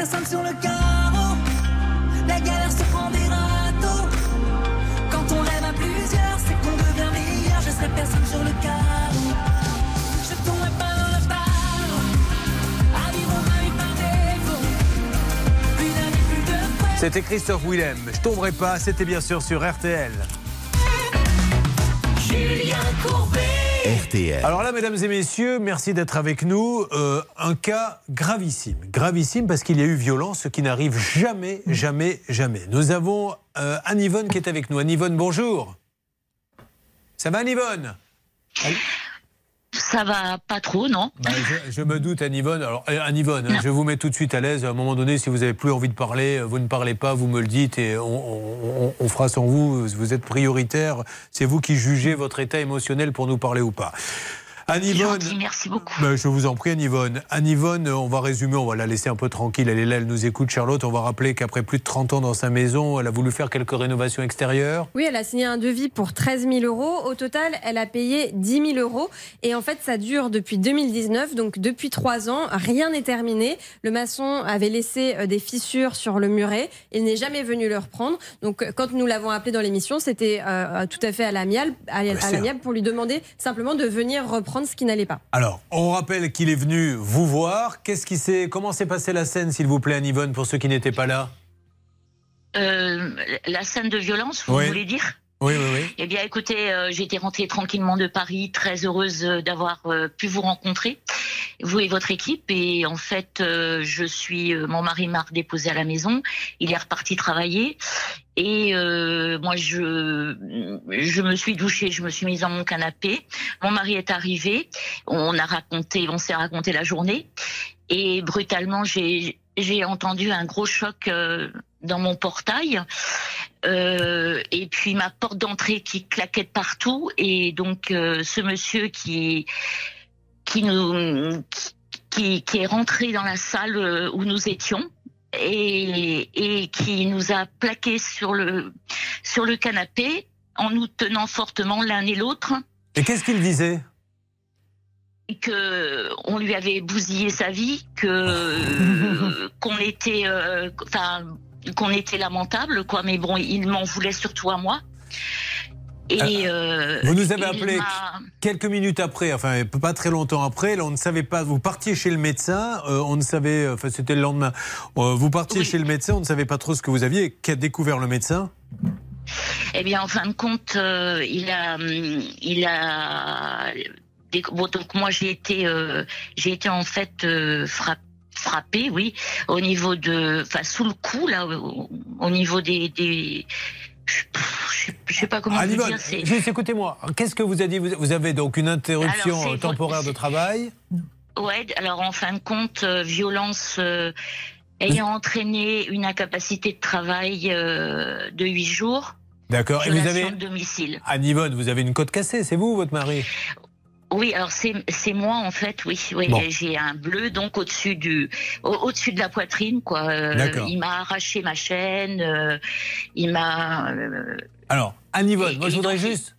personne sur le carreau. La galère se prend des râteaux. Quand on rêve à plusieurs, c'est qu'on devient meilleur. Je serai personne sur le carreau. Je tombe pas dans le panneau. À vivre, m'a par défaut. Plus d'amis, plus de frères. C'était Christophe Willem. Je tomberai pas, c'était bien sûr sur RTL. Julien Courbet. Alors là, mesdames et messieurs, merci d'être avec nous. Euh, un cas gravissime. Gravissime parce qu'il y a eu violence, ce qui n'arrive jamais, jamais, jamais. Nous avons euh, Anne-Yvonne qui est avec nous. Anne-Yvonne, bonjour. Ça va, Anne-Yvonne? Ça va pas trop, non? Bah, je, je me doute, Anne-Yvonne. Alors, euh, Anne-Yvonne, je vous mets tout de suite à l'aise. À un moment donné, si vous n'avez plus envie de parler, euh, vous ne parlez pas, vous me le dites et on- on- on fera sans vous. Vous êtes prioritaire. C'est vous qui jugez votre état émotionnel pour nous parler ou pas. Anne-Yvonne. Merci beaucoup. Ben, je vous en prie, Anne-Yvonne. Anne-Yvonne, on va résumer, on va la laisser un peu tranquille. Elle est là, elle nous écoute. Charlotte, on va rappeler qu'après plus de 30 ans dans sa maison, elle a voulu faire quelques rénovations extérieures. Oui, elle a signé un devis pour 13 000 euros. Au total, elle a payé 10 000 euros. Et en fait, ça dure depuis 2019. Donc, depuis trois ans, rien n'est terminé. Le maçon avait laissé euh, des fissures sur le muret. Il n'est jamais venu le reprendre. Donc, euh, quand nous l'avons appelé dans l'émission, c'était euh, tout à fait à l'amiable à, à c'est l'amiable pour lui demander simplement de venir reprendre ce qui n'allait pas. Alors, on rappelle qu'il est venu vous voir. Qu'est-ce qui s'est, comment s'est passée la scène, s'il vous plaît, Anne-Yvonne, pour ceux qui n'étaient pas là? Euh, La scène de violence, vous Oui. voulez dire? Oui, oui, oui. Eh bien, écoutez, euh, j'étais rentrée tranquillement de Paris, très heureuse euh, d'avoir euh, pu vous rencontrer, vous et votre équipe. Et en fait, euh, je suis, euh, mon mari m'a déposé à la maison. Il est reparti travailler. Et moi, je, je me suis douchée, je me suis mise dans mon canapé. Mon mari est arrivé. On a raconté, on s'est raconté la journée. Et brutalement, j'ai j'ai entendu un gros choc dans mon portail. Euh, et puis ma porte d'entrée qui claquait de partout. Et donc euh, ce monsieur qui qui nous qui, qui est rentré dans la salle euh, où nous étions et, et qui nous a plaqué sur le sur le canapé en nous tenant fortement l'un et l'autre. Et qu'est-ce qu'il disait? Que on lui avait bousillé sa vie, que qu'on était, enfin qu'on était lamentable, quoi. Mais bon, il m'en voulait surtout à moi. Et euh, Vous nous avez appelé quelques minutes après, enfin pas très longtemps après. Là, on ne savait pas. Vous partiez chez le médecin. euh, on ne savait. Enfin, c'était le lendemain. Euh, vous partiez chez le médecin. On ne savait pas trop ce que vous aviez. Qu'a découvert le médecin? Eh bien, en fin de compte, il a, il a. bon, donc moi, j'ai été, j'ai été en fait euh, frapp- frappée, oui, au niveau de, enfin, sous le cou là, au, au niveau des, des je, je sais pas comment Ah, vous Yvonne, dire. c'est- juste écoutez-moi. Qu'est-ce que vous avez dit? Vous, avez donc une interruption Alors, temporaire de travail? Ouais, alors en fin de compte, euh, violence euh, ayant entraîné une incapacité de travail euh, de huit jours. D'accord. Et vous avez domicile. Anne Yvonne, vous avez une côte cassée. C'est vous, votre mari? Oui, alors c'est moi en fait, oui. oui Bon. J'ai un bleu donc au-dessus du au- au-dessus de la poitrine quoi. Euh, il m'a arraché ma chaîne, euh, il m'a euh, Alors, Anne Yvonne, moi je voudrais juste.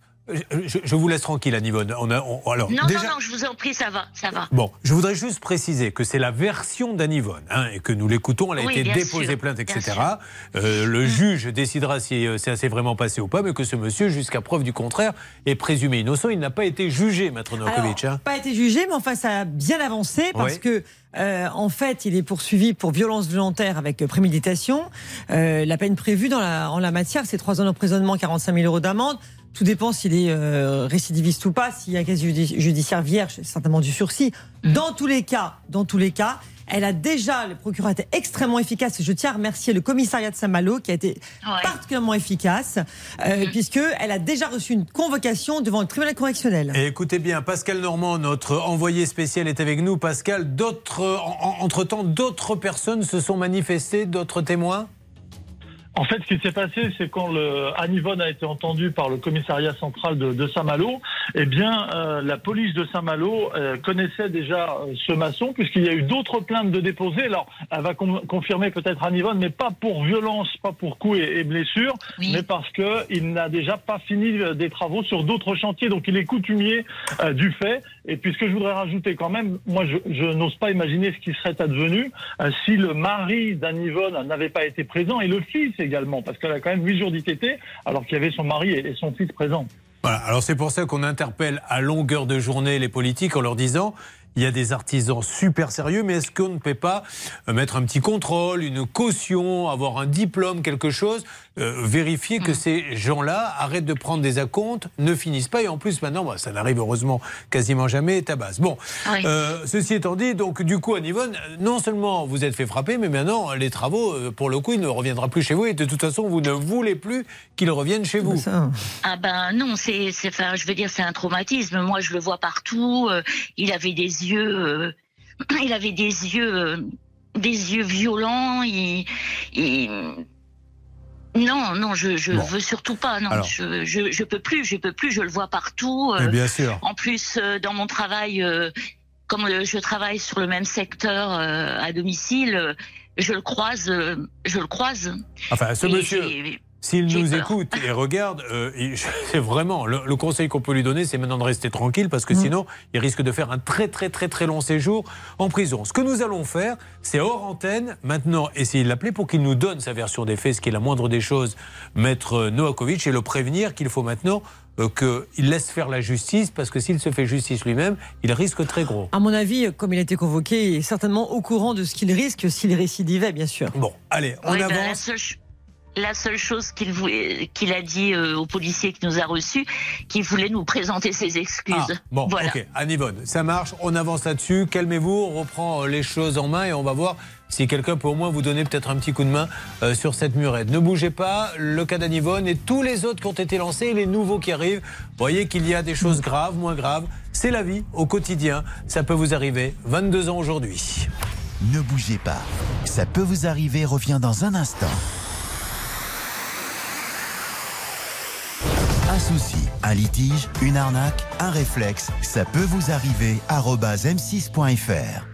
Je, vous laisse tranquille, Anne Yvonne. On a, on- alors, Non déjà, non non, je vous en prie, ça va, ça va. Bon, je voudrais juste préciser que c'est la version d'Anne-Yvonne hein, et que nous l'écoutons. Elle a Oui, été déposée sûr, plainte, etc. Mm. Euh, le juge décidera si euh, ça s'est vraiment passé ou pas, mais que ce monsieur, jusqu'à preuve du contraire, est présumé innocent. Il n'a pas été jugé, Maître Novakovic. hein. pas été jugé, mais enfin, ça a bien avancé parce Oui. que, euh, en fait, il est poursuivi pour violence volontaire avec euh, préméditation. Euh, la peine prévue dans la, en la matière, c'est 3 ans d'emprisonnement, 45 000 euros d'amende. Tout dépend s'il est euh, récidiviste ou pas. S'il y a un casier judi- judiciaire vierge, c'est certainement du sursis. Dans tous les cas, dans tous les cas, elle a déjà, le procureur a été extrêmement efficace. Et je tiens à remercier le commissariat de Saint-Malo qui a été particulièrement efficace, euh, puisque elle a déjà reçu une convocation devant le tribunal correctionnel. Et écoutez bien, Pascal Normand, notre envoyé spécial, est avec nous. Pascal, d'autres, en- en- entre-temps, d'autres personnes se sont manifestées, d'autres témoins? En fait, ce qui s'est passé, c'est quand le Anne Yvonne a été entendue par le commissariat central de, de Saint-Malo, eh bien, euh, la police de Saint-Malo euh, connaissait déjà euh, ce maçon, puisqu'il y a eu d'autres plaintes de déposées. Alors, elle va con- confirmer peut-être Anne Yvonne, mais pas pour violence, pas pour coups et, et blessures, mais parce que il n'a déjà pas fini des travaux sur d'autres chantiers. Donc, il est coutumier euh, du fait. Et puis, ce que je voudrais rajouter quand même, moi, je, n'ose pas imaginer ce qui serait advenu euh, si le mari d'Anne n'avait pas été présent et le fils également, parce qu'elle a quand même huit jours d'ITT, alors qu'il y avait son mari et, et son fils présents. Voilà, alors c'est pour ça qu'on interpelle à longueur de journée les politiques en leur disant Il y a des artisans super sérieux, mais est-ce qu'on ne peut pas euh, mettre un petit contrôle, une caution, avoir un diplôme, quelque chose, euh, vérifier que ces gens-là arrêtent de prendre des acomptes, ne finissent pas, et en plus maintenant, bah, ça n'arrive heureusement quasiment jamais, tabasse. Bon, Oui. euh, ceci étant dit, donc du coup, à Nivonne, non seulement vous êtes fait frapper, mais maintenant, les travaux, euh, pour le coup, il ne reviendra plus chez vous, et de toute façon, vous ne voulez plus qu'il revienne chez vous. Ah ben non, c'est, c'est, enfin, je veux dire, c'est un traumatisme. Moi, je le vois partout. euh, il avait des yeux, euh, il avait des yeux, des yeux violents. Il, il- non, non, je, je Bon. veux surtout pas. Non, Alors. je, je, je peux plus, je peux plus. Je le vois partout. Euh, bien sûr. En plus, euh, dans mon travail, euh, comme euh, je travaille sur le même secteur euh, à domicile, euh, je le croise, euh, je le croise. Enfin, ce Et monsieur, s'il nous peur. écoute et regarde, euh, c'est vraiment le, le conseil qu'on peut lui donner, c'est maintenant de rester tranquille parce que sinon, il risque de faire un très très très très long séjour en prison. Ce que nous allons faire, c'est hors antenne maintenant essayer de l'appeler pour qu'il nous donne sa version des faits, ce qui est la moindre des choses, maître Novakovic, et le prévenir qu'il faut maintenant euh, qu'il laisse faire la justice parce que s'il se fait justice lui-même, il risque très gros. À mon avis, comme il a été convoqué, il est certainement au courant de ce qu'il risque s'il récidivait, bien sûr. Bon, allez, Ouais, ben, ch- la seule chose qu'il a dit euh, au policier qui nous a reçus, qu'il voulait nous présenter ses excuses. Ah, bon, voilà. ok, Anne-Yvonne, ça marche, on avance là-dessus, calmez-vous, on reprend euh, les choses en main et on va voir si quelqu'un peut au moins vous donner peut-être un petit coup de main euh, sur cette murette. Ne bougez pas, le cas d'Anne-Yvonne et tous les autres qui ont été lancés, et les nouveaux qui arrivent, voyez qu'il y a des choses graves, moins graves, c'est la vie au quotidien, ça peut vous arriver, 22 ans aujourd'hui. Ne bougez pas. Ça peut vous arriver, revient dans un instant. Souci, un litige, une arnaque, un réflexe, ça peut vous arriver. arobase m6.fr.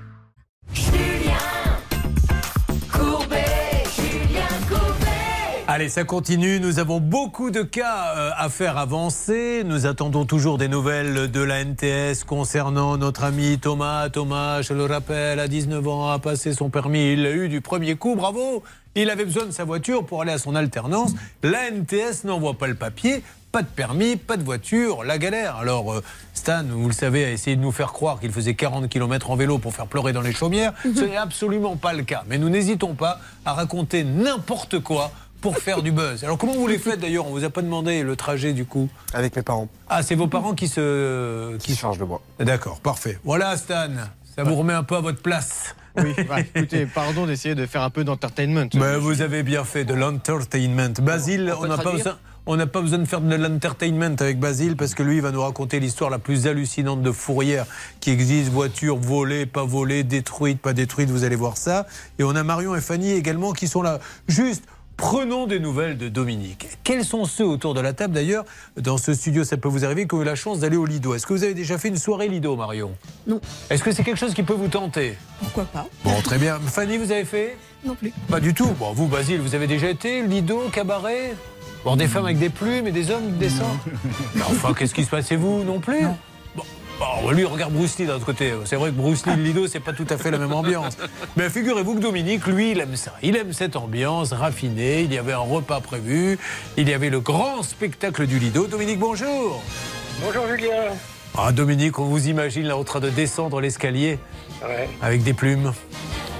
Courbet, Julien Courbet. Allez, ça continue. Nous avons beaucoup de cas euh, à faire avancer. Nous attendons toujours des nouvelles de la NTS concernant notre ami Thomas. Thomas, je le rappelle, à 19 ans, a passé son permis. Il l'a eu du premier coup. Bravo. Il avait besoin de sa voiture pour aller à son alternance. La NTS n'envoie pas le papier. Pas de permis, pas de voiture, la galère. Alors, euh, Stan, vous le savez, a essayé de nous faire croire qu'il faisait 40 km en vélo pour faire pleurer dans les chaumières. Ce n'est absolument pas le cas. Mais nous n'hésitons pas à raconter n'importe quoi pour faire du buzz. Alors comment vous les faites d'ailleurs? On vous a pas demandé le trajet du coup? Avec mes parents. Ah, c'est vos parents qui se qui, chargent de moi. D'accord, parfait. Voilà Stan, ça vous remet un peu à votre place. Oui, bah, écoutez, pardon d'essayer de faire un peu d'entertainment. Mais vous avez bien fait de l'entertainment. Basile, On n'a pas besoin. On n'a pas besoin de faire de l'entertainment avec Basile parce que lui, il va nous raconter l'histoire la plus hallucinante de Fourrière qui existe. Voiture volée, pas volée, détruite, pas détruite, vous allez voir ça. Et on a Marion et Fanny également qui sont là. Juste, prenons des nouvelles de Dominique. Quels sont ceux autour de la table d'ailleurs Dans ce studio, ça peut vous arriver qui ont eu la chance d'aller au Lido? Est-ce que vous avez déjà fait une soirée Lido, Marion? Non. Est-ce que c'est quelque chose qui peut vous tenter? Pourquoi pas Bon, très bien. Fanny, vous avez fait? Non plus. pas du tout. Bon, vous, Basile, vous avez déjà été Lido, cabaret? Voir des femmes avec des plumes et des hommes décents Mais Enfin, qu'est-ce qui se passe Et vous non plus Bon, bon, lui, regarde Bruce Lee d'un autre côté. C'est vrai que Bruce Lee Lido, c'est pas tout à fait la même ambiance. Mais figurez-vous que Dominique, lui, il aime ça. Il aime cette ambiance raffinée. Il y avait un repas prévu. Il y avait le grand spectacle du Lido. Dominique, bonjour. Bonjour Julien. Ah, Dominique, on vous imagine là en train de descendre l'escalier Ouais. avec des plumes.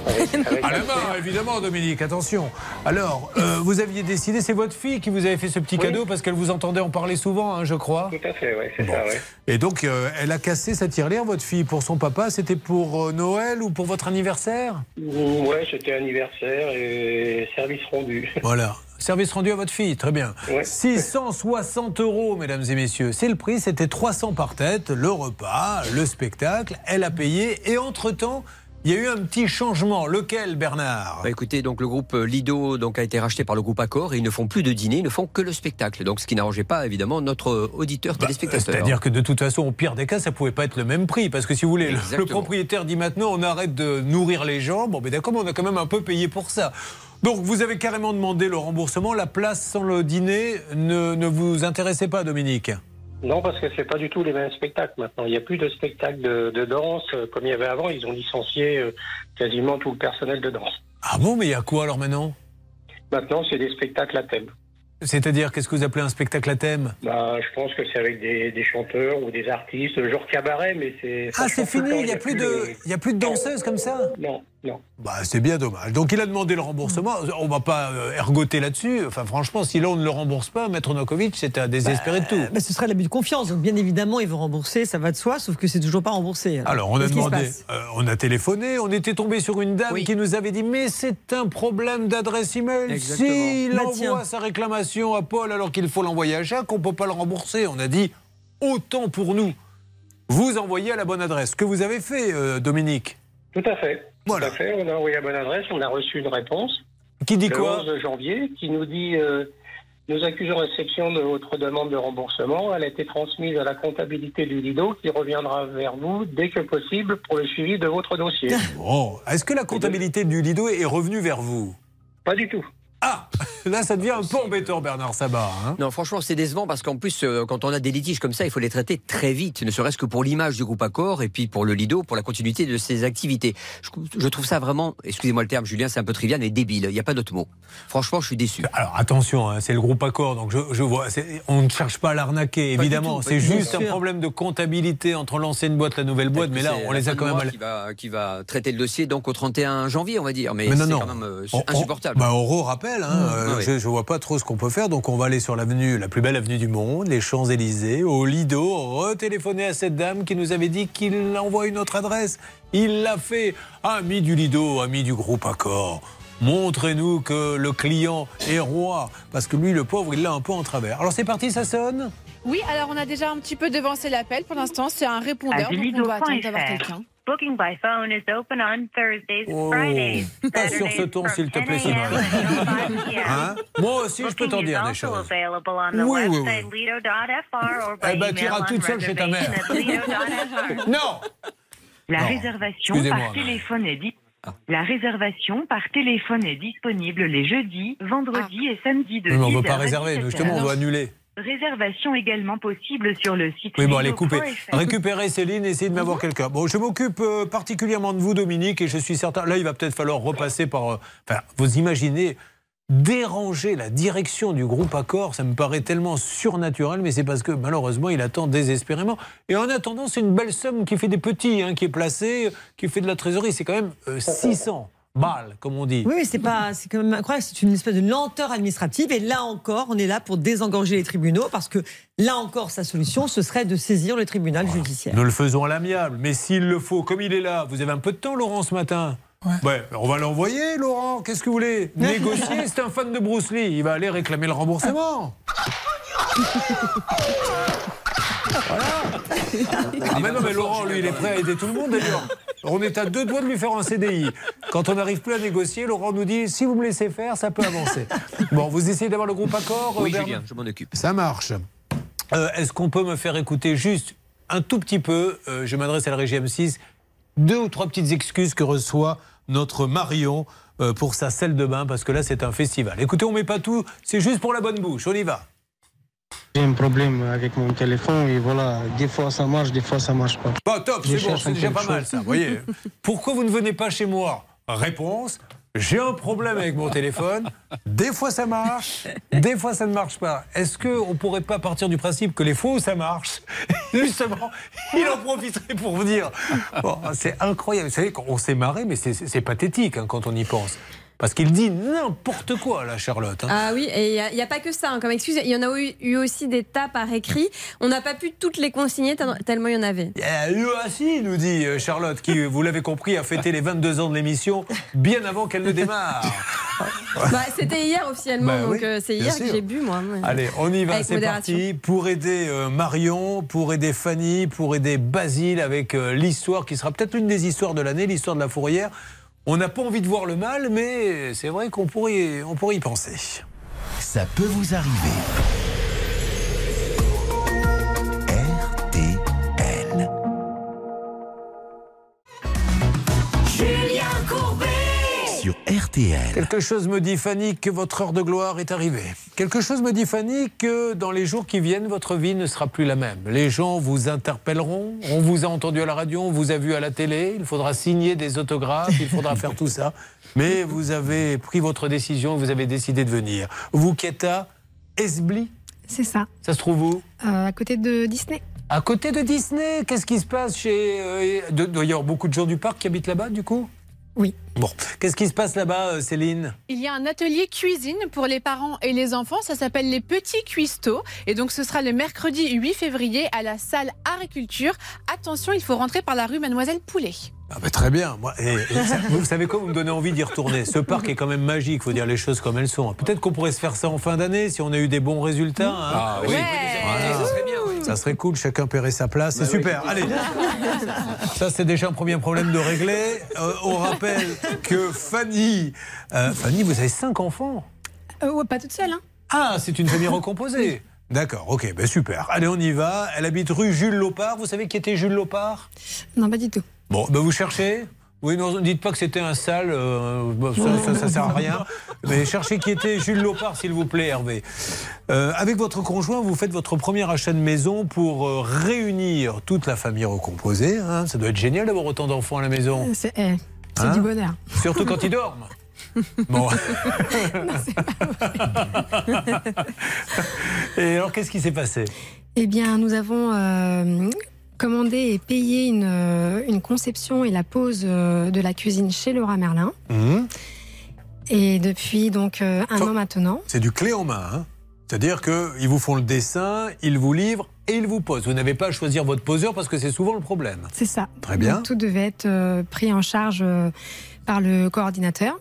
Avec- avec À la main, évidemment, Dominique, attention. Alors, euh, vous aviez décidé, c'est votre fille qui vous avait fait ce petit Oui. cadeau parce qu'elle vous entendait en parler souvent, hein, je crois. Tout à fait, ouais, c'est Bon. ça, ouais. Et donc, euh, elle a cassé sa tirelire, votre fille, pour son papa. C'était pour euh, Noël ou pour votre anniversaire? Mmh, Ouais, c'était anniversaire et service rendu. Voilà. Service rendu à votre fille, très bien. Ouais. 660 euros, mesdames et messieurs. C'est le prix, c'était 300 par tête, le repas, le spectacle. Elle a payé. Et entre-temps, il y a eu un petit changement. Lequel, Bernard? Bah, écoutez, donc le groupe Lido donc, a été racheté par le groupe Accor et ils ne font plus de dîner, ils ne font que le spectacle. Donc ce qui n'arrangeait pas évidemment notre auditeur téléspectateur. Bah, C'est-à-dire que de toute façon, au pire des cas, ça pouvait pas être le même prix. Parce que si vous voulez, le- propriétaire dit maintenant on arrête de nourrir les gens. Bon, mais d'accord, mais on a quand même un peu payé pour ça. Donc vous avez carrément demandé le remboursement. La place sans le dîner ne, ne vous intéressait pas, Dominique? Non, parce que c'est pas du tout les mêmes spectacles maintenant. Il n'y a plus de spectacles de, de danse euh, comme il y avait avant. Ils ont licencié euh, quasiment tout le personnel de danse. Ah bon, mais il y a quoi alors maintenant? Maintenant, c'est des spectacles à thème. C'est-à-dire, qu'est-ce que vous appelez un spectacle à thème? Bah, je pense que c'est avec des, des chanteurs ou des artistes, genre cabaret, mais c'est. Ah, c'est fini, il n'y a, plus de, y a plus de danseuses comme ça? Non, non. Bah, c'est bien dommage. Donc, il a demandé le remboursement. On va pas euh, ergoter là-dessus. Enfin, franchement, si là, on ne le rembourse pas, Maître Nokovic, c'est à désespérer de tout. Bah, ce serait l'abus de confiance. Donc, bien évidemment, ils vont rembourser, ça va de soi, sauf que c'est toujours pas remboursé. Alors, on a demandé, euh, on a téléphoné, on était tombé sur une dame qui nous avait dit Mais c'est un problème d'adresse email. Exactement. S'il Bah, envoie tiens. sa réclamation à Paul alors qu'il faut l'envoyer à Jacques, on ne peut pas le rembourser. On a dit Autant pour nous. Vous envoyez à la bonne adresse. Ce que vous avez fait, euh, Dominique? Tout à fait. Voilà. Tout à fait. On a envoyé la bonne adresse, on a reçu une réponse. Qui dit le quoi 11 janvier, qui nous dit euh, Nous accusons réception de votre demande de remboursement. Elle a été transmise à la comptabilité du Lido qui reviendra vers vous dès que possible pour le suivi de votre dossier. Bon, est-ce que la comptabilité du Lido est revenue vers vous? Pas du tout. Ah Là, ça devient un peu embêtant, Bernard Sabat. hein. Non, franchement, c'est décevant parce qu'en plus, euh, quand on a des litiges comme ça, il faut les traiter très vite, ne serait-ce que pour l'image du groupe Accor et puis pour le Lido, pour la continuité de ses activités. Je, je trouve ça vraiment, excusez-moi le terme, Julien, c'est un peu trivial, mais débile. Il n'y a pas d'autre mot. Franchement, je suis déçu. Alors attention, hein, c'est le groupe Accor, donc je, je vois, on ne cherche pas à l'arnaquer, évidemment. C'est juste un problème de comptabilité entre l'ancienne boîte et la nouvelle boîte, mais là, on les a quand même. Qui va, qui va traiter le dossier donc au 31 janvier, on va dire. Mais, Mais non, c'est non. quand même euh, On- on- insupportable. bah, on rappelle, hein, euh, oui. je ne vois pas trop ce qu'on peut faire, donc on va aller sur l'avenue, la plus belle avenue du monde, les Champs-Élysées, au Lido, retéléphoner à cette dame qui nous avait dit qu'il envoie une autre adresse. Il l'a fait. Ami du Lido, ami du groupe Accor. Montrez-nous que le client est roi, parce que lui, le pauvre, il l'a un peu en travers. Alors c'est parti, ça sonne? Oui, alors on a déjà un petit peu devancé l'appel. Pour l'instant, c'est un répondeur, donc on doit attendre d'avoir quelqu'un. Booking by phone is open on Thursdays and Oh, Fridays. pas sur ce ton, s'il te plaît, Simone. Hein? Moi aussi, je peux t'en dire des choses. Available on the Oui, oui, website lido.fr or by Eh ben, tu email iras on toute seule chez ta mère. Non La Non. réservation par téléphone est di- La réservation par téléphone est disponible les jeudis, vendredis et samedis de Oui, mais on ne 10 veut pas réserver, 17 nous, justement, on veut annuler. Réservation également possible sur le site Oui, bon, allez, coupez. Récupérez Céline, essayez de m'avoir quelqu'un. Bon, je m'occupe euh, particulièrement de vous, Dominique, et je suis certain. Là, il va peut-être falloir repasser par. euh, Enfin, vous imaginez. Déranger la direction du groupe Accor, ça me paraît tellement surnaturel, mais c'est parce que malheureusement il attend désespérément. Et en attendant, c'est une belle somme qui fait des petits, hein, qui est placée, qui fait de la trésorerie. C'est quand même euh, 600 balles, comme on dit. Oui, mais c'est pas, c'est quand même incroyable. C'est une espèce de lenteur administrative. Et là encore, on est là pour désengorger les tribunaux parce que là encore, sa solution, ce serait de saisir le tribunal judiciaire. Nous le faisons à l'amiable, mais s'il le faut, comme il est là, vous avez un peu de temps, Laurent, ce matin Ouais, on va l'envoyer, Laurent. Qu'est-ce que vous voulez Négocier, c'est un fan de Bruce Lee. Il va aller réclamer le remboursement. Ah, mais non, mais Laurent, lui, il est prêt à aider tout le monde, d'ailleurs. On est à deux doigts de lui faire un CDI. Quand on n'arrive plus à négocier, Laurent nous dit si vous me laissez faire, ça peut avancer. Bon, vous essayez d'avoir le groupe accord Oui, Bernard Julien, je m'en occupe. ça marche. Euh, Est-ce qu'on peut me faire écouter juste un tout petit peu euh, Je m'adresse à la régie M6. Deux ou trois petites excuses que reçoit notre Marion euh, pour sa selle de bain, parce que là, c'est un festival. Écoutez, on met pas tout, c'est juste pour la bonne bouche. On y va. J'ai un problème avec mon téléphone et voilà, des fois ça marche, des fois ça marche pas. Pas top, c'est bon, c'est déjà pas mal ça. Vous voyez Pourquoi vous ne venez pas chez moi? Réponse j'ai un problème avec mon téléphone. Des fois ça marche, des fois ça ne marche pas. Est-ce qu'on ne pourrait pas partir du principe que les fois où ça marche, justement, il en profiterait pour vous dire Bon, C'est incroyable. Vous savez qu'on s'est marré, mais c'est- c'est pathétique hein, quand on y pense. Parce qu'il dit n'importe quoi, là, Charlotte. hein. Ah oui, et il n'y a, pas que ça hein, comme excuse. Il y en a eu, eu aussi des tas par écrit. On n'a pas pu toutes les consigner tel- tellement il y en avait. Eh, lui aussi, nous dit euh, Charlotte, qui, vous l'avez compris, a fêté les 22 ans de l'émission bien avant qu'elle ne démarre. Bah, C'était hier officiellement, Bah donc oui, euh, c'est hier que j'ai bu moi. Ouais. Allez, on y va, c'est parti. Pour aider euh, Marion, pour aider Fanny, pour aider Basile avec euh, l'histoire qui sera peut-être l'une des histoires de l'année, l'histoire de la fourrière. On n'a pas envie de voir le mal, mais c'est vrai qu'on pourrait, on pourrait y penser. Ça peut vous arriver. RTL. Quelque chose me dit, Fanny, que votre heure de gloire est arrivée. Quelque chose me dit, Fanny, que dans les jours qui viennent, votre vie ne sera plus la même. Les gens vous interpelleront. On vous a entendu à la radio, on vous a vu à la télé. Il faudra signer des autographes, il faudra faire tout ça. Mais vous avez pris votre décision, vous avez décidé de venir. Vous, Keta, Esbly C'est ça. Ça se trouve où? Euh, à côté de Disney. À côté de Disney, qu'est-ce qui se passe chez. euh, de- doit y avoir beaucoup de gens du parc qui habitent là-bas, du coup? Oui. Bon, qu'est-ce qui se passe là-bas, euh, Céline? Il y a un atelier cuisine pour les parents et les enfants. Ça s'appelle les Petits Cuistots. Et donc, ce sera le mercredi 8 février à la salle Agriculture. Attention, il faut rentrer par la rue Mademoiselle Poulet. Ah bah, très bien. Moi, et- et ça- vous savez quoi? Vous me donnez envie d'y retourner. Ce parc est quand même magique, il faut dire les choses comme elles sont. Peut-être qu'on pourrait se faire ça en fin d'année si on a eu des bons résultats. hein. Ah oui. Voilà. Ça serait bien, oui. Ça serait cool, chacun paierait sa place. C'est Bah oui. super. Allez, ça c'est déjà un premier problème de régler. Euh, on rappelle que Fanny, euh, Fanny, vous avez cinq enfants. Euh, ouais, pas toute seule, hein. Ah, c'est une famille recomposée. D'accord, ok, ben super. Allez, on y va. Elle habite rue Jules Lopard. Vous savez qui était Jules Lopard Non, pas du tout. Bon, ben vous cherchez? Oui, non, dites pas que c'était un sale, euh, ça, ça, ça sert à rien. Mais cherchez qui était Jules Lopard, s'il vous plaît, Hervé. Euh, avec votre conjoint, vous faites votre premier achat de maison pour euh, réunir toute la famille recomposée. hein. Ça doit être génial d'avoir autant d'enfants à la maison. C'est eh, Hein du bonheur. Surtout quand ils dorment. Bon. Et alors, qu'est-ce qui s'est passé? Eh bien, nous avons euh, commandé et une, euh, une conception et la pose euh, de la cuisine chez Laura Merlin. Hum, Et depuis donc euh, un an maintenant. C'est du clé en main. hein. C'est-à-dire qu'ils vous font le dessin, ils vous livrent et ils vous posent. Vous n'avez pas à choisir votre poseur parce que c'est souvent le problème. C'est ça. Très bien. Donc, tout devait être pris en charge par le coordinateur.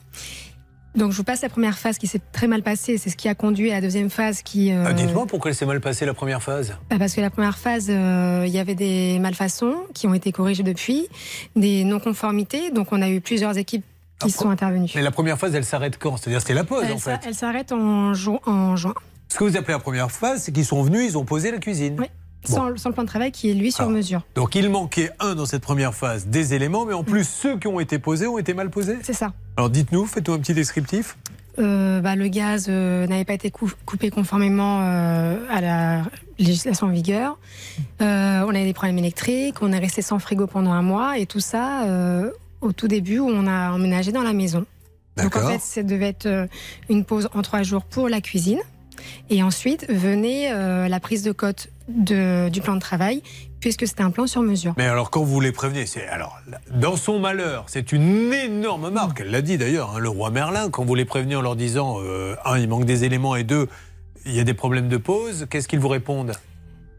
Donc je vous passe la première phase qui s'est très mal passée. C'est ce qui a conduit à la deuxième phase qui. euh, Ah, Dites-moi pourquoi elle s'est mal passée la première phase. bah, Parce que la première phase, euh, il y avait des malfaçons qui ont été corrigées depuis, des non-conformités. Donc on a eu plusieurs équipes qui sont intervenues. Mais la première phase, elle s'arrête quand? C'est-à-dire c'était la pause Elle en fait. Elle s'arrête en, ju- en juin, Ce que vous appelez la première phase, c'est qu'ils sont venus, ils ont posé la cuisine. Oui. Sans, sans le plan de travail qui est lui sur Alors. mesure. Donc il manquait un dans cette première phase des éléments, mais en plus ceux qui ont été posés ont été mal posés. C'est ça. Alors dites-nous, faites-nous un petit descriptif. Euh, bah, le gaz euh, n'avait pas été cou- coupé conformément euh, à la législation en vigueur. Euh, on avait des problèmes électriques, on est resté sans frigo pendant un mois et tout ça au tout début où on a emménagé dans la maison. Donc en fait, ça devait être une pause en trois jours pour la cuisine. Et ensuite venait euh, la prise de cote de- du plan de travail, puisque c'était un plan sur mesure. Mais alors quand vous les prévenez, c'est alors dans son malheur, c'est une énorme marque. Elle l'a dit d'ailleurs, hein, le roi Merlin. Quand vous les prévenez en leur disant euh, un, il manque des éléments et deux, il y a des problèmes de pause, qu'est-ce qu'ils vous répondent?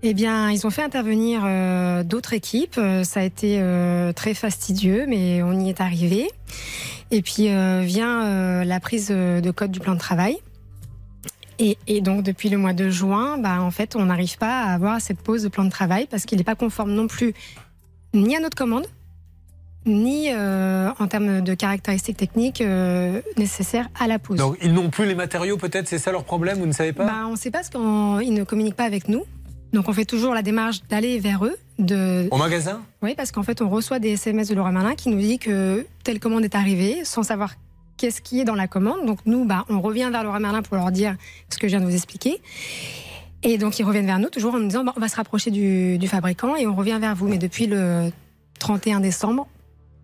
Eh bien, ils ont fait intervenir euh, d'autres équipes. Ça a été euh, très fastidieux, mais on y est arrivé. Et puis euh, vient la prise de code du plan de travail. Et, et donc depuis le mois de juin, bah, en fait, on n'arrive pas à avoir cette pause de plan de travail parce qu'il n'est pas conforme non plus ni à notre commande, ni euh, en termes de caractéristiques techniques euh, nécessaires à la pause. Donc ils n'ont plus les matériaux, peut-être, c'est ça leur problème, vous ne savez pas? Bah, on ne sait pas parce qu'ils ne communiquent pas avec nous. Donc on fait toujours la démarche d'aller vers eux. De... Au magasin? Oui, parce qu'en fait on reçoit des SMS de Laura Merlin qui nous dit que telle commande est arrivée sans savoir qu'est-ce qui est dans la commande. Donc nous, bah, on revient vers Laura Merlin pour leur dire ce que je viens de vous expliquer. Et donc ils reviennent vers nous toujours en nous disant bah, on va se rapprocher du, du fabricant et on revient vers vous. Mais depuis le 31 décembre,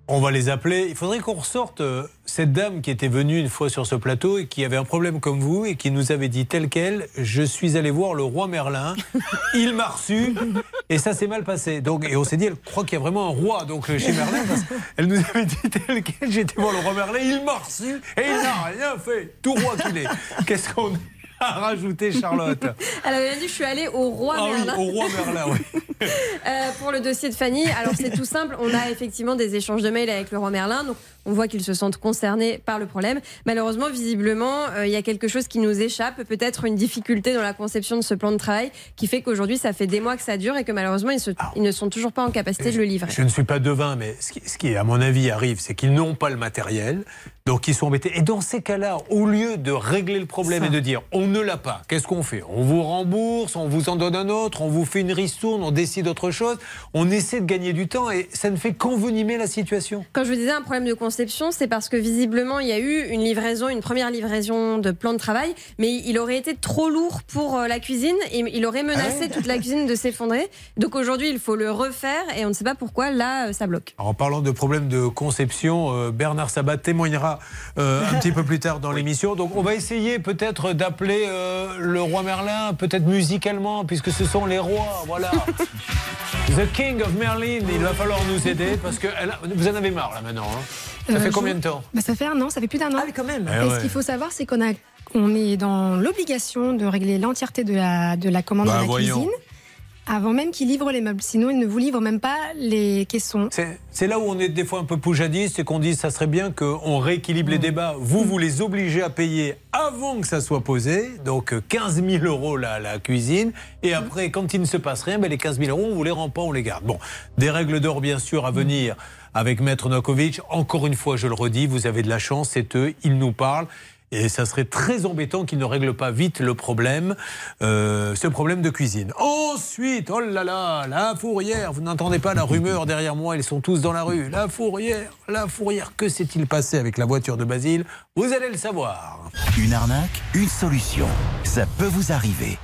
On va les appeler. Il faudrait qu'on ressorte euh, cette dame qui était venue une fois sur ce plateau et qui avait un problème comme vous et qui nous avait dit tel quel Je suis allé voir le roi Merlin, il m'a reçu et ça s'est mal passé. Donc, et on s'est dit Elle croit qu'il y a vraiment un roi donc, chez Merlin parce qu'elle nous avait dit tel quel J'ai été voir le roi Merlin, il m'a reçu et il n'a rien fait. Tout roi qu'il est. Qu'est-ce qu'on a rajouté, Charlotte Elle avait dit je suis allée au roi Ah oui, Merlin. au roi Merlin, oui. Euh, pour le dossier de Fanny, alors c'est tout simple. On a effectivement des échanges de mails avec le roi Merlin. Donc on voit qu'ils se sentent concernés par le problème. Malheureusement, visiblement, euh, il y a quelque chose qui nous échappe. Peut-être une difficulté dans la conception de ce plan de travail qui fait qu'aujourd'hui, ça fait des mois que ça dure et que malheureusement, ils, se- ils ne sont toujours pas en capacité de le livrer. Je ne suis pas devin, mais ce qui, ce qui, à mon avis, arrive, c'est qu'ils n'ont pas le matériel, donc ils sont embêtés. Et dans ces cas-là, au lieu de régler le problème Ça. et de dire on ne l'a pas, qu'est-ce qu'on fait? On vous rembourse, on vous en donne un autre, on vous fait une ristourne, on décide autre chose. On essaie de gagner du temps et ça ne fait qu'envenimer la situation. Quand je vous disais un problème de conception, conception, c'est parce que visiblement, il y a eu une livraison, une première livraison de plan de travail, mais il aurait été trop lourd pour euh, la cuisine et il aurait menacé toute la cuisine de s'effondrer. Donc aujourd'hui, il faut le refaire et on ne sait pas pourquoi là, euh, ça bloque. En parlant de problèmes de conception, euh, Bernard Sabat témoignera euh, un petit peu plus tard dans l'émission. Donc on va essayer peut-être d'appeler euh, le roi Merlin, peut-être musicalement, puisque ce sont les rois. Voilà. The King of Merlin, il va falloir nous aider parce que elle a- vous en avez marre là maintenant. hein. Ça Euh, fait combien de temps Bah, Ça fait un an, ça fait plus d'un an. Ah oui, quand même. Eh Et ouais. ce qu'il faut savoir, c'est qu'on a, on est dans l'obligation de régler l'entièreté de la, de la commande Bah, de la voyons. cuisine avant même qu'ils livrent les meubles. Sinon, ils ne vous livrent même pas les caissons. C'est- C'est là où on est des fois un peu poujadiste, c'est qu'on dit ça serait bien qu'on rééquilibre Mm. les débats. Vous, vous les obligez à payer avant que ça soit posé, donc euh, 15 000 euros la, la cuisine, et Mm. après, quand il ne se passe rien, ben, les 15 000 euros, on vous les rend pas, on les garde. Bon, des règles d'or, bien sûr, à Mm. venir avec Maître Nokovic. Encore une fois, je le redis, vous avez de la chance, c'est eux, ils nous parlent. Et ça serait très embêtant qu'ils ne règlent pas vite le problème, euh, ce problème de cuisine. Ensuite, oh là là, la fourrière, vous n'entendez pas la rumeur derrière moi, ils sont tous dans la rue. La fourrière, la fourrière, que s'est-il passé avec la voiture de Basile? Vous allez le savoir. Une arnaque, une solution. Ça peut vous arriver.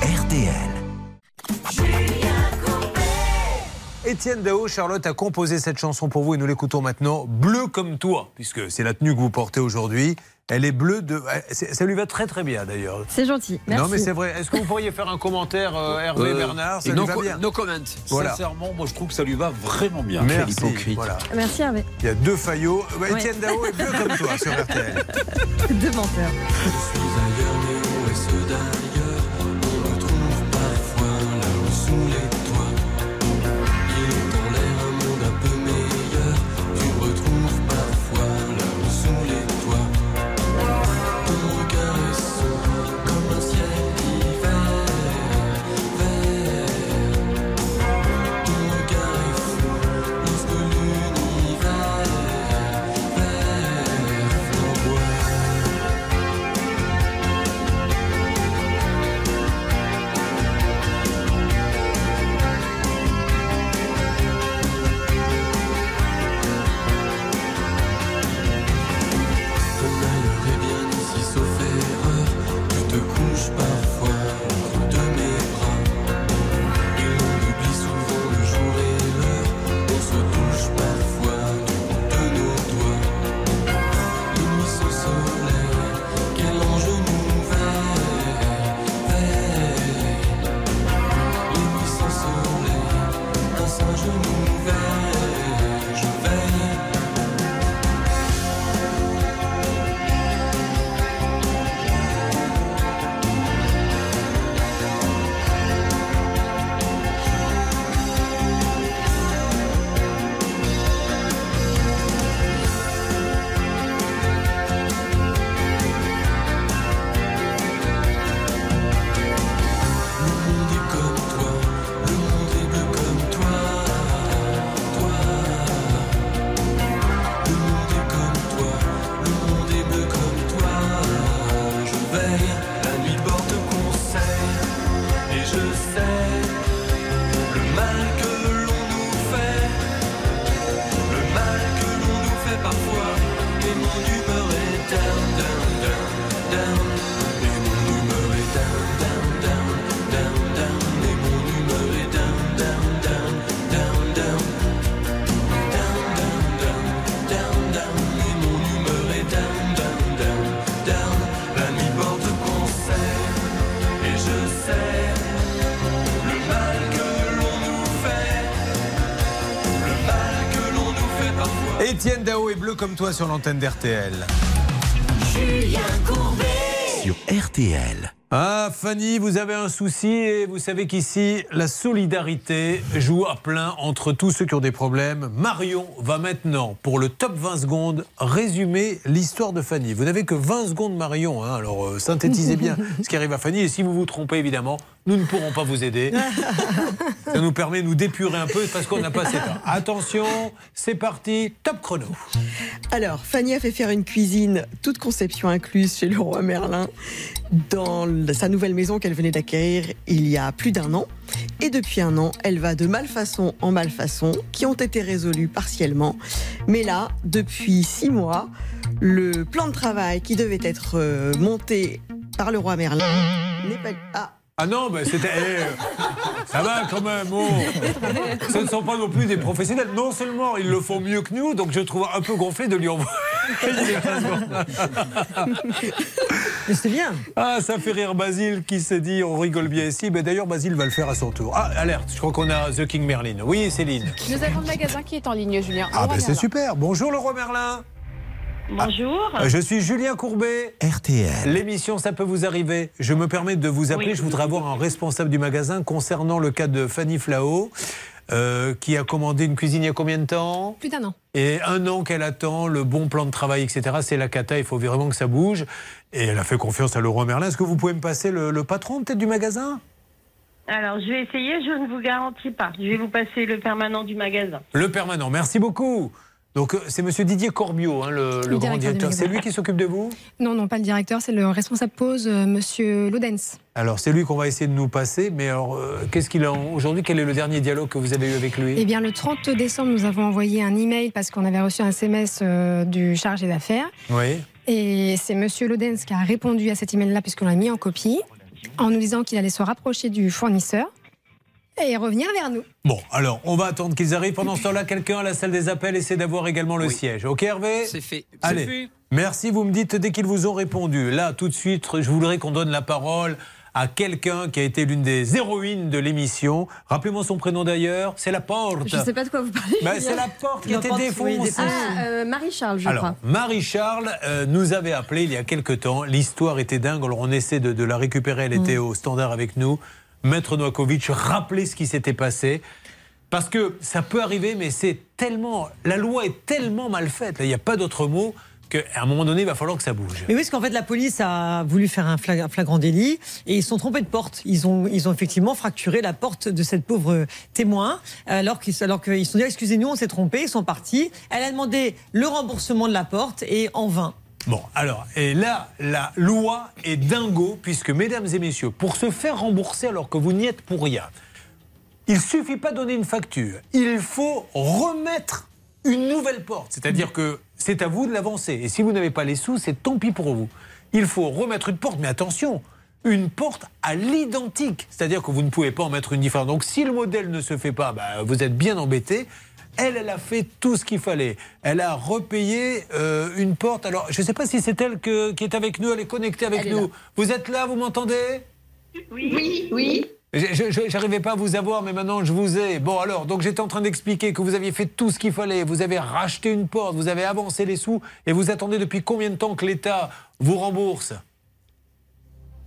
RTL. Étienne Dao, Charlotte a composé cette chanson pour vous et nous l'écoutons maintenant. Bleu comme toi, puisque c'est la tenue que vous portez aujourd'hui. Elle est bleue de. c'est- Ça lui va très très bien d'ailleurs. C'est gentil. Merci. Non mais c'est vrai. Est-ce que vous pourriez faire un commentaire, euh, Hervé Euh, Bernard Ça et lui no va co- bien. no comment. Voilà. Sincèrement, moi je trouve que ça lui va vraiment bien. Merci. Quel hypocrite. Voilà. Merci Hervé. Il y a deux faillots. Bah, Ouais. Étienne Dao est bleu comme toi sur RTL. Deux menteurs. Comme toi sur l'antenne d'RTL. Julien Courbet. Sur RTL. Ah, Fanny, vous avez un souci et vous savez qu'ici, la solidarité joue à plein entre tous ceux qui ont des problèmes. Marion va maintenant, pour le top 20 secondes, résumer l'histoire de Fanny. Vous n'avez que 20 secondes, Marion, hein, alors euh, synthétisez bien ce qui arrive à Fanny. Et si vous vous trompez, évidemment, nous ne pourrons pas vous aider. Ça nous permet de nous d'épurer un peu parce qu'on n'a pas assez temps. Attention, c'est parti, top chrono. Alors, Fanny a fait faire une cuisine, toute conception incluse, chez le roi Merlin, dans sa nouvelle maison qu'elle venait d'acquérir il y a plus d'un an. Et depuis un an, elle va de malfaçon en malfaçon, qui ont été résolues partiellement. Mais là, depuis six mois, le plan de travail qui devait être euh, monté par le roi Merlin n'est pas... Ah, Ah non, mais c'était. eh, ça va quand même. oh. Ce ne sont pas non plus des professionnels. Non seulement ils le font mieux que nous, donc je trouve un peu gonflé de lui envoyer. Mais c'est bien. Ah, ça fait rire Basile qui s'est dit on rigole bien ici. Mais d'ailleurs, Basile va le faire à son tour. Ah, alerte, je crois qu'on a The King Merlin. Oui, Céline. Nous avons le magasin qui est en ligne, Julien. Ah, ben c'est super. Bonjour le roi Merlin. Bonjour. Euh, Je suis Julien Courbet. RTL. L'émission Ça peut vous arriver. Je me permets de vous appeler. Oui. Je voudrais avoir un responsable du magasin concernant le cas de Fanny Flao, euh, qui a commandé une cuisine il y a combien de temps? Plus d'un an. Et un an qu'elle attend, le bon plan de travail, etc. C'est la cata, il faut vraiment que ça bouge. Et elle a fait confiance à Laurent Merlin. Est-ce que vous pouvez me passer le, le patron peut-être du magasin? Alors, je vais essayer, je ne vous garantis pas. Je vais vous passer le permanent du magasin. Le permanent, merci beaucoup. Donc euh, c'est Monsieur Didier Corbiot, hein, le, le Le grand directeur. C'est lui qui s'occupe de vous? Non, non, pas le directeur, c'est le responsable pause, euh, monsieur Lodens. Alors c'est lui qu'on va essayer de nous passer. Mais alors, euh, qu'est-ce qu'il a aujourd'hui Quel est le dernier dialogue que vous avez eu avec lui? Eh bien, le 30 décembre, nous avons envoyé un email parce qu'on avait reçu un SMS euh, du chargé d'affaires. Oui. Et c'est Monsieur Lodens qui a répondu à cet email-là, puisqu'on l'a mis en copie, en nous disant qu'il allait se rapprocher du fournisseur et revenir vers nous. Bon, alors, on va attendre qu'ils arrivent. Pendant ce temps-là, quelqu'un à la salle des appels essaie d'avoir également le siège. Ok, Hervé C'est fait. Allez. Fait. Merci, vous me dites dès qu'ils vous ont répondu. Là, tout de suite, je voudrais qu'on donne la parole à quelqu'un qui a été l'une des héroïnes de l'émission. Rappelez-moi son prénom d'ailleurs. C'est la porte. Je ne sais pas de quoi vous parlez. Ben, Julien. c'est la porte qui était oui, défoncée. défoncée. Ah, euh, Marie-Charles, je Alors, crois. Marie-Charles euh, nous avait appelé il y a quelque temps. L'histoire était dingue. Alors, on essaie de, de la récupérer. Elle était au standard avec nous. Maître Novakovic, rappelez ce qui s'était passé. Parce que ça peut arriver, mais c'est tellement. La loi est tellement mal faite. Il n'y a pas d'autre mot qu'à un moment donné, il va falloir que ça bouge. Mais oui, parce qu'en fait, la police a voulu faire un flag- un flagrant délit et ils sont trompés de porte. Ils ont, ils ont effectivement fracturé la porte de cette pauvre témoin, alors qu'ils alors qu'ils se sont dit excusez-nous, on s'est trompé, ils sont partis. Elle a demandé le remboursement de la porte et en vain. Bon, alors, et là, la loi est dingo, puisque, mesdames et messieurs, pour se faire rembourser alors que vous n'y êtes pour rien, il suffit pas de donner une facture, il faut remettre une nouvelle porte. C'est-à-dire que c'est à vous de l'avancer. Et si vous n'avez pas les sous, c'est tant pis pour vous. Il faut remettre une porte, mais attention, une porte à l'identique. C'est-à-dire que vous ne pouvez pas en mettre une différente. Donc si le modèle ne se fait pas, bah, vous êtes bien embêté. Elle, elle a fait tout ce qu'il fallait. Elle a repayé euh, une porte. Alors, je ne sais pas si c'est elle que- qui est avec nous. Elle est connectée avec Elle nous. Vous êtes là, vous m'entendez? Oui, oui. je- J'arrivais pas à vous avoir, mais maintenant je vous ai. Bon alors, donc j'étais en train d'expliquer que vous aviez fait tout ce qu'il fallait. Vous avez racheté une porte, vous avez avancé les sous, et vous attendez depuis combien de temps que l'État vous rembourse?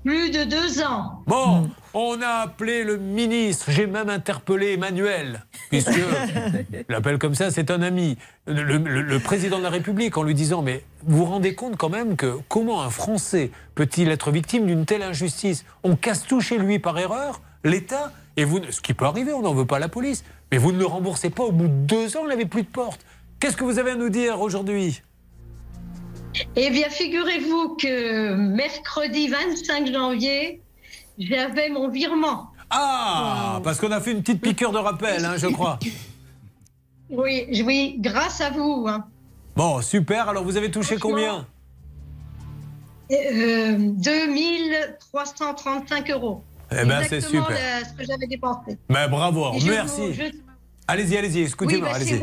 Plus de deux ans. Bon, on a appelé le ministre, j'ai même interpellé Emmanuel, puisque l'appelle comme ça, c'est un ami, le, le- le président de la République, en lui disant Mais vous vous rendez compte quand même que comment un Français peut-il être victime d'une telle injustice? On casse tout chez lui par erreur, l'État, et vous, ce qui peut arriver, on n'en veut pas à la police, mais vous ne le remboursez pas. Au bout de deux ans, il n'avait plus de porte. Qu'est-ce que vous avez à nous dire aujourd'hui? Eh bien, figurez-vous que mercredi 25 janvier, j'avais mon virement. Ah, parce qu'on a fait une petite piqûre de rappel, hein, je crois. Oui, oui, grâce à vous. hein. Bon, super, alors vous avez touché combien? Euh, 2335 euros. Eh ben, c'est Exactement super. la- ce que j'avais dépensé. Ben, bravo, Et merci. je- Allez-y, allez-y, écoutez-moi, c'est allez-y.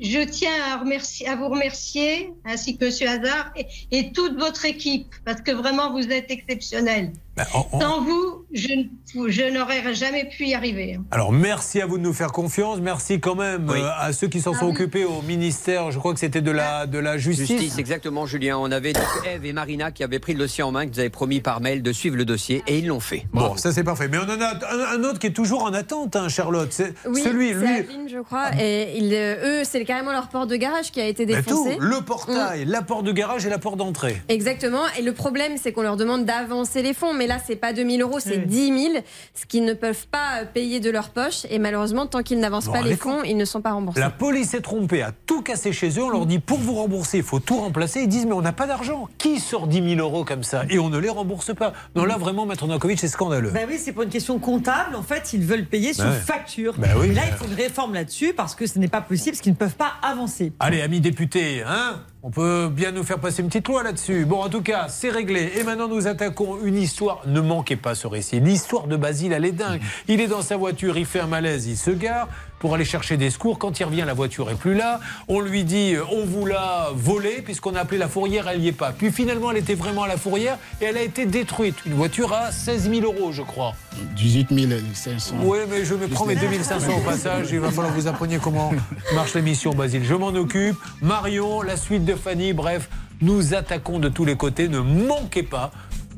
Je tiens à, remercier, à vous remercier, ainsi que M. Hazard, et toute votre équipe, parce que vraiment, vous êtes exceptionnels. Ben, on- on- Sans vous, je, n'aurais jamais pu y arriver. Alors, merci à vous de nous faire confiance. Merci quand même euh, à ceux qui s'en Ah sont oui. occupés au ministère, je crois que c'était de la, de la justice. Justice, exactement, Julien. On avait donc Eve et Marina qui avaient pris le dossier en main, qui nous avaient promis par mail de suivre le dossier, et ils l'ont fait. Bon, ça c'est parfait. Mais on en a un, un autre qui est toujours en attente, hein, Charlotte. C'est Oui, celui, c'est lui. Adeline, je crois. Et ils, euh, eux, c'est carrément leur porte de garage qui a été Mais tout, défoncée. le portail, Mm. la porte de garage et la porte d'entrée. Exactement. Et le problème, c'est qu'on leur demande d'avancer les fonds. Mais là, c'est pas 2000 euros, c'est 10 000, ce qu'ils ne peuvent pas payer de leur poche. Et malheureusement, tant qu'ils n'avancent Bon, pas les fonds, ils ne sont pas remboursés. La police est trompée, a tout cassé chez eux. On leur dit pour vous rembourser, il faut tout remplacer. Ils disent mais on n'a pas d'argent. Qui sort 10 000 euros comme ça? Et on ne les rembourse pas. Non, là vraiment, Maître Nankovic, c'est scandaleux. Ben oui, c'est pas une question comptable. En fait, ils veulent payer sur Ben ouais. facture. Ben oui. Et là, il faut une réforme là-dessus parce que ce n'est pas possible, parce qu'ils ne peuvent pas avancer. Allez, amis députés, hein on peut bien nous faire passer une petite loi là-dessus. Bon, en tout cas, c'est réglé. Et maintenant, nous attaquons une histoire. Ne manquez pas ce récit. L'histoire de Basile, elle est dingue. Il est dans sa voiture, il fait un malaise, il se gare pour aller chercher des secours. Quand il revient, la voiture est plus là. On lui dit, euh, on vous l'a volée, puisqu'on a appelé la fourrière, elle n'y est pas. Puis finalement, elle était vraiment à la fourrière et elle a été détruite. Une voiture à 16 000 euros, je crois. 18 500. Oui, mais je me prends mes 2500 au passage. Il va falloir que vous appreniez comment marche l'émission, Basile. Je m'en occupe. Marion, la suite de Fanny, bref, nous attaquons de tous les côtés. Ne manquez pas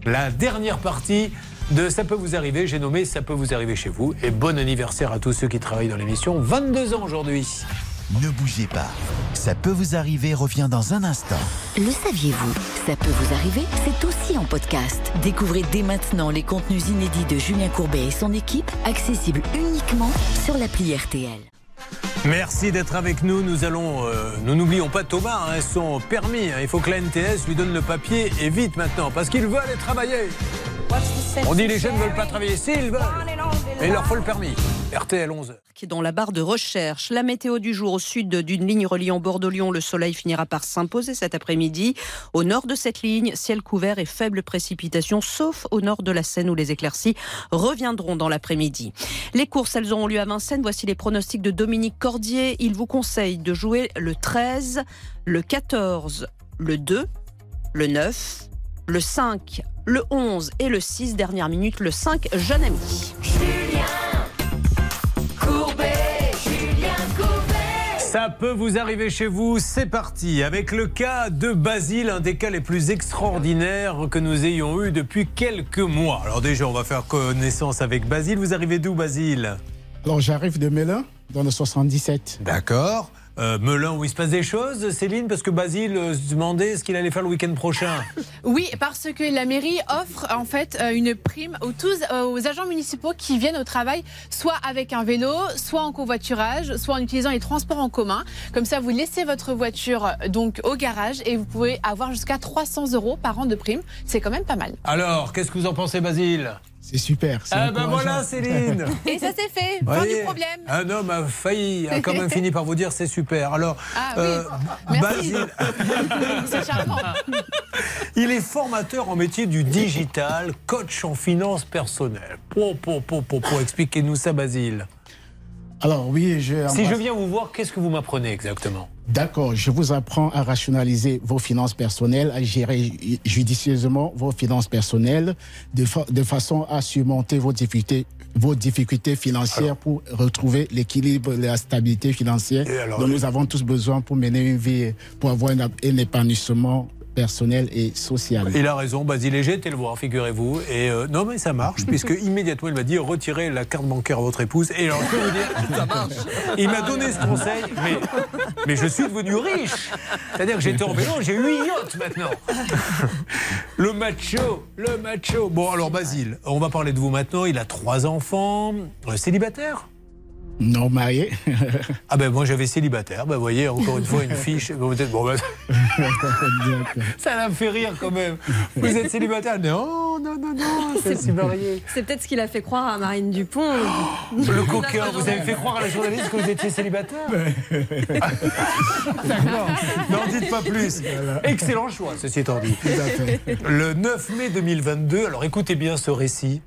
la dernière partie de Ça peut vous arriver. J'ai nommé Ça peut vous arriver chez vous. Et bon anniversaire à tous ceux qui travaillent dans l'émission. 22 ans aujourd'hui. Ne bougez pas. Ça peut vous arriver revient dans un instant. Le saviez-vous? Ça peut vous arriver, c'est aussi en podcast. Découvrez dès maintenant les contenus inédits de Julien Courbet et son équipe, accessibles uniquement sur l'appli RTL. Merci d'être avec nous. Nous allons, euh, nous n'oublions pas Thomas, hein, son permis. hein. Il faut que la NTS lui donne le papier et vite maintenant, parce qu'il veut aller travailler. On dit les jeunes ne veulent pas travailler, s'ils veulent. Mais il leur faut le permis. RTL 11. qui est dans la barre de recherche. La météo du jour au sud d'une ligne reliant Bordeaux-Lyon, le soleil finira par s'imposer cet après-midi. Au nord de cette ligne, ciel couvert et faibles précipitations, sauf au nord de la Seine où les éclaircies reviendront dans l'après-midi. Les courses, elles auront lieu à Vincennes. Voici les pronostics de Dominique Cordier. Il vous conseille de jouer le 13, le 14, le 2, le 9, le 5, le 11 et le 6. Dernière minute, le 5, jeune ami. Ça peut vous arriver chez vous, c'est parti avec le cas de Basile, un des cas les plus extraordinaires que nous ayons eu depuis quelques mois. Alors déjà, on va faire connaissance avec Basile. Vous arrivez d'où, Basile? Alors j'arrive de Melun, dans le 77. D'accord. Euh, Melun, où il se passe des choses, Céline, parce que Basile euh, se demandait ce qu'il allait faire le week-end prochain. Oui, parce que la mairie offre en fait euh, une prime aux, tous, aux agents municipaux qui viennent au travail, soit avec un vélo, soit en covoiturage, soit en utilisant les transports en commun. Comme ça, vous laissez votre voiture donc au garage et vous pouvez avoir jusqu'à 300 euros par an de prime. C'est quand même pas mal. Alors, qu'est-ce que vous en pensez, Basile? C'est super. Ah ben voilà, Céline Et ça c'est fait. Fin Voyez, du problème. Un homme a failli, a quand même fini par vous dire c'est super. Alors, Ah euh. Basile, C'est charmant. il est formateur en métier du digital, coach en finances personnelles. Po, po, po, po, po. Expliquez-nous ça, Basile. Alors oui, je... Si je viens vous voir, qu'est-ce que vous m'apprenez exactement? D'accord, je vous apprends à rationaliser vos finances personnelles, à gérer judicieusement vos finances personnelles, de, fa- de façon à surmonter vos difficultés, vos difficultés financières pour retrouver l'équilibre, la stabilité financière dont nous avons tous besoin pour mener une vie, pour avoir un, un épanouissement personnel et social. Il a raison, Basile, et j'ai été le voir, figurez-vous. Et euh, non, mais ça marche, puisque immédiatement, il m'a dit retirez la carte bancaire à votre épouse. Et alors, je peux vous dire, ça marche. Il m'a donné ce conseil, mais, mais je suis devenu riche. C'est-à-dire que j'étais en vélo, j'ai huit yachts maintenant. Le macho, le macho. Bon, alors, Basile, on va parler de vous maintenant. Il a trois enfants, euh, célibataire? Non marié. Ah ben moi j'avais célibataire, ben vous voyez encore une fois une fiche. Bon, peut-être- bon, ben, ça la fait rire quand même. Vous êtes célibataire? Non, non, non, non, c'est si marié. C'est peut-être ce qu'il a fait croire à Marine Dupont. Le coquin, vous avez fait croire à la journaliste que vous étiez célibataire? D'accord. N'en dites pas plus. Excellent choix, ceci étant dit. Le 9 mai 2022, alors écoutez bien ce récit.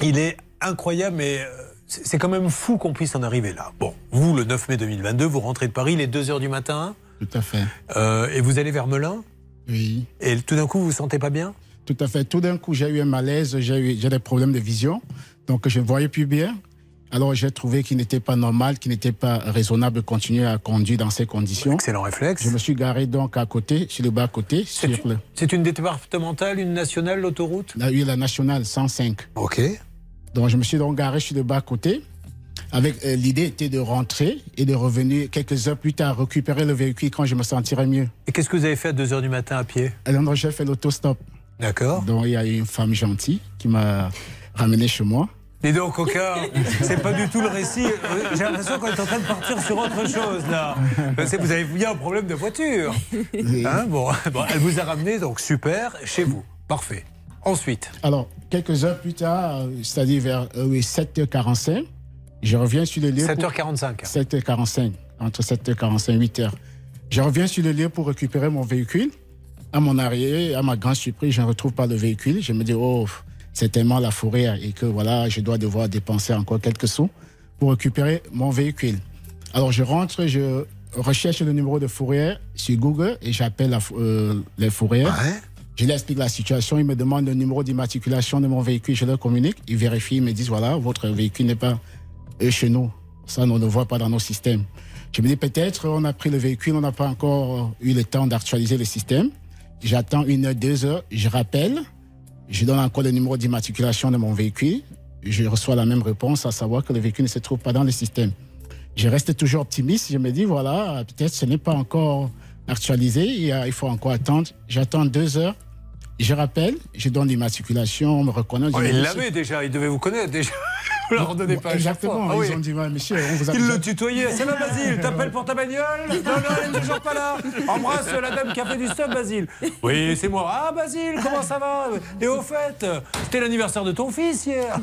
Il est incroyable, mais euh, c'est c'est quand même fou qu'on puisse en arriver là. Bon, vous, le 9 mai 2022, vous rentrez de Paris, il est 2h du matin. Tout à fait. Euh, et vous allez vers Melun Oui. Et tout d'un coup, vous vous sentez pas bien? Tout à fait. Tout d'un coup, j'ai eu un malaise, j'ai eu des problèmes de vision, donc je ne voyais plus bien. Alors j'ai trouvé qu'il n'était pas normal, qu'il n'était pas raisonnable de continuer à conduire dans ces conditions. Excellent réflexe. Je me suis garé donc à côté, sur le bas côté, sur le, C'est une départementale, une nationale, l'autoroute? La, oui, la nationale 105. Ok. Donc je me suis donc garé sur le bas côté. Avec euh, l'idée était de rentrer et de revenir quelques heures plus tard récupérer le véhicule quand je me sentirais mieux. Et qu'est-ce que vous avez fait à 2h du matin à pied? Alors j'ai fait l'autostop. D'accord. Donc il y a une femme gentille qui m'a ramené chez moi. Dis donc, Coca, c'est pas du tout le récit. J'ai l'impression qu'on est en train de partir sur autre chose, là. Vous avez eu un problème de voiture. Hein, bon, bon, elle vous a ramené, donc super, chez vous. Parfait. Ensuite. Alors, quelques heures plus tard, euh, c'est-à-dire vers euh, oui, 7h45, je reviens sur le lieu. pour- 7h45. 7h45, entre 7h45 et 8h. Je reviens sur le lieu pour récupérer mon véhicule. À mon arrivée, à ma grande surprise, je ne retrouve pas le véhicule. Je me dis, oh, c'est tellement la forêt et que voilà, je dois devoir dépenser encore quelques sous pour récupérer mon véhicule. Alors, je rentre, je recherche le numéro de fourrière sur Google et j'appelle euh, les fourrières. Je leur explique la situation. Ils me demandent le numéro d'immatriculation de mon véhicule. Je leur communique. Ils vérifient. Ils me disent voilà, votre véhicule n'est pas euh, chez nous. Ça, on ne le voit pas dans nos systèmes. Je me dis peut-être on a pris le véhicule, on n'a pas encore eu le temps d'actualiser le système. J'attends une heure, deux heures. Je rappelle. Je donne encore le numéro d'immatriculation de mon véhicule. Je reçois la même réponse, à savoir que le véhicule ne se trouve pas dans le système. Je reste toujours optimiste. Je me dis, voilà, peut-être ce n'est pas encore actualisé. Il, il faut encore attendre. J'attends deux heures. Je rappelle, je donne l'immatriculation, on me reconnaît. Oh, il l'avait déjà, il devait vous connaître déjà. Vous ne leur donnez pas Exactement. Ah oui. Ils ont dit, ouais, monsieur, on vous a Il déjà- le tutoyait. Ça va, Basile T'appelles pour ta bagnole Non, non, elle n'est toujours pas là. Embrasse la dame qui a fait du stop, Basile. Oui, c'est moi. Ah, Basile, comment ça va? Et au fait, c'était l'anniversaire de ton fils hier.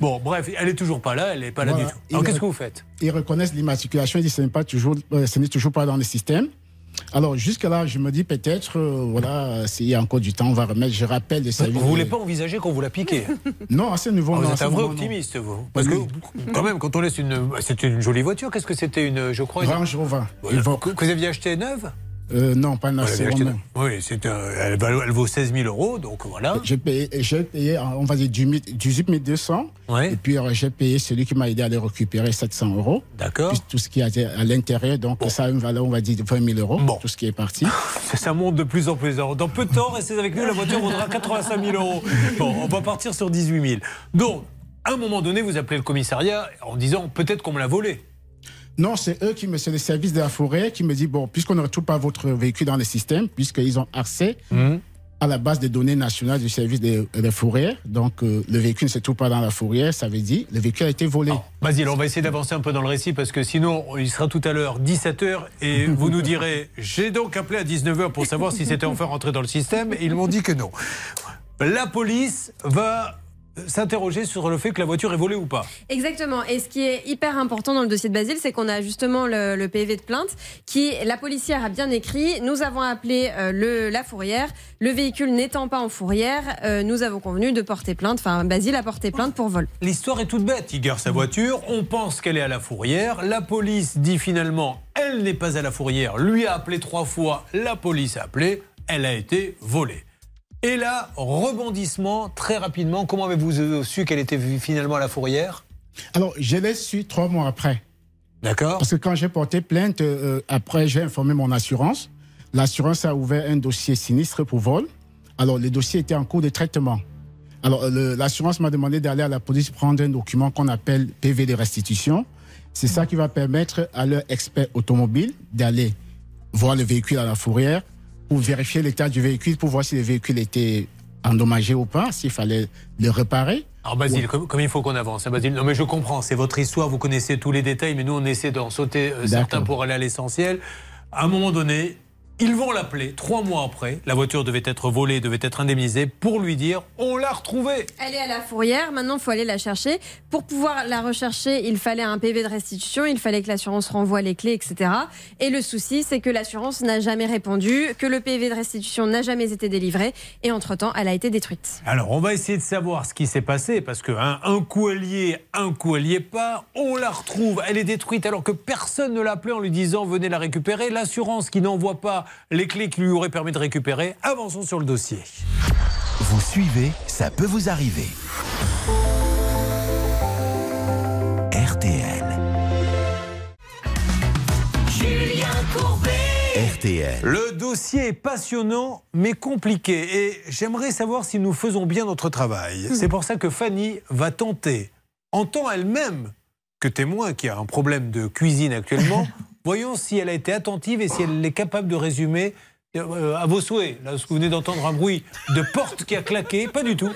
Bon, bref, elle est toujours pas là, elle n'est pas là Voilà. du tout. Alors, qu'est-ce que vous faites? Ils reconnaissent l'immatriculation, ils disent ce n'est toujours, euh, ce n'est toujours pas dans le système. Alors jusque-là, je me dis peut-être, euh, voilà, s'il y a encore du temps, on va remettre. Je rappelle le Vous service. ne voulez pas envisager qu'on vous l'a piqué Non, à ce niveau, Ah. Vous êtes un vrai non. optimiste, vous. Parce que, quand même, quand on laisse une. C'était une jolie voiture. Qu'est-ce que c'était une. Je crois. une- Range Rover. Voilà. que vous aviez acheté neuve? Euh, non, pas neuve. Oui, c'est un- elle, vaut- elle vaut 16 000 euros, donc voilà. J'ai payé, payé, on va dire, 18 200. Ouais. Et puis, euh, j'ai payé celui qui m'a aidé à les récupérer 700 euros. D'accord. Tout ce qui est à l'intérieur, donc ça a une valeur, on va dire, de 20 000 euros. Tout ce qui est parti. Ça, ça monte de plus en plus. Dans peu de temps, restez avec nous, la voiture vaudra 85 000 euros. Bon, on va partir sur 18 000. Donc, à un moment donné, vous appelez le commissariat en disant peut-être qu'on me l'a volé. Non, c'est eux qui me, c'est le service de la forêt qui me dit bon, puisqu'on ne retrouve pas votre véhicule dans le système, puisqu'ils ont accès à la base de données nationale du service des des forêts, donc euh, le véhicule ne se trouve pas dans la forêt, ça veut dire le véhicule a été volé. Basile, on va essayer d'avancer un peu dans le récit parce que sinon, il sera tout à l'heure 17h et vous nous direz J'ai donc appelé à 19h pour savoir si c'était enfin rentré dans le système et ils m'ont dit que non. La police va s'interroger sur le fait que la voiture est volée ou pas. Exactement. Et ce qui est hyper important dans le dossier de Basile, c'est qu'on a justement le, le PV de plainte qui, la policière a bien écrit. Nous avons appelé euh, le, la fourrière. Le véhicule n'étant pas en fourrière, euh, nous avons convenu de porter plainte. Enfin, Basile a porté plainte pour vol. L'histoire est toute bête. Il gare sa voiture, on pense qu'elle est à la fourrière. La police dit finalement elle n'est pas à la fourrière. Lui a appelé trois fois, la police a appelé, elle a été volée. Et là, rebondissement très rapidement. Comment avez-vous euh, su qu'elle était finalement à la fourrière? Alors, je l'ai su trois mois après. D'accord. Parce que quand j'ai porté plainte, euh, après j'ai informé mon assurance. L'assurance a ouvert un dossier sinistre pour vol. Alors, le dossier était en cours de traitement. Alors, le- l'assurance m'a demandé d'aller à la police prendre un document qu'on appelle PV de restitution. C'est ça qui va permettre à leur expert automobile d'aller voir le véhicule à la fourrière pour vérifier l'état du véhicule, pour voir si le véhicule était endommagé ou pas, s'il fallait le réparer. Alors Basile, comme, comme il faut qu'on avance, hein, Basile. Non mais je comprends, c'est votre histoire, vous connaissez tous les détails, mais nous on essaie d'en sauter euh, certains pour aller à l'essentiel. À un moment donné, ils vont l'appeler, trois mois après, la voiture devait être volée, devait être indemnisée, pour lui dire on l'a retrouvée. Elle est à la fourrière, maintenant il faut aller la chercher. Pour pouvoir la rechercher, il fallait un PV de restitution, il fallait que l'assurance renvoie les clés, etc. Et le souci, c'est que l'assurance n'a jamais répondu, que le PV de restitution n'a jamais été délivré, et entre-temps, elle a été détruite. Alors on va essayer de savoir ce qui s'est passé, parce que hein, un coup elle y est, un coup elle y est pas, on la retrouve, elle est détruite alors que personne ne l'a appelée en lui disant venez la récupérer. L'assurance qui n'envoie pas les clés qui lui auraient permis de récupérer, avançons sur le dossier. Vous suivez, ça peut vous arriver. RTL. Julien Courbet. RTL. Le dossier est passionnant mais compliqué et j'aimerais savoir si nous faisons bien notre travail. C'est pour ça que Fanny va tenter, en tant elle-même que témoin qui a un problème de cuisine actuellement, voyons si elle a été attentive et si elle est capable de résumer euh, à vos souhaits. Là, ce que vous venez d'entendre un bruit de porte qui a claqué, pas du tout.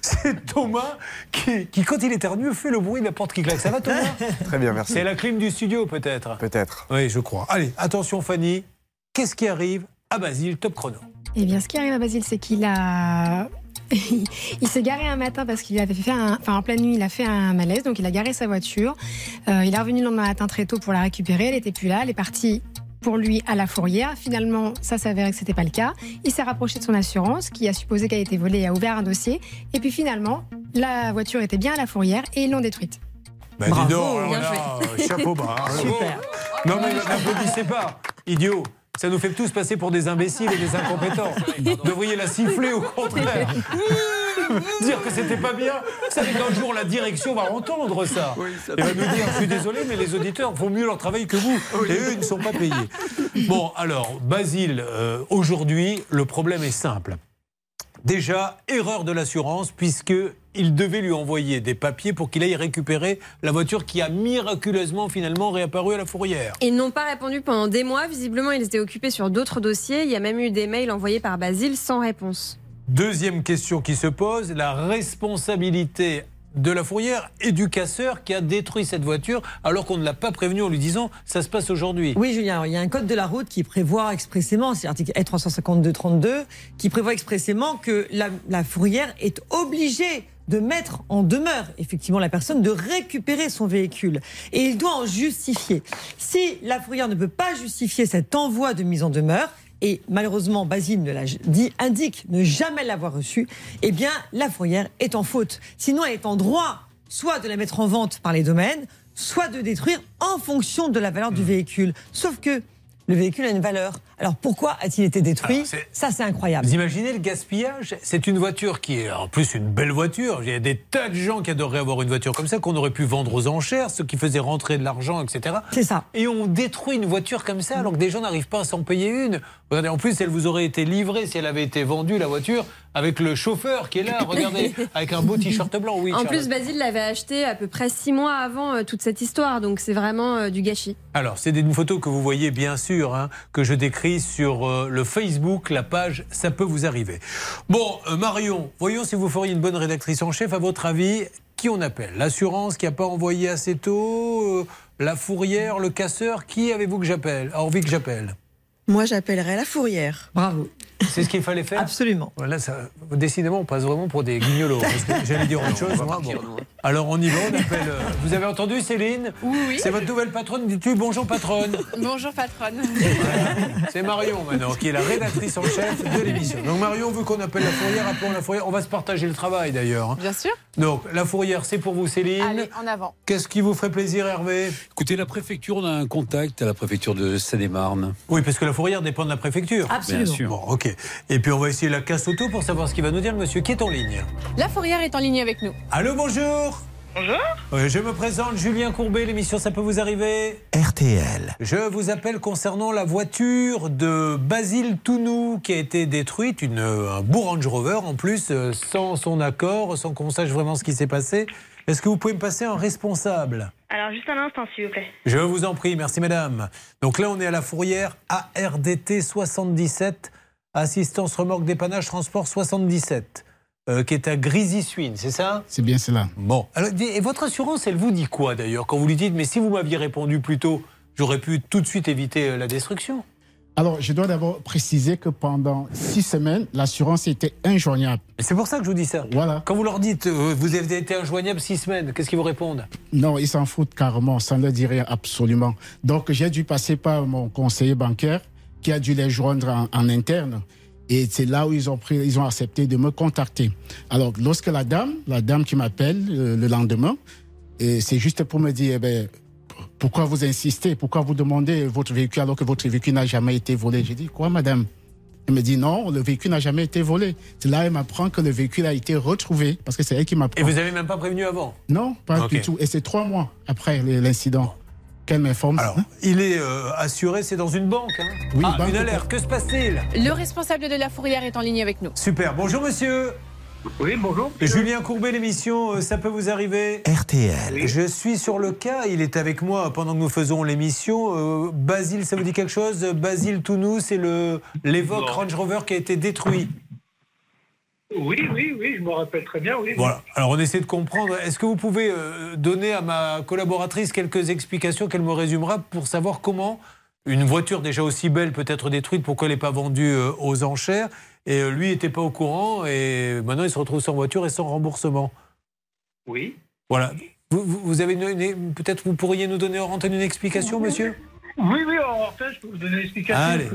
C'est Thomas qui, qui, quand il éternue, fait le bruit de la porte qui claque. Ça va, Thomas? Très bien, merci. C'est la clim du studio, peut-être Peut-être. Oui, je crois. Allez, attention, Fanny. Qu'est-ce qui arrive à Basile? Top chrono. Eh bien, ce qui arrive à Basile, c'est qu'il a. il s'est garé un matin parce qu'il avait fait un. Enfin, en pleine nuit, il a fait un malaise, donc il a garé sa voiture. Euh, il est revenu le lendemain matin très tôt pour la récupérer. Elle n'était plus là. Elle est partie pour lui à la fourrière. Finalement, ça s'avérait que c'était pas le cas. Il s'est rapproché de son assurance, qui a supposé qu'elle était volée et a ouvert un dossier. Et puis finalement, la voiture était bien à la fourrière et ils l'ont détruite. Bah, dis donc, alors là, chapeau bas. Super. Non, mais n'applaudissez pas, idiot. Ça nous fait tous passer pour des imbéciles et des incompétents. Vous devriez la siffler au contraire. dire que c'était pas bien. Vous savez qu'un jour la direction va entendre ça. Et va nous dire, je suis désolé, mais les auditeurs font mieux leur travail que vous. Et eux, ils ne sont pas payés. Bon, alors, Basile, euh, aujourd'hui, le problème est simple. Déjà, erreur de l'assurance, puisque il devait lui envoyer des papiers pour qu'il aille récupérer la voiture qui a miraculeusement finalement réapparu à la fourrière. Ils n'ont pas répondu pendant des mois. Visiblement, ils étaient occupés sur d'autres dossiers. Il y a même eu des mails envoyés par Basile sans réponse. Deuxième question qui se pose, la responsabilité de la fourrière et du casseur qui a détruit cette voiture alors qu'on ne l'a pas prévenu en lui disant ça se passe aujourd'hui. Oui, Julien, il y a un code de la route qui prévoit expressément, c'est l'article E352-32, qui prévoit expressément que la, la fourrière est obligée de mettre en demeure effectivement la personne de récupérer son véhicule. Et il doit en justifier. Si la fourrière ne peut pas justifier cet envoi de mise en demeure, et malheureusement Basile ne l'a dit, indique ne jamais l'avoir reçu, eh bien la fourrière est en faute. Sinon elle est en droit soit de la mettre en vente par les domaines, soit de détruire en fonction de la valeur du véhicule. Sauf que le véhicule a une valeur. Alors pourquoi a-t-il été détruit Ça c'est incroyable. Vous imaginez le gaspillage C'est une voiture qui est en plus une belle voiture. Il y a des tas de gens qui adoreraient avoir une voiture comme ça qu'on aurait pu vendre aux enchères, ce qui faisait rentrer de l'argent, etc. C'est ça. Et on détruit une voiture comme ça alors que des gens n'arrivent pas à s'en payer une. Regardez, en plus, elle vous aurait été livrée si elle avait été vendue, la voiture, avec le chauffeur qui est là, regardez, avec un beau t-shirt blanc. Oui, en plus, Basile l'avait acheté à peu près six mois avant euh, toute cette histoire. Donc c'est vraiment euh, du gâchis. Alors, c'est une photo que vous voyez bien sûr, hein, que je décris sur euh, le Facebook, la page Ça peut vous arriver. Bon, euh, Marion, voyons si vous feriez une bonne rédactrice en chef. À votre avis, qui on appelle? L'assurance qui n'a pas envoyé assez tôt euh, La fourrière Le casseur? Qui avez-vous que j'appelle? A envie que j'appelle Moi, j'appellerais la fourrière. Bravo. C'est ce qu'il fallait faire Absolument. Ça, décidément, on passe vraiment pour des guignolos. J'allais dire autre chose. moi, bon. Alors, on y va, on appelle. euh, Vous avez entendu, Céline Oui, oui. C'est votre nouvelle patronne. Dis-tu bonjour, patronne Bonjour patronne. C'est Marion maintenant qui est la rédactrice en chef de l'émission. Donc Marion veut qu'on appelle la fourrière, appelons la fourrière. On va se partager le travail d'ailleurs. hein. Bien sûr. Donc la fourrière, c'est pour vous Céline. Allez, en avant. Qu'est-ce qui vous ferait plaisir Hervé? Écoutez, la préfecture, on a un contact à la préfecture de Seine-et-Marne. Oui, parce que la fourrière dépend de la préfecture. Absolument. Bien sûr. Bon, ok. Et puis on va essayer la casse auto pour savoir ce qu'il va nous dire le monsieur qui est en ligne. La fourrière est en ligne avec nous. Allô, bonjour Bonjour. Oui, je me présente, Julien Courbet, l'émission Ça peut vous arriver RTL. Je vous appelle concernant la voiture de Basile Tounou qui a été détruite, une, un beau Range Rover en plus, euh, sans son accord, sans qu'on sache vraiment ce qui s'est passé. Est-ce que vous pouvez me passer un responsable? Alors, juste un instant, s'il vous plaît. Je vous en prie, merci madame. Donc là, on est à la fourrière ARDT 77, assistance remorque dépannage transport 77, euh, qui est à Grésy-Suine, c'est ça? C'est bien cela. Bon. Alors, et votre assurance, elle vous dit quoi d'ailleurs Quand vous lui dites, mais si vous m'aviez répondu plus tôt, j'aurais pu tout de suite éviter euh, la destruction? Alors, je dois d'abord préciser que pendant six semaines, l'assurance était injoignable. C'est pour ça que je vous dis ça. Voilà. Quand vous leur dites, euh, vous avez été injoignable six semaines, qu'est-ce qu'ils vous répondent? Non, ils s'en foutent carrément, ça ne leur dit rien absolument. Donc, j'ai dû passer par mon conseiller bancaire qui a dû les joindre en, en interne. Et c'est là où ils ont, pris, ils ont accepté de me contacter. Alors, lorsque la dame, la dame qui m'appelle euh, le lendemain, c'est juste pour me dire, eh ben, pourquoi vous insistez? Pourquoi vous demandez votre véhicule alors que votre véhicule n'a jamais été volé? J'ai dit, quoi, madame? Elle me dit, non, le véhicule n'a jamais été volé. C'est là elle m'apprend que le véhicule a été retrouvé, parce que c'est elle qui m'apprend. Et vous avez même pas prévenu avant? Non, pas du tout. Et c'est trois mois après l'incident qu'elle m'informe. Alors, il est euh, assuré, c'est dans une banque. hein Oui, ah, banque une alerte, que se passe-t-il? Le responsable de la fourrière est en ligne avec nous. Super, bonjour monsieur. Oui, bonjour. Julien Courbet, l'émission, euh, ça peut vous arriver? RTL. Je suis sur le cas, il est avec moi pendant que nous faisons l'émission. Euh, Basile, ça vous dit quelque chose? Basile Tounou, c'est le l'Evoque. Range Rover qui a été détruit. Oui, oui, oui, je me rappelle très bien, oui. Voilà. Alors on essaie de comprendre. Est-ce que vous pouvez euh, donner à ma collaboratrice quelques explications qu'elle me résumera pour savoir comment une voiture déjà aussi belle peut être détruite, pourquoi elle n'est pas vendue euh, aux enchères? Et euh, lui n'était pas au courant et maintenant il se retrouve sans voiture et sans remboursement. Oui. Voilà. Vous, avez peut-être vous pourriez nous donner en antenne une explication, monsieur? Oui, oui, en fait, je peux vous donner l'explication. Allez.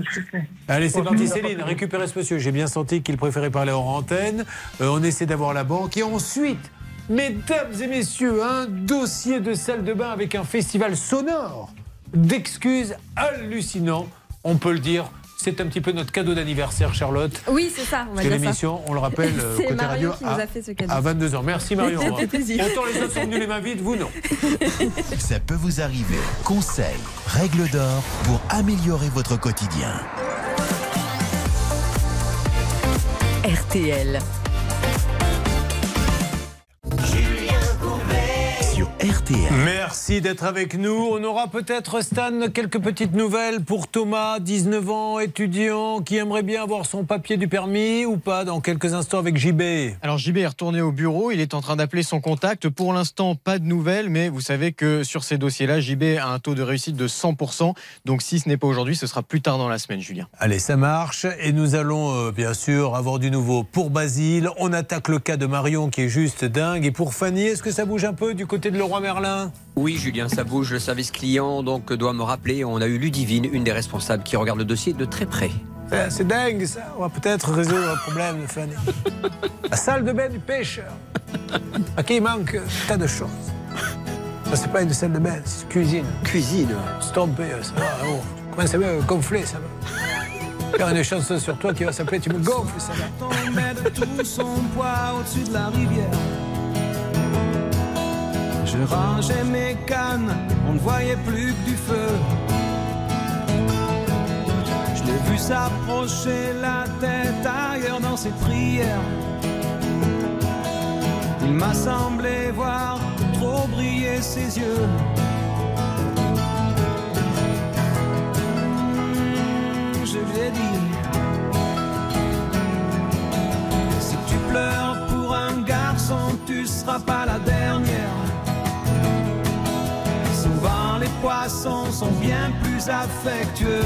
Allez, c'est parti, Céline. Récupérez ce monsieur. J'ai bien senti qu'il préférait parler hors antenne. Euh, on essaie d'avoir la banque. Et ensuite, mesdames et messieurs, un dossier de salle de bain avec un festival sonore d'excuses hallucinant. On peut le dire. C'est un petit peu notre cadeau d'anniversaire, Charlotte. Oui, c'est ça, on va C'est dire l'émission, on le rappelle, euh, C'est côté Marion radio, qui nous a fait ce cadeau. à 22h. Merci Marion. Ça fait plaisir. Autant les autres sont venus les mains vides, vous non. Ça peut vous arriver. Conseils, règles d'or pour améliorer votre quotidien. RTL. RTL. Merci d'être avec nous. On aura peut-être, Stan, quelques petites nouvelles pour Thomas, 19 ans, étudiant, qui aimerait bien avoir son papier du permis ou pas dans quelques instants avec JB. Alors JB est retourné au bureau, il est en train d'appeler son contact. Pour l'instant, pas de nouvelles, mais vous savez que sur ces dossiers-là, JB a un taux de réussite de 100%. Donc si ce n'est pas aujourd'hui, ce sera plus tard dans la semaine, Julien. Allez, ça marche. Et nous allons euh, bien sûr avoir du nouveau pour Basile. On attaque le cas de Marion qui est juste dingue. Et pour Fanny, est-ce que ça bouge un peu du côté de Leroy Merlin Oui, Julien, ça bouge. Le service client donc doit me rappeler. On a eu Ludivine, une des responsables, qui regarde le dossier de très près. Eh, C'est dingue ça. On va peut-être résoudre un problème de Fanny. La salle de bain du pêcheur. À qui il manque un tas de choses. Ça, c'est pas une salle de bain, c'est une cuisine. Cuisine Stompé, ça va. Oh. Comment ça va Gonfler, ça va? Faire une chanson sur toi qui va s'appeler Tu me gonfles, ça va. de tout son poids au-dessus de la rivière. Je rangeais mes cannes, on ne voyait plus que du feu. Je l'ai vu s'approcher la tête ailleurs dans ses prières. Il m'a semblé voir trop briller ses yeux. Hmm, Je lui ai dit. Si tu pleures pour un garçon, tu seras pas la sont bien plus affectueux.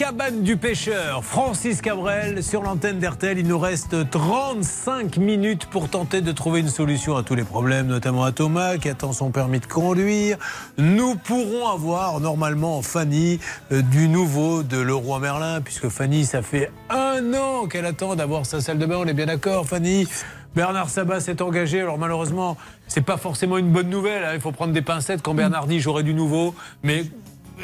Cabane du pêcheur, Francis Cabrel sur l'antenne d'RTL. Il nous reste 35 minutes pour tenter de trouver une solution à tous les problèmes, notamment à Thomas qui attend son permis de conduire. Nous pourrons avoir normalement Fanny euh, du nouveau de Leroy Merlin, puisque Fanny, ça fait un an qu'elle attend d'avoir sa salle de bain. On est bien d'accord, Fanny? Bernard Sabat s'est engagé. Alors malheureusement, c'est pas forcément une bonne nouvelle. hein. Il faut prendre des pincettes quand Bernard dit j'aurai du nouveau. Mais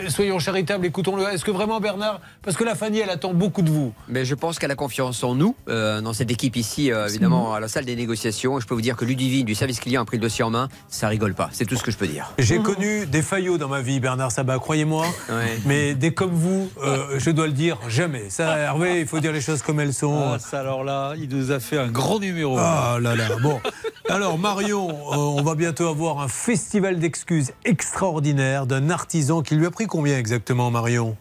soyons charitables, écoutons-le. Est-ce que vraiment Bernard, parce que la Fanny, elle attend beaucoup de vous. Mais je pense qu'elle a confiance en nous, euh, dans cette équipe ici, euh, évidemment, à la salle des négociations. Je peux vous dire que Ludivine, du service client, a pris le dossier en main. Ça rigole pas. C'est tout ce que je peux dire. J'ai connu des faillots dans ma vie, Bernard Sabat, croyez-moi. Ouais. Mais des comme vous, euh, je dois le dire, jamais. Ça, Hervé, il faut dire les choses comme elles sont. Ah, ça, alors là, il nous a fait un grand numéro. Ah là là. Bon. Alors Marion, euh, on va bientôt avoir un festival d'excuses extraordinaire d'un artisan qui lui a pris combien exactement, Marion?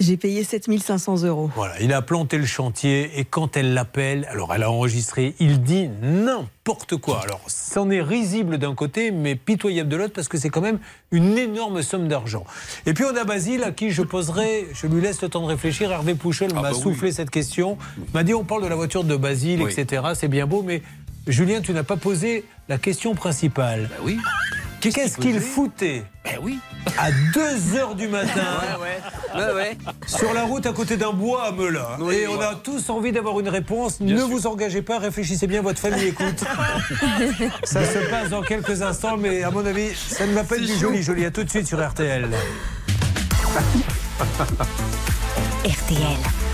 J'ai payé 7500 euros. Voilà, il a planté le chantier et quand elle l'appelle, alors elle a enregistré, il dit n'importe quoi. Alors, c'en est risible d'un côté, mais pitoyable de l'autre parce que c'est quand même une énorme somme d'argent. Et puis on a Basile à qui je poserai, je lui laisse le temps de réfléchir. Hervé Pouchol m'a bah oui. soufflé cette question, m'a dit on parle de la voiture de Basile, Oui. etc. C'est bien beau, mais Julien, tu n'as pas posé la question principale. oui. Qu'est-ce qu'il foutait Ben oui. à 2 heures du matin Ouais, ouais. sur la route à côté d'un bois à Melun. Oui, et on ouais. a tous envie d'avoir une réponse. Bien ne sûr. vous engagez pas, réfléchissez bien, votre famille écoute. ça se passe dans quelques instants, mais à mon avis, ça ne va pas être du joli joli. À tout de suite sur RTL. RTL.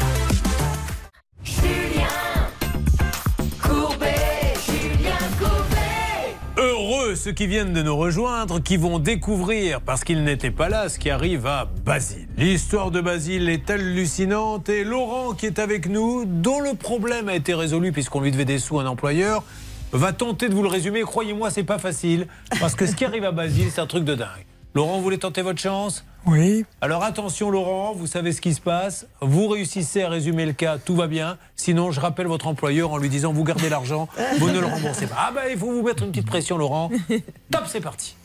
Ceux qui viennent de nous rejoindre, qui vont découvrir, parce qu'ils n'étaient pas là, ce qui arrive à Basile. L'histoire de Basile est hallucinante et Laurent, qui est avec nous, dont le problème a été résolu puisqu'on lui devait des sous à un employeur, va tenter de vous le résumer. Croyez-moi, c'est pas facile, parce que ce qui arrive à Basile, c'est un truc de dingue. Laurent, vous voulez tenter votre chance? Oui. Alors attention Laurent, vous savez ce qui se passe. Vous réussissez à résumer le cas, tout va bien. Sinon, je rappelle votre employeur en lui disant vous gardez l'argent, vous ne le remboursez pas. Ah ben il faut vous mettre une petite pression Laurent. Top, c'est parti.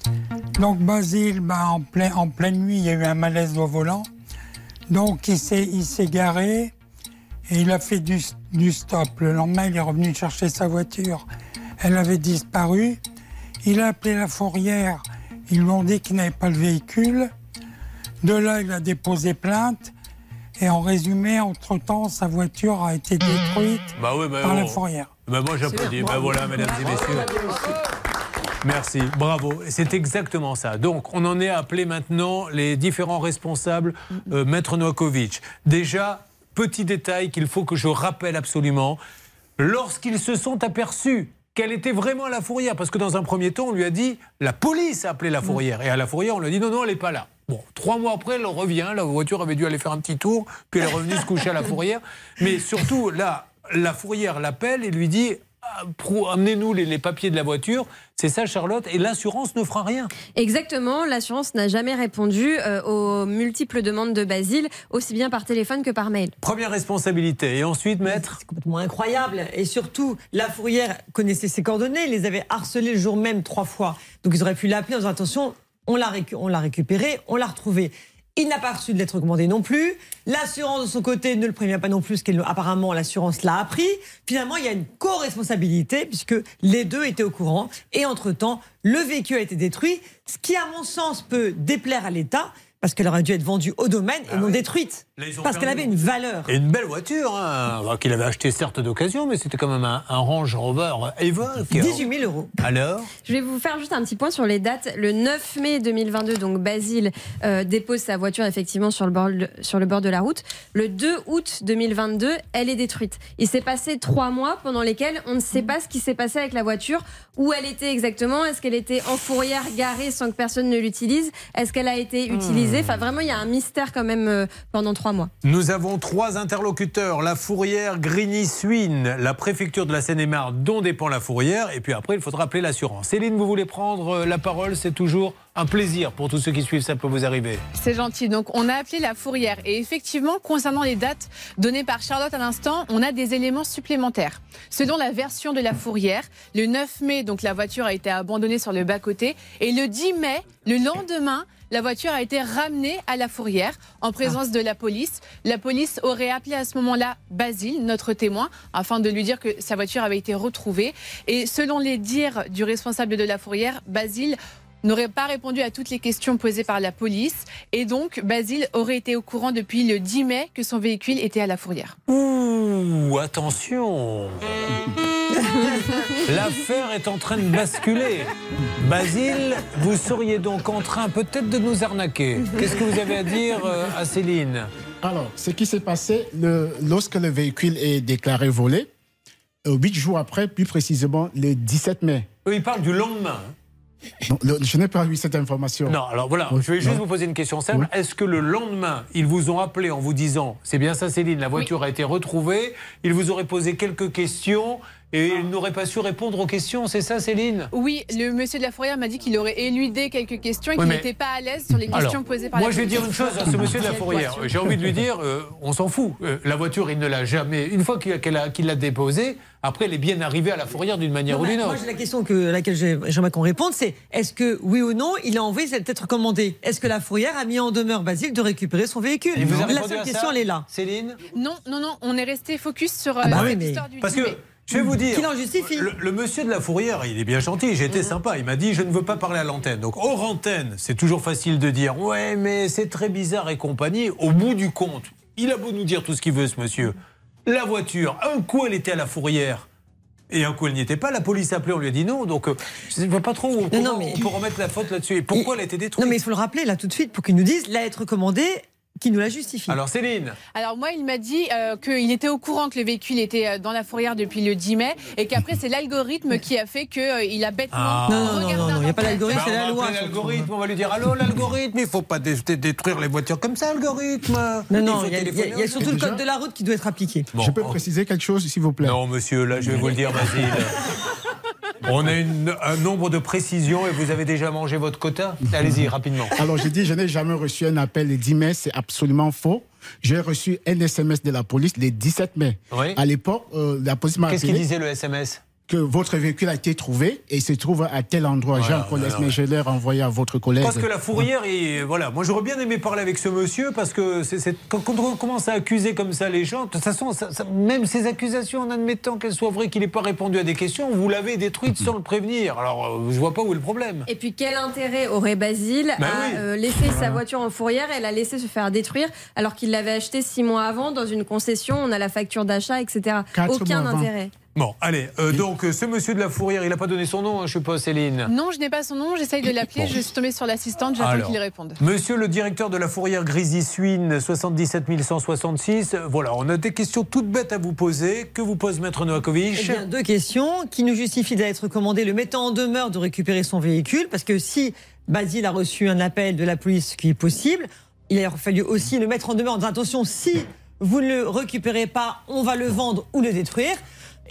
Donc Basile, bah, en, plein, en pleine nuit, il y a eu un malaise au volant. Donc il s'est, garé et il a fait du, du stop. Le lendemain, il est revenu chercher sa voiture. Elle avait disparu. Il a appelé la fourrière. Ils lui ont dit qu'il n'avait pas le véhicule. De là, il a déposé plainte. Et en résumé, entre-temps, sa voiture a été détruite Bah oui, bah, par la fourrière. Bah, moi j'applaudis. Ben voilà, mesdames et messieurs. Merci, bravo. C'est exactement ça. Donc, on en est à appeler maintenant les différents responsables, euh, Maître Novakovic. Déjà, petit détail qu'il faut que je rappelle absolument. Lorsqu'ils se sont aperçus qu'elle était vraiment à la fourrière, parce que dans un premier temps, on lui a dit la police a appelé la fourrière. Et à la fourrière, on lui a dit non, non, elle n'est pas là. Bon, trois mois après, elle revient. La voiture avait dû aller faire un petit tour, puis elle est revenue se coucher à la fourrière. Mais surtout, là, la fourrière l'appelle et lui dit Ah, amenez-nous les, les papiers de la voiture. C'est ça, Charlotte. Et l'assurance ne fera rien. Exactement, l'assurance n'a jamais répondu euh, aux multiples demandes de Basile, aussi bien par téléphone que par mail. Première responsabilité. Et ensuite, maître complètement incroyable. Et surtout, la fourrière connaissait ses coordonnées, les avait harcelés le jour même trois fois. Donc ils auraient pu l'appeler en disant attention, on l'a récu- récupéré, on l'a retrouvé. Il n'a pas reçu de lettre recommandée non plus. L'assurance de son côté ne le prévient pas non plus, parce qu'apparemment l'assurance l'a appris. Finalement, il y a une co-responsabilité, puisque les deux étaient au courant. Et entre-temps, le véhicule a été détruit, ce qui, à mon sens, peut déplaire à l'État, parce qu'elle aurait dû être vendue au domaine et non détruite. Parce qu'elle avait une valeur. Et une belle voiture, hein, qu'il avait acheté certes d'occasion, mais c'était quand même un, un Range Rover Evoque. 18 000 euros. Alors? Je vais vous faire juste un petit point sur les dates. Le 9 mai 2022, donc Basile euh, dépose sa voiture effectivement sur le, bord, sur le bord de la route. Le 2 août 2022, elle est détruite. Il s'est passé trois mois pendant lesquels on ne sait pas ce qui s'est passé avec la voiture, où elle était exactement? Est-ce qu'elle était en fourrière garée sans que personne ne l'utilise? Est-ce qu'elle a été utilisée? Enfin, vraiment, il y a un mystère quand même euh, pendant trois mois. Nous avons trois interlocuteurs. La fourrière Grigny-Suine, la préfecture de la Seine-et-Marne, dont dépend la fourrière. Et puis après, il faudra appeler l'assurance. Céline, vous voulez prendre euh, la parole C'est toujours un plaisir pour tous ceux qui suivent, ça peut vous arriver. C'est gentil. Donc, on a appelé la fourrière. Et effectivement, concernant les dates données par Charlotte à l'instant, on a des éléments supplémentaires. Selon la version de la fourrière, le 9 mai, donc la voiture a été abandonnée sur le bas-côté. Et le 10 mai, le lendemain, la voiture a été ramenée à la fourrière en présence de la police. La police aurait appelé à ce moment-là Basile, notre témoin, afin de lui dire que sa voiture avait été retrouvée. Et selon les dires du responsable de la fourrière, Basile n'aurait pas répondu à toutes les questions posées par la police. Et donc, Basile aurait été au courant depuis le 10 mai que son véhicule était à la fourrière. Ouh, attention L'affaire est en train de basculer. Basile, vous seriez donc en train peut-être de nous arnaquer. Qu'est-ce que vous avez à dire euh, à Céline? Alors, ce qui s'est passé, le- lorsque le véhicule est déclaré volé, euh, huit jours après, plus précisément le 17 mai. Eux, ils parlent du lendemain. Non, je n'ai pas eu cette information. Non, alors voilà, Oui, je vais juste non. vous poser une question simple. Est-ce que le lendemain, ils vous ont appelé en vous disant, c'est bien ça Céline, la voiture a été retrouvée, ils vous auraient posé quelques questions et ils n'auraient pas su répondre aux questions, c'est ça Céline? Oui, le monsieur de la fourrière m'a dit qu'il aurait éludé quelques questions et Oui, qu'il mais- n'était pas à l'aise sur les questions Alors, posées par moi, la je vais dire une chose à ce monsieur de la fourrière. J'ai envie de lui dire, euh, on s'en fout. Euh, la voiture, il ne l'a jamais. Une fois qu'il l'a déposée, après, elle est bien arrivée à la fourrière d'une manière Non, ou d'une Moi, autre. j'ai la question que, à laquelle j'ai- j'aimerais qu'on réponde, c'est est-ce que, oui ou non, il a envoyé cette lettre commandée Est-ce que la fourrière a mis en demeure Basile de récupérer son véhicule Il vous La seule question, ça elle est là. Céline? Non, non, non, on est resté focus sur euh, Ah bah cette oui, mais- histoire du Parce 10 que, mai. Je vais vous dire. Qu'il en justifie. Le, le monsieur de la fourrière, il est bien gentil, j'ai été sympa. Il m'a dit je ne veux pas parler à l'antenne. Donc, hors antenne, c'est toujours facile de dire ouais, mais c'est très bizarre et compagnie. Au bout du compte, il a beau nous dire tout ce qu'il veut, ce monsieur. La voiture, un coup, elle était à la fourrière. Et un coup, elle n'y était pas. La police a appelé, on lui a dit non. Donc, euh, je ne vois pas trop non, mais- on peut remettre la faute là-dessus. Et pourquoi elle a été détruite Non, mais il faut le rappeler là tout de suite pour qu'il nous dise la lettre commandée qui nous la justifie. Alors, Céline Alors moi, il m'a dit euh, qu'il était au courant que le véhicule était euh, dans la fourrière depuis le 10 mai et qu'après c'est l'algorithme qui a fait qu'il a bêtement Ah. Non, non, non, regardé non, non, il n'y a pas d'algorithme, Bah, c'est on la loi. on va lui dire Allô, l'algorithme, il ne faut pas dé- dé- détruire les voitures comme ça, algorithme. Non, non, il y a- y, y surtout le code de la route qui doit être appliqué. Bon, je peux oh. préciser quelque chose, s'il vous plaît? Non, monsieur, là, je vais vous le dire, Basile. On a une- un nombre de précisions et vous avez déjà mangé votre quota? Allez-y, rapidement. Alors, je dis, je n'ai jamais reçu un appel le 10 mai, c'est absolument faux. J'ai reçu un SMS de la police le 17 mai. Oui. À l'époque, euh, la police m'a Qu'est-ce qu'il disait le SMS que votre véhicule a été trouvé et se trouve à tel endroit. J'ai Voilà, non, le non, SMS, je l'ai renvoyé à votre collègue. Parce que la fourrière, et voilà, moi j'aurais bien aimé parler avec ce monsieur parce que c'est, c'est- quand, quand on commence à accuser comme ça les gens, de toute façon, ça- ça- même ces accusations, en admettant qu'elles soient vraies, qu'il n'ait pas répondu à des questions, vous l'avez détruite sans le prévenir. Alors euh, je vois pas où est le problème. Et puis quel intérêt aurait Basile Bah à oui. euh, laisser sa voiture en fourrière et la laisser se faire détruire alors qu'il l'avait achetée six mois avant dans une concession, on a la facture d'achat, etc. Quatre Aucun intérêt. Bon, allez, euh, donc euh, ce monsieur de la fourrière, il n'a pas donné son nom, hein, je suppose, Céline. Non, je n'ai pas son nom, j'essaye de l'appeler, je suis tombée sur l'assistante, j'attends qu'il réponde. Monsieur le directeur de la fourrière Grésy-Suine, 77 166, voilà, on a des questions toutes bêtes à vous poser. Que vous pose Maître Eh Novakovic bien, deux questions qui nous justifient d'être commandé, le mettant en demeure de récupérer son véhicule, parce que si Basile a reçu un appel de la police, ce qui est possible, il a fallu aussi le mettre en demeure en disant attention, si vous ne le récupérez pas, on va le vendre ou le détruire.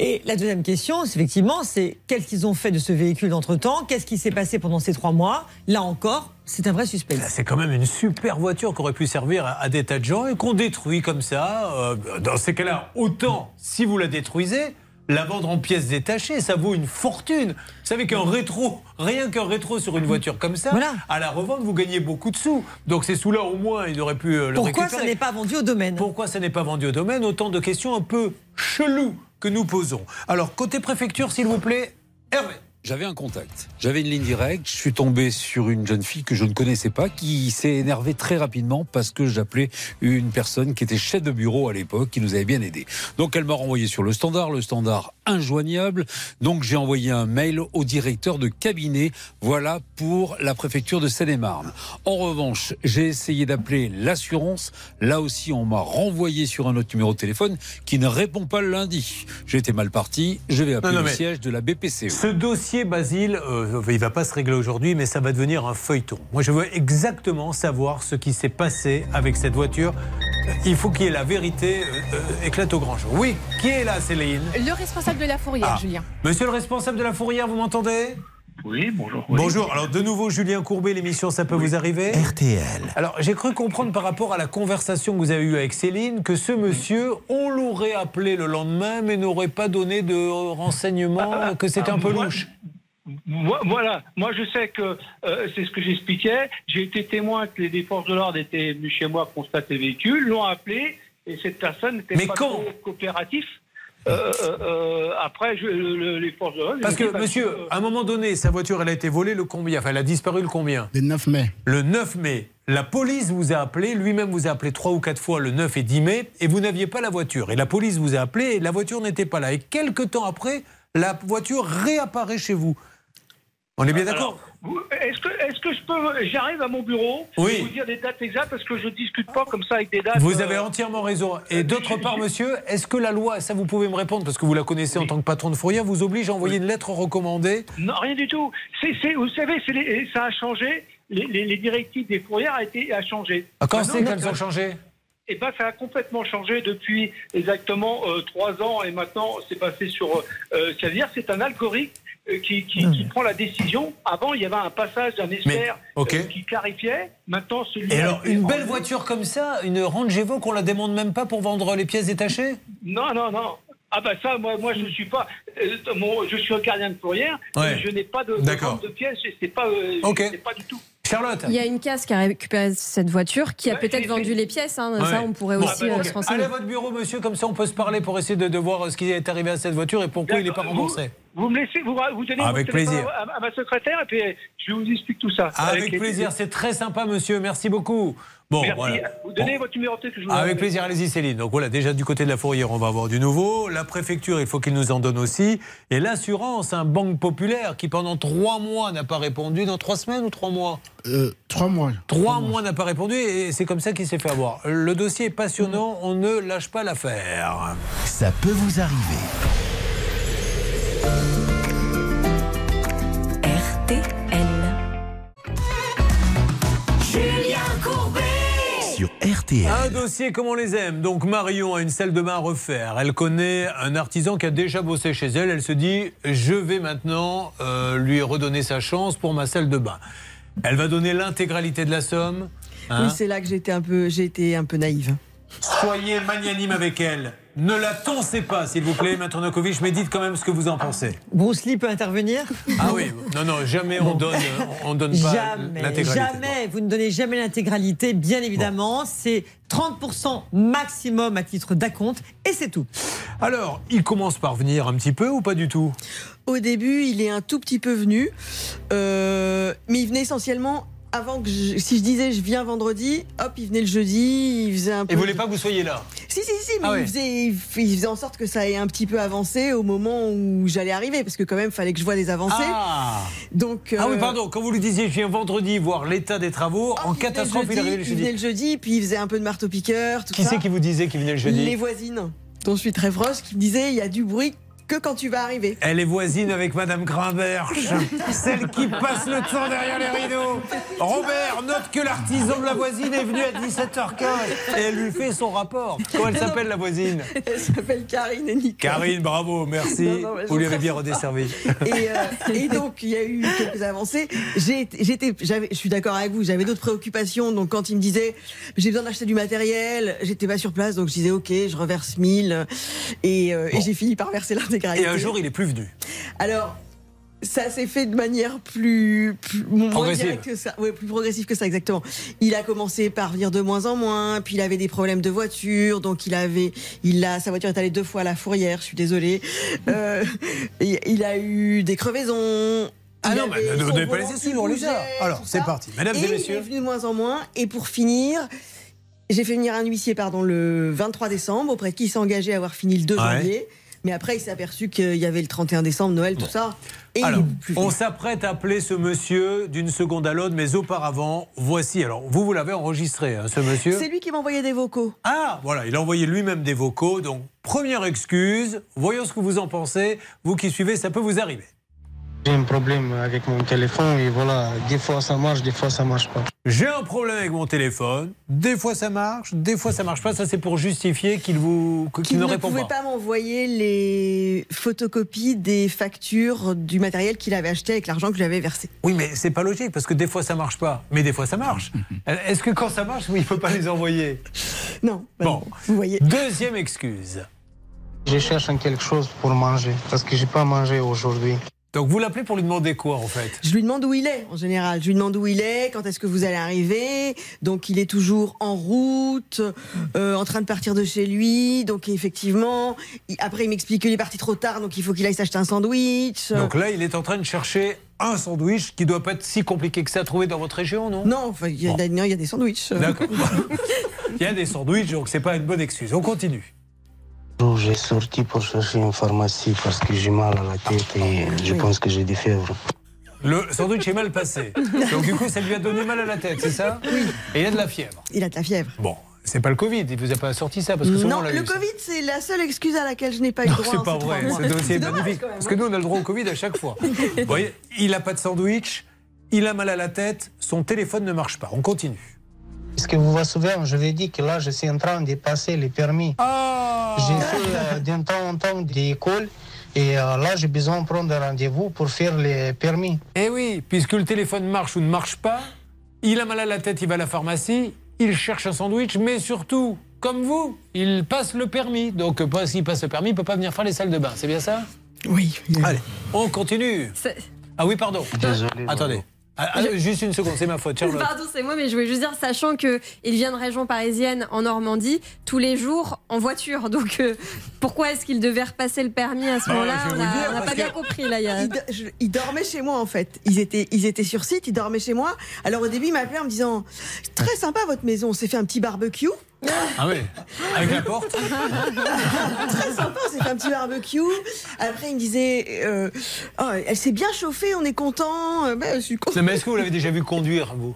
Et la deuxième question, c'est effectivement, c'est qu'est-ce qu'ils ont fait de ce véhicule entre-temps Qu'est-ce qui s'est passé pendant ces trois mois? Là encore, c'est un vrai suspense. C'est quand même une super voiture qui aurait pu servir à, des tas de gens et qu'on détruit comme ça. Euh, dans ces cas-là, autant, si vous la détruisez, la vendre en pièces détachées, ça vaut une fortune. Vous savez qu'un rétro, rien qu'un rétro sur une voiture comme ça, Voilà. à la revente, vous gagnez beaucoup de sous. Donc ces sous-là, au moins, il aurait pu euh, le Pourquoi récupérer. ça n'est pas vendu au domaine? Pourquoi ça n'est pas vendu au domaine? Autant de questions un peu cheloues que nous posons. Alors, côté préfecture, s'il vous plaît, Hervé. J'avais un contact, j'avais une ligne directe, je suis tombé sur une jeune fille que je ne connaissais pas qui s'est énervée très rapidement parce que j'appelais une personne qui était chef de bureau à l'époque qui nous avait bien aidé. Donc elle m'a renvoyé sur le standard, le standard injoignable. Donc j'ai envoyé un mail au directeur de cabinet. Voilà pour la préfecture de Seine-et-Marne. En revanche, j'ai essayé d'appeler l'assurance. Là aussi, on m'a renvoyé sur un autre numéro de téléphone qui ne répond pas le lundi. Été mal parti, je vais appeler Non, non, le siège de la BPCE. Ce dossier, Basile, euh, il va pas se régler aujourd'hui, mais ça va devenir un feuilleton. Moi, je veux exactement savoir ce qui s'est passé avec cette voiture. Il faut qu'il y ait la vérité euh, euh, éclate au grand jour. Oui, qui est là, Céline? Le responsable de la fourrière, Ah. Julien. Monsieur le responsable de la fourrière, vous m'entendez? Oui, bonjour. Bonjour. Alors, de nouveau, Julien Courbet, l'émission Ça peut vous arriver RTL. Alors, j'ai cru comprendre par rapport à la conversation que vous avez eue avec Céline que ce monsieur, on l'aurait appelé le lendemain, mais n'aurait pas donné de renseignements, que c'était un peu moi, louche. Voilà, moi je sais que euh, c'est ce que j'expliquais. J'ai été témoin que les, forces de l'ordre étaient venues chez moi constater le véhicule, l'ont appelé et cette personne n'était Mais pas quand trop coopératif. Euh, euh, euh, après, je- le- les forces de l'ordre. Parce que, monsieur, euh, à un moment donné, sa voiture, elle a été volée le combien? Enfin, elle a disparu le combien? Le 9 mai. Le 9 mai. La police vous a appelé, lui-même vous a appelé trois ou quatre fois le 9 et 10 mai, et vous n'aviez pas la voiture. Et la police vous a appelé et la voiture n'était pas là. Et quelques temps après, la voiture réapparaît chez vous. On est bien d'accord Est-ce que, je peux, j'arrive à mon bureau, Oui. vous dire des dates exactes parce que je discute pas comme ça avec des dates. Vous euh, avez entièrement raison. Et d'autre part, monsieur, est-ce que la loi, ça vous pouvez me répondre parce que vous la connaissez en tant que patron de fourrière, vous oblige à envoyer une lettre recommandée Non, rien du tout. Vous savez, les- ça a changé. Les, les- les directives des fourrières a été a changé. Ah, Quand c'est qu'elles ont changé Eh ben, ça a complètement changé depuis exactement euh, trois ans et maintenant c'est passé sur. euh, C'est-à-dire, c'est un algorithme euh, qui, qui- qui prend la décision. Avant, il y avait un passage d'un expert euh, qui clarifiait. Maintenant, celui. Et alors, une belle voiture comme ça, une Range Evoque, on la demande même pas pour vendre les pièces détachées? Non, non, non. Ah bah ça, moi, moi je suis pas, euh, mon- je suis un gardien de fourrière. Ouais. Je n'ai pas de, de de pièces. et C'est pas, euh, pas du tout. Charlotte? Il y a une casse qui a récupéré cette voiture, qui a peut-être vendu les pièces. hein. Ça, on pourrait Bon, aussi bah, euh, se renseigner. Allez à votre bureau, monsieur, comme ça on peut se parler pour essayer de, de voir euh, ce qui est arrivé à cette voiture et pourquoi il n'est pas remboursé. Vous me laissez, vous, vous donnez Avec votre téléphone plaisir. À, à ma secrétaire et puis je vous explique tout ça. Avec les- plaisir, c'est très sympa, monsieur. Merci beaucoup. Bon, Merci. voilà. Vous donnez votre numéro de téléphone. vous Avec plaisir, allez-y Céline. Donc voilà, déjà du côté de la fourrière, on va avoir du nouveau. La préfecture, il faut qu'il nous en donne aussi. Et l'assurance, un banque populaire qui pendant trois mois n'a pas répondu, dans trois semaines ou trois mois Euh, trois mois. Trois mois n'a pas répondu et c'est comme ça qu'il s'est fait avoir. Le dossier est passionnant, on ne lâche pas l'affaire. Ça peut vous arriver. Un dossier comme on les aime. Donc Marion a une salle de bain à refaire. Elle connaît un artisan qui a déjà bossé chez elle. Elle se dit, je vais maintenant euh, lui redonner sa chance pour ma salle de bain. Elle va donner l'intégralité de la somme. hein? oui, c'est là que été un peu, j'ai été un peu naïve. Soyez magnanime avec elle. Ne la tonsez pas, s'il vous plaît, Maître Nokovic, mais dites quand même ce que vous en pensez. Bruce Lee peut intervenir Ah oui, non, non, jamais on donne, on donne pas Jamais, l'intégralité. jamais, vous ne donnez jamais l'intégralité, bien évidemment. C'est 30% maximum à titre d'acompte et c'est tout. Alors, il commence par venir un petit peu ou pas du tout? Au début, il est un tout petit peu venu, euh, mais il venait essentiellement avant que je- si je disais je viens vendredi, hop, il venait le jeudi, il faisait un peu. Et voulez pas que vous soyez là Si, si, si, mais Ah ouais. il, faisait, il faisait en sorte que ça ait un petit peu avancé au moment où j'allais arriver, parce que quand même, fallait que je vois des avancées. Ah Donc, Ah oui, euh, pardon, quand vous lui disiez je viens vendredi voir l'état des travaux, en il catastrophe, le il arrivait le il venait jeudi. le jeudi, puis il faisait un peu de marteau-piqueur, tout Qui ça. c'est qui vous disait qu'il venait le jeudi Les voisines, dont je suis très proche, qui me disaient il y a du bruit que quand tu vas arriver. Elle est voisine avec Madame Grimberge, celle qui passe le temps derrière les rideaux. Robert note que l'artisan de la voisine est venu à 17h15 et elle lui fait son rapport. Comment elle s'appelle la voisine? Elle s'appelle Karine et Nicole. Karine, bravo, merci. Non, non, mais Vous lui avez je- bien redesservi. Et, euh, et donc, il y a eu quelques avancées. J'étais, je suis d'accord avec vous, j'avais d'autres préoccupations. Donc, quand il me disait, j'ai besoin d'acheter du matériel, j'étais pas sur place. Donc, je disais, OK, je reverse 1000. Et, euh, et j'ai fini par verser Et un jour, il est plus venu. Alors, ça s'est fait de manière plus, plus moins Progressive. directe que ça. Ouais, plus progressive que ça, exactement. Il a commencé par venir de moins en moins, puis il avait des problèmes de voiture, donc il avait, il a, sa voiture est allée deux fois à la fourrière. Je suis désolée. Euh, il a eu des crevaisons. Ah Il non, mais ne donnez pas les excuses, on les a. Alors, c'est parti. Mesdames et il messieurs. est venu de moins en moins. Et pour finir, j'ai fait venir un huissier, pardon, le 23 décembre, auprès de qui il s'est engagé à avoir fini le 2 Ouais. janvier. Mais après, il s'est aperçu qu'il y avait le 31 décembre, Noël, tout ça. Et Alors, on s'apprête à appeler ce monsieur d'une seconde à l'autre, mais auparavant, voici. Alors, vous, vous l'avez enregistré, hein, ce monsieur C'est lui qui m'a envoyé des vocaux. Ah, voilà, il a envoyé lui-même des vocaux. Donc, première excuse, voyons ce que vous en pensez. Vous qui suivez, ça peut vous arriver. J'ai un problème avec mon téléphone et voilà, des fois ça marche, des fois ça marche pas. J'ai un problème avec mon téléphone. Des fois ça marche, des fois ça marche pas. Ça, c'est pour justifier qu'il vous qu'il ne ne répond pouvait pas. pas, m'envoyer les photocopies des factures du matériel qu'il avait acheté avec l'argent que je lui avais versé. Oui, mais c'est pas logique parce que des fois ça marche pas, mais des fois ça marche. Est-ce que quand ça marche, il peut pas les envoyer? Non. Bon, vous voyez. Deuxième excuse. Je cherche quelque chose pour manger parce que j'ai pas mangé aujourd'hui. Donc vous l'appelez pour lui demander quoi en fait? Je lui demande où il est en général. Je lui demande où il est, quand est-ce que vous allez arriver. Donc il est toujours en route, euh, en train de partir de chez lui. Donc effectivement, il- après il m'explique qu'il est parti trop tard, donc il faut qu'il aille s'acheter un sandwich. Donc là, il est en train de chercher un sandwich qui doit pas être si compliqué que ça à trouver dans votre région, non? Non, enfin, il y, a- non, il y a des sandwichs. D'accord. Il y a des sandwichs, donc c'est pas une bonne excuse. On continue. J'ai sorti pour chercher une pharmacie parce que j'ai mal à la tête et je pense que j'ai des fièvres. Le sandwich est mal passé. Donc du coup, ça lui a donné mal à la tête, c'est ça Oui. Et il a de la fièvre. Il a de la fièvre. Bon, c'est pas le Covid, il vous a pas sorti ça parce que souvent Non, on le eu. Covid, c'est la seule excuse à laquelle je n'ai pas eu Non, droit. c'est pas vrai, c'est dommage, magnifique. Parce que nous, on a le droit au Covid à chaque fois. Vous voyez, il a pas de sandwich, il a mal à la tête, son téléphone ne marche pas. On continue. Est-ce que vous vous souvenez, je vous ai dit que là, je suis en train de passer les permis. J'ai fait euh, d'un temps en temps des écoles et euh, là, j'ai besoin de prendre un rendez-vous pour faire les permis. Eh oui, puisque le téléphone marche ou ne marche pas, il a mal à la tête, il va à la pharmacie, il cherche un sandwich, mais surtout, comme vous, il passe le permis. Donc, pas- s'il passe le permis, il peut pas venir faire les salles de bain. C'est bien ça? Oui. Allez, on continue. Ah oui, pardon. Désolé. Attendez. Ah, ah, juste une seconde, c'est ma faute, Charlotte. Pardon, c'est moi, mais je voulais juste dire, sachant que il vient de région parisienne en Normandie, tous les jours en voiture. Donc, euh, pourquoi est-ce qu'il devait repasser le permis à ce Bah, moment-là On n'a pas bien compris là. il a- Ils, do- je- ils dormaient chez moi en fait. Ils étaient, ils étaient sur site, ils dormaient chez moi. Alors au début, il m'a appelé en me disant Très sympa votre maison, on s'est fait un petit barbecue. Ah oui, avec la porte. Très sympa, fait un petit barbecue. Après, il me disait euh, Oh, Elle s'est bien chauffée, on est content. Euh, ben, je suis content. Mais est-ce que vous l'avez déjà vu conduire, vous?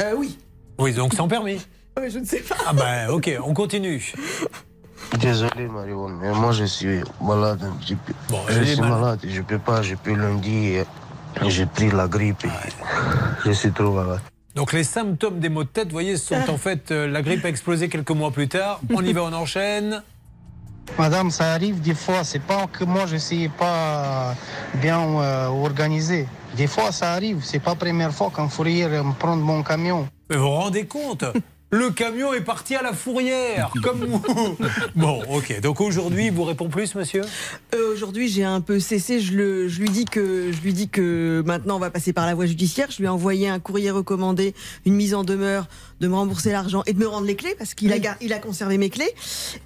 Euh, oui. Oui, donc sans permis. Je ne sais pas. Ah ben, ok, on continue. Désolé, Marion, mais moi, je suis malade. Je, peux- Bon, je suis mal- malade, je peux pas. Depuis lundi, et j'ai pris la grippe et je suis trop malade. Donc les symptômes des maux de tête, vous voyez, sont en fait euh, la grippe a explosé quelques mois plus tard. On y va, on enchaîne. Madame, ça arrive des fois. C'est pas que moi je suis pas bien euh, organisé. Des fois, ça arrive. C'est pas la première fois qu'un fourrière me prend mon camion. Mais vous vous rendez compte? Le camion est parti à la fourrière, comme vous. Bon, ok. Donc aujourd'hui, il vous répond plus, monsieur? Euh, Aujourd'hui, j'ai un peu cessé. Je, le, je lui dis que je lui dis que maintenant on va passer par la voie judiciaire. Je lui ai envoyé un courrier recommandé, une mise en demeure de me rembourser l'argent et de me rendre les clés parce qu'il a gar- il a conservé mes clés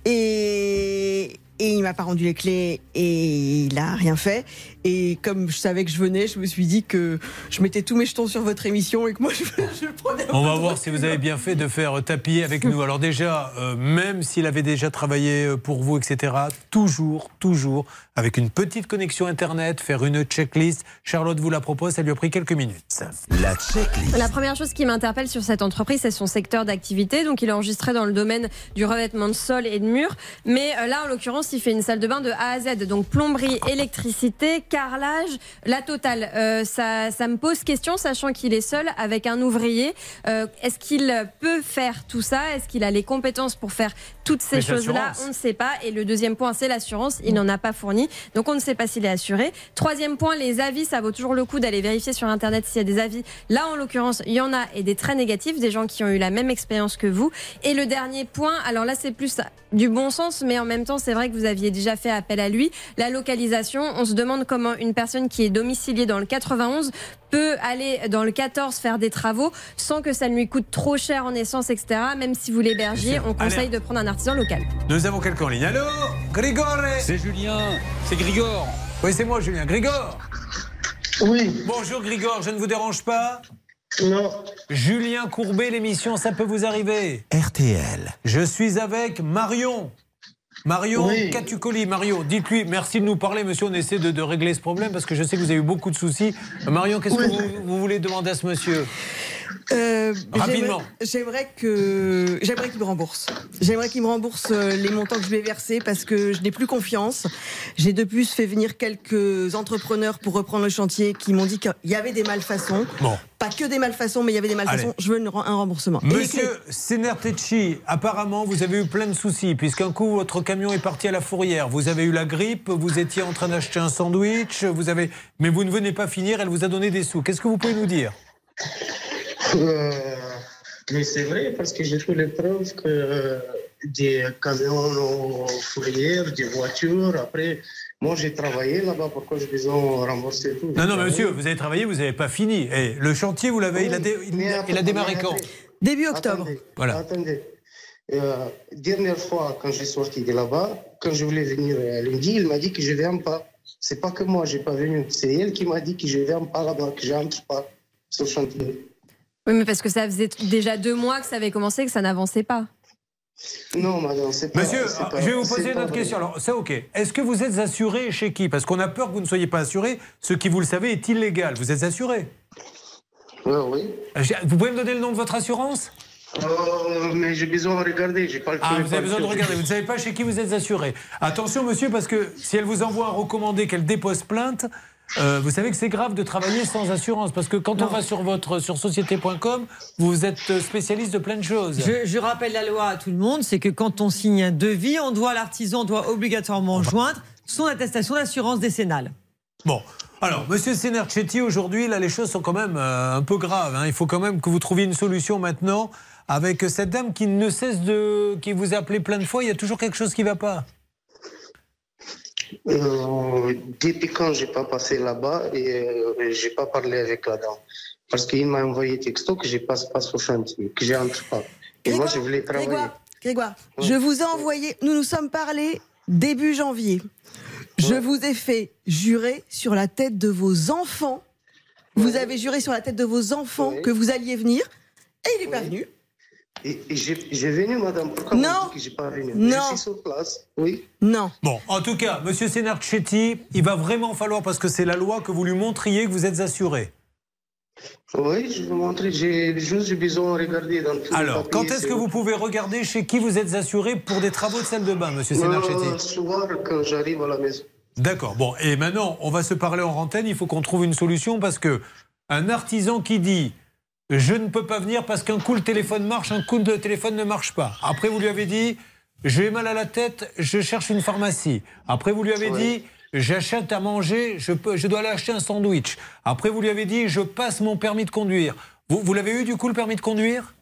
et et il m'a pas rendu les clés et il a rien fait. Et comme je savais que je venais, je me suis dit que je mettais tous mes jetons sur votre émission et que moi je, je le prenais. On va voir si vous avez bien fait de faire tapis avec nous. Alors déjà, euh, même s'il avait déjà travaillé euh, pour vous, etc., toujours, toujours, avec une petite connexion Internet, faire une checklist. Charlotte vous la propose, ça lui a pris quelques minutes. La checklist. La première chose qui m'interpelle sur cette entreprise, c'est son secteur d'activité. Donc, il est enregistré dans le domaine du revêtement de sol et de murs. Mais euh, là, en l'occurrence, il fait une salle de bain de A à Z. Donc, plomberie, électricité, carrelage, la totale. Euh, ça, ça me pose question, sachant qu'il est seul avec un ouvrier. Euh, Est-ce qu'il peut faire tout ça? Est-ce qu'il a les compétences pour faire toutes ces choses-là? On ne sait pas. Et le deuxième point, c'est l'assurance. Il n'en a pas fourni. Donc, on ne sait pas s'il est assuré. Troisième point, les avis. Ça vaut toujours le coup d'aller vérifier sur Internet s'il y a des avis. Là, en l'occurrence, il y en a et des très négatifs, des gens qui ont eu la même expérience que vous. Et le dernier point, alors là, c'est plus du bon sens, mais en même temps, c'est vrai que vous aviez déjà fait appel à lui. La localisation, on se demande comment une personne qui est domiciliée dans le 91 peut aller dans le 14 faire des travaux sans que ça ne lui coûte trop cher en essence, etc. Même si vous l'hébergiez, on conseille Allez. de prendre un artisan local. Nous avons quelqu'un en ligne. Allô Grigore C'est Julien, c'est Grigore. Oui, c'est moi, Julien. Grigore Oui. Bonjour, Grigore, je ne vous dérange pas Non. Julien Courbet, l'émission Ça peut vous arriver. RTL. Je suis avec Marion. Marion Oui. Catucoli. Marion, dites-lui, merci de nous parler, monsieur. On essaie de, de régler ce problème parce que je sais que vous avez eu beaucoup de soucis. Euh, Marion, qu'est-ce que vous, vous voulez demander à ce monsieur? Euh, Rapidement. j'aimerais- que j'aimerais qu'il me rembourse. J'aimerais qu'il me rembourse euh, les montants que je lui ai versés parce que je n'ai plus confiance. J'ai de plus fait venir quelques entrepreneurs pour reprendre le chantier qui m'ont dit qu'il y avait des malfaçons. Bon. Pas que des malfaçons, mais il y avait des malfaçons. Allez. Je veux un remboursement. Monsieur Senertecci, apparemment, vous avez eu plein de soucis, puisqu'un coup, votre camion est parti à la fourrière. Vous avez eu la grippe, vous étiez en train d'acheter un sandwich, vous avez... mais vous ne venez pas finir, elle vous a donné des sous. Qu'est-ce que vous pouvez nous dire? Mais c'est vrai parce que j'ai fait les preuves que euh, des camions fourrières, des voitures, après Moi, j'ai travaillé là-bas. Pourquoi j'ai besoin de rembourser tout Non, non, monsieur, vous avez travaillé, vous n'avez pas fini. Et le chantier, vous l'avez, il, a dé- il, a- il a démarré quand Début octobre. Attendez, Voilà. attendez. Euh, dernière fois, quand j'ai sorti de là-bas, quand je voulais venir euh, lundi, il m'a dit que je ne viens pas. C'est pas que moi, j'ai pas venu. C'est elle qui m'a dit que je ne viens pas là-bas, que je n'entre pas sur le chantier. Oui, mais parce que ça faisait déjà deux mois que ça avait commencé, que ça n'avançait pas. Non, madame, c'est pas. Monsieur, pas- je vais vous poser une autre question. Alors, c'est OK. Est-ce que vous êtes assuré chez qui? Parce qu'on a peur que vous ne soyez pas assuré. Ce qui, vous le savez, est illégal. Vous êtes assuré Oui, oui. Vous pouvez me donner le nom de votre assurance? Euh, mais j'ai besoin de regarder. J'ai pas le Ah, temps vous avez besoin de regarder. Vous ne savez pas chez qui vous êtes assuré. Attention, monsieur, parce que si elle vous envoie un recommandé qu'elle dépose plainte, euh, vous savez que c'est grave de travailler sans assurance. Parce que quand on va sur votre sur société.com, vous êtes spécialiste de plein de choses. Je, je rappelle la loi à tout le monde, c'est que quand on signe un devis, on doit l'artisan doit obligatoirement joindre son attestation d'assurance décennale. Bon. Alors, Monsieur Senerchetti, aujourd'hui, là, les choses sont quand même euh, un peu graves. hein. Il faut quand même que vous trouviez une solution maintenant avec cette dame qui ne cesse de. qui vous a appelé plein de fois. Il y a toujours quelque chose qui ne va pas. Euh, depuis quand j'ai pas passé là-bas et euh, j'ai pas parlé avec la dame parce qu'il m'a envoyé texto que je passe pas sur chantier, que j'entre pas. Et moi, je voulais travailler. Grégoire, Grégoire, je vous ai envoyé, nous nous sommes parlé début janvier. Je vous ai fait jurer sur la tête de vos enfants. Vous avez juré sur la tête de vos enfants que vous alliez venir et il n'est pas venu. Et, et j'ai venu, madame. Pourquoi Non. vous dites que j'ai pas venu Non. Je suis sur place. Oui. Non. Bon, en tout cas, Monsieur Senerchetti, il va vraiment falloir, parce que c'est la loi, que vous lui montriez que vous êtes assuré. Oui, je vais vous montrer. J'ai juste besoin de regarder dans Alors, quand est-ce que vous pouvez regarder chez qui vous êtes assuré pour des travaux de salle de bain, Monsieur Euh, Senerchetti soir, quand j'arrive à la maison. D'accord. Bon, et maintenant, on va se parler en antenne. Il faut qu'on trouve une solution parce que un artisan qui dit je ne peux pas venir parce qu'un coup le téléphone marche, un coup le téléphone ne marche pas. Après, vous lui avez dit j'ai mal à la tête, je cherche une pharmacie. Après, vous lui avez dit j'achète à manger, je, peux, je dois aller acheter un sandwich. Après, vous lui avez dit je passe mon permis de conduire. Vous, vous l'avez eu du coup le permis de conduire?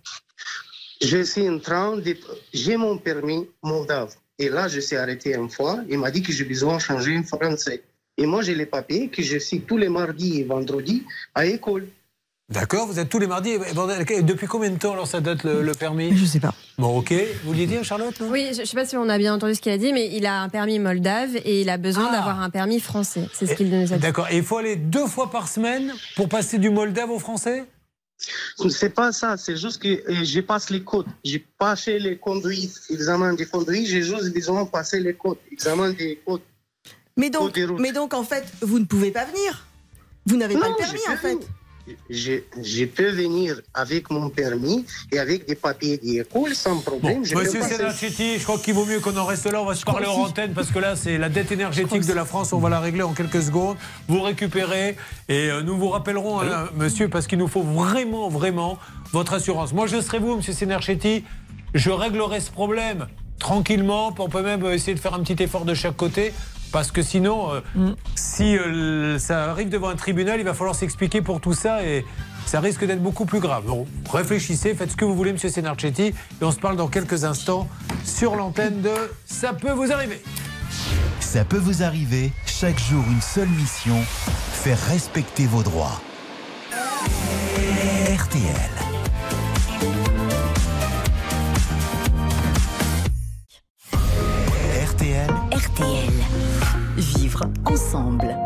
Je suis en train de. J'ai mon permis moldave. Et là, je suis arrêté une fois. Il m'a dit que j'ai besoin de changer en français. Et moi, j'ai les papiers que je suis tous les mardis et vendredis à l'école. D'accord, vous êtes tous les mardis. et. Depuis combien de temps alors ça date le, le permis? Je sais pas. Bon, ok. Vous vouliez dire, Charlotte Oui, je ne sais pas si on a bien entendu ce qu'il a dit, mais il a un permis moldave et il a besoin d'avoir un permis français. C'est ce qu'il nous a dit. D'accord. Et il faut aller deux fois par semaine pour passer du moldave au français? C'est pas ça, c'est juste que euh, je passe les codes. J'ai pas fait les conduites, examen des conduites, j'ai juste besoin de passer les codes, examen des codes. Mais donc, mais donc en fait, vous ne pouvez pas venir. Vous n'avez pas le permis en fait. Je, je peux venir avec mon permis et avec des papiers d'école sans problème. je Monsieur passer. Senachetti, je crois qu'il vaut mieux qu'on en reste là. On va se parler en antenne parce que là, c'est la dette énergétique de la France. On va la régler en quelques secondes. Vous récupérez et euh, nous vous rappellerons, hein, monsieur, parce qu'il nous faut vraiment, vraiment votre assurance. Moi, je serai vous, monsieur Senachetti. Je réglerai ce problème tranquillement. On peut même essayer de faire un petit effort de chaque côté. Parce que sinon, euh, si euh, ça arrive devant un tribunal, il va falloir s'expliquer pour tout ça et ça risque d'être beaucoup plus grave. Donc réfléchissez, faites ce que vous voulez, Monsieur Senarchetti, et on se parle dans quelques instants sur l'antenne de Ça peut vous arriver. Ça peut vous arriver, chaque jour une seule mission, faire respecter vos droits. RTL. Ensemble.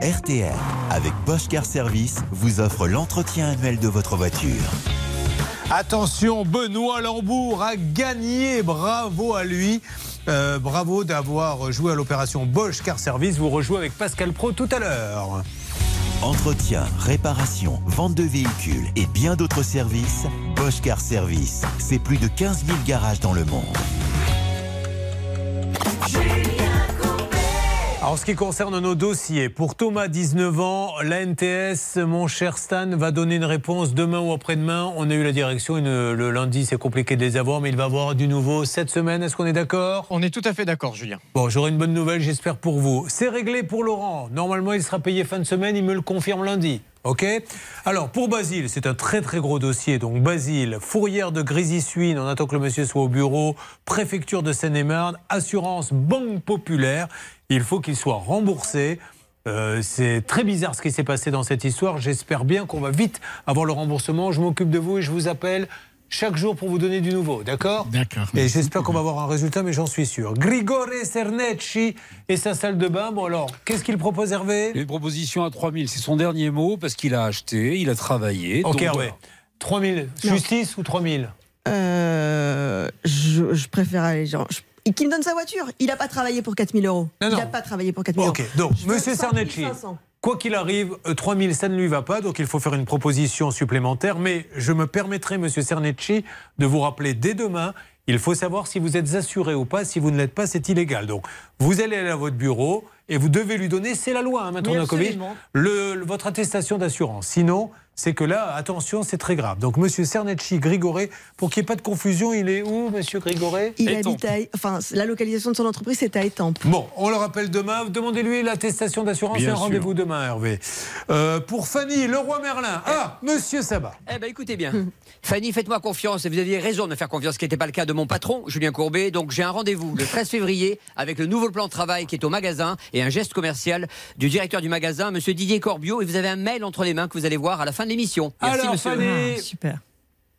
RTL, avec Bosch Car Service, vous offre l'entretien annuel de votre voiture. Attention, Benoît Lambourg a gagné. Bravo à lui. Euh, bravo d'avoir joué à l'opération Bosch Car Service. Vous rejouez avec Pascal Pro tout à l'heure. Entretien, réparation, vente de véhicules et bien d'autres services, Bosch Car Service, c'est plus de 15 000 garages dans le monde. En ce qui concerne nos dossiers, pour Thomas, 19 ans, la NTS, mon cher Stan, va donner une réponse demain ou après-demain. On a eu la direction, une- le lundi, c'est compliqué de les avoir, mais il va avoir du nouveau cette semaine. Est-ce qu'on est d'accord? On est tout à fait d'accord, Julien. Bon, j'aurai une bonne nouvelle, j'espère pour vous. C'est réglé pour Laurent. Normalement, il sera payé fin de semaine, il me le confirme lundi. OK? Alors, pour Basile, c'est un très très gros dossier. Donc, Basile, fourrière de Grésy-Suine, on attend que le monsieur soit au bureau, préfecture de Seine-et-Marne, assurance Banque Populaire. Il faut qu'il soit remboursé. Euh, c'est très bizarre ce qui s'est passé dans cette histoire. J'espère bien qu'on va vite avoir le remboursement. Je m'occupe de vous et je vous appelle chaque jour pour vous donner du nouveau, d'accord? D'accord. Et j'espère qu'on va avoir un résultat, mais j'en suis sûr. Grigore Cernecci et sa salle de bain. Bon alors, qu'est-ce qu'il propose Hervé? Une proposition à 3000, c'est son dernier mot parce qu'il a acheté, il a travaillé. Ok donc, Hervé. 3000, justice ou 3000 Euh, je, je préfère aller genre. je- Qu'il me donne sa voiture. Il n'a pas travaillé pour 4000 euros. Non, il n'a pas travaillé pour 4000 Ok, euros. donc, Je veux monsieur 100 Cernecci, 500. quoi qu'il arrive, euh, 3000, ça ne lui va pas, donc il faut faire une proposition supplémentaire. Mais je me permettrai, monsieur Cernecci, de vous rappeler dès demain. Il faut savoir si vous êtes assuré ou pas. Si vous ne l'êtes pas, c'est illégal. Donc, vous allez aller à votre bureau et vous devez lui donner, c'est la loi, hein, maintenant, Oui, le- votre attestation d'assurance. Sinon, c'est que là, attention, c'est très grave. Donc, monsieur Cernecci, Grigoré, pour qu'il n'y ait pas de confusion, il est où, monsieur Grigoré? Il habite à. Enfin, la localisation de son entreprise, c'est à Étampes. Bon, on le rappelle demain. Demandez-lui l'attestation d'assurance et un rendez-vous demain, Hervé. Euh, pour Fanny, le roi Merlin. Ah, monsieur Sabat. Eh ben écoutez bien. Fanny, faites-moi confiance. Et vous aviez raison de me faire confiance, ce qui n'était pas le cas de mon patron, Julien Courbet. Donc j'ai un rendez-vous le 13 février avec le nouveau plan de travail qui est au magasin et un geste commercial du directeur du magasin, monsieur Didier Corbiot. Et vous avez un mail entre les mains que vous allez voir à la fin de l'émission. Merci, Alors, monsieur. Fanny. Super.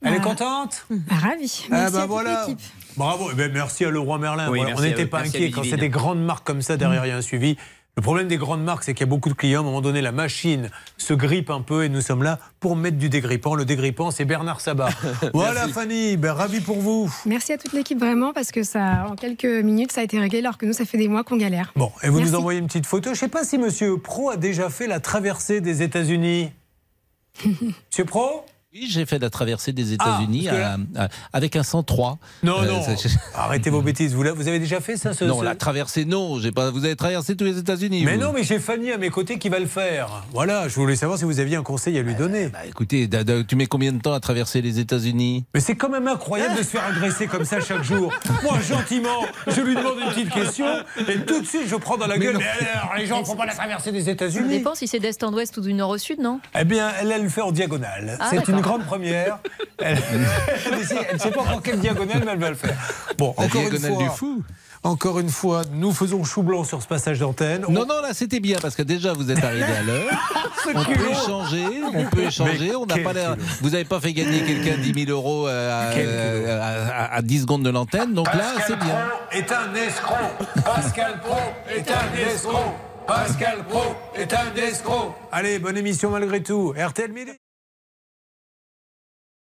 Elle est contente Ravi. Ah Merci bah à toute voilà. l'équipe. Bravo. Eh ben, merci à Leroy Merlin. Oui, Voilà, merci on n'était pas Merci à inquiet quand c'est des grandes marques comme ça derrière, il y a un suivi. Le problème des grandes marques, c'est qu'il y a beaucoup de clients. À un moment donné, la machine se grippe un peu et nous sommes là pour mettre du dégrippant. Le dégrippant, c'est Bernard Sabat. voilà, Fanny. Ben, ravi pour vous. Merci à toute l'équipe vraiment parce que ça, en quelques minutes, ça a été réglé alors que nous, ça fait des mois qu'on galère. Bon, et vous Merci. nous envoyez une petite photo. Je ne sais pas si Monsieur Pro a déjà fait la traversée des États-Unis. Monsieur Pro Oui, j'ai fait la traversée des États-Unis Ah, à- à- avec un 103. Non, Euh, non. ça- Arrêtez vos bêtises. Vous, la- vous avez déjà fait ça ce, non, ce- la traversée, non. J'ai pas. Vous avez traversé tous les États-Unis. Mais vous non, mais j'ai Fanny à mes côtés qui va le faire. Voilà, je voulais savoir si vous aviez un conseil à lui donner. Bah, écoutez, da- da- tu mets combien de temps à traverser les États-Unis? Mais c'est quand même incroyable de se faire agresser comme ça chaque jour. Moi, gentiment, je lui demande une petite question et tout de suite, je prends dans la gueule. Mais alors, les gens ne font pas la traversée des Ça États-Unis. dépend si c'est d'est en ouest ou du nord au sud, non? Eh bien, elle, elle le fait en diagonale. Ah, c'est d'accord. Une grande première. Elle ne sait pas encore quelle diagonale, mais elle va le faire. Bon, La encore une fois. du fou. Encore une fois, nous faisons chou blanc sur ce passage d'antenne. Non, non, là c'était bien parce que déjà vous êtes arrivé à l'heure. On peut échanger, on peut échanger. Mais On n'a pas l'air. Vous n'avez pas fait gagner quelqu'un 10 000 euros euh, à, Quel à- à- à 10 secondes de l'antenne, donc là c'est bien. Pro est un escroc. Pascal Pro est un escroc. Pascal Pro est un escroc. Allez, bonne émission malgré tout. RTL Midi.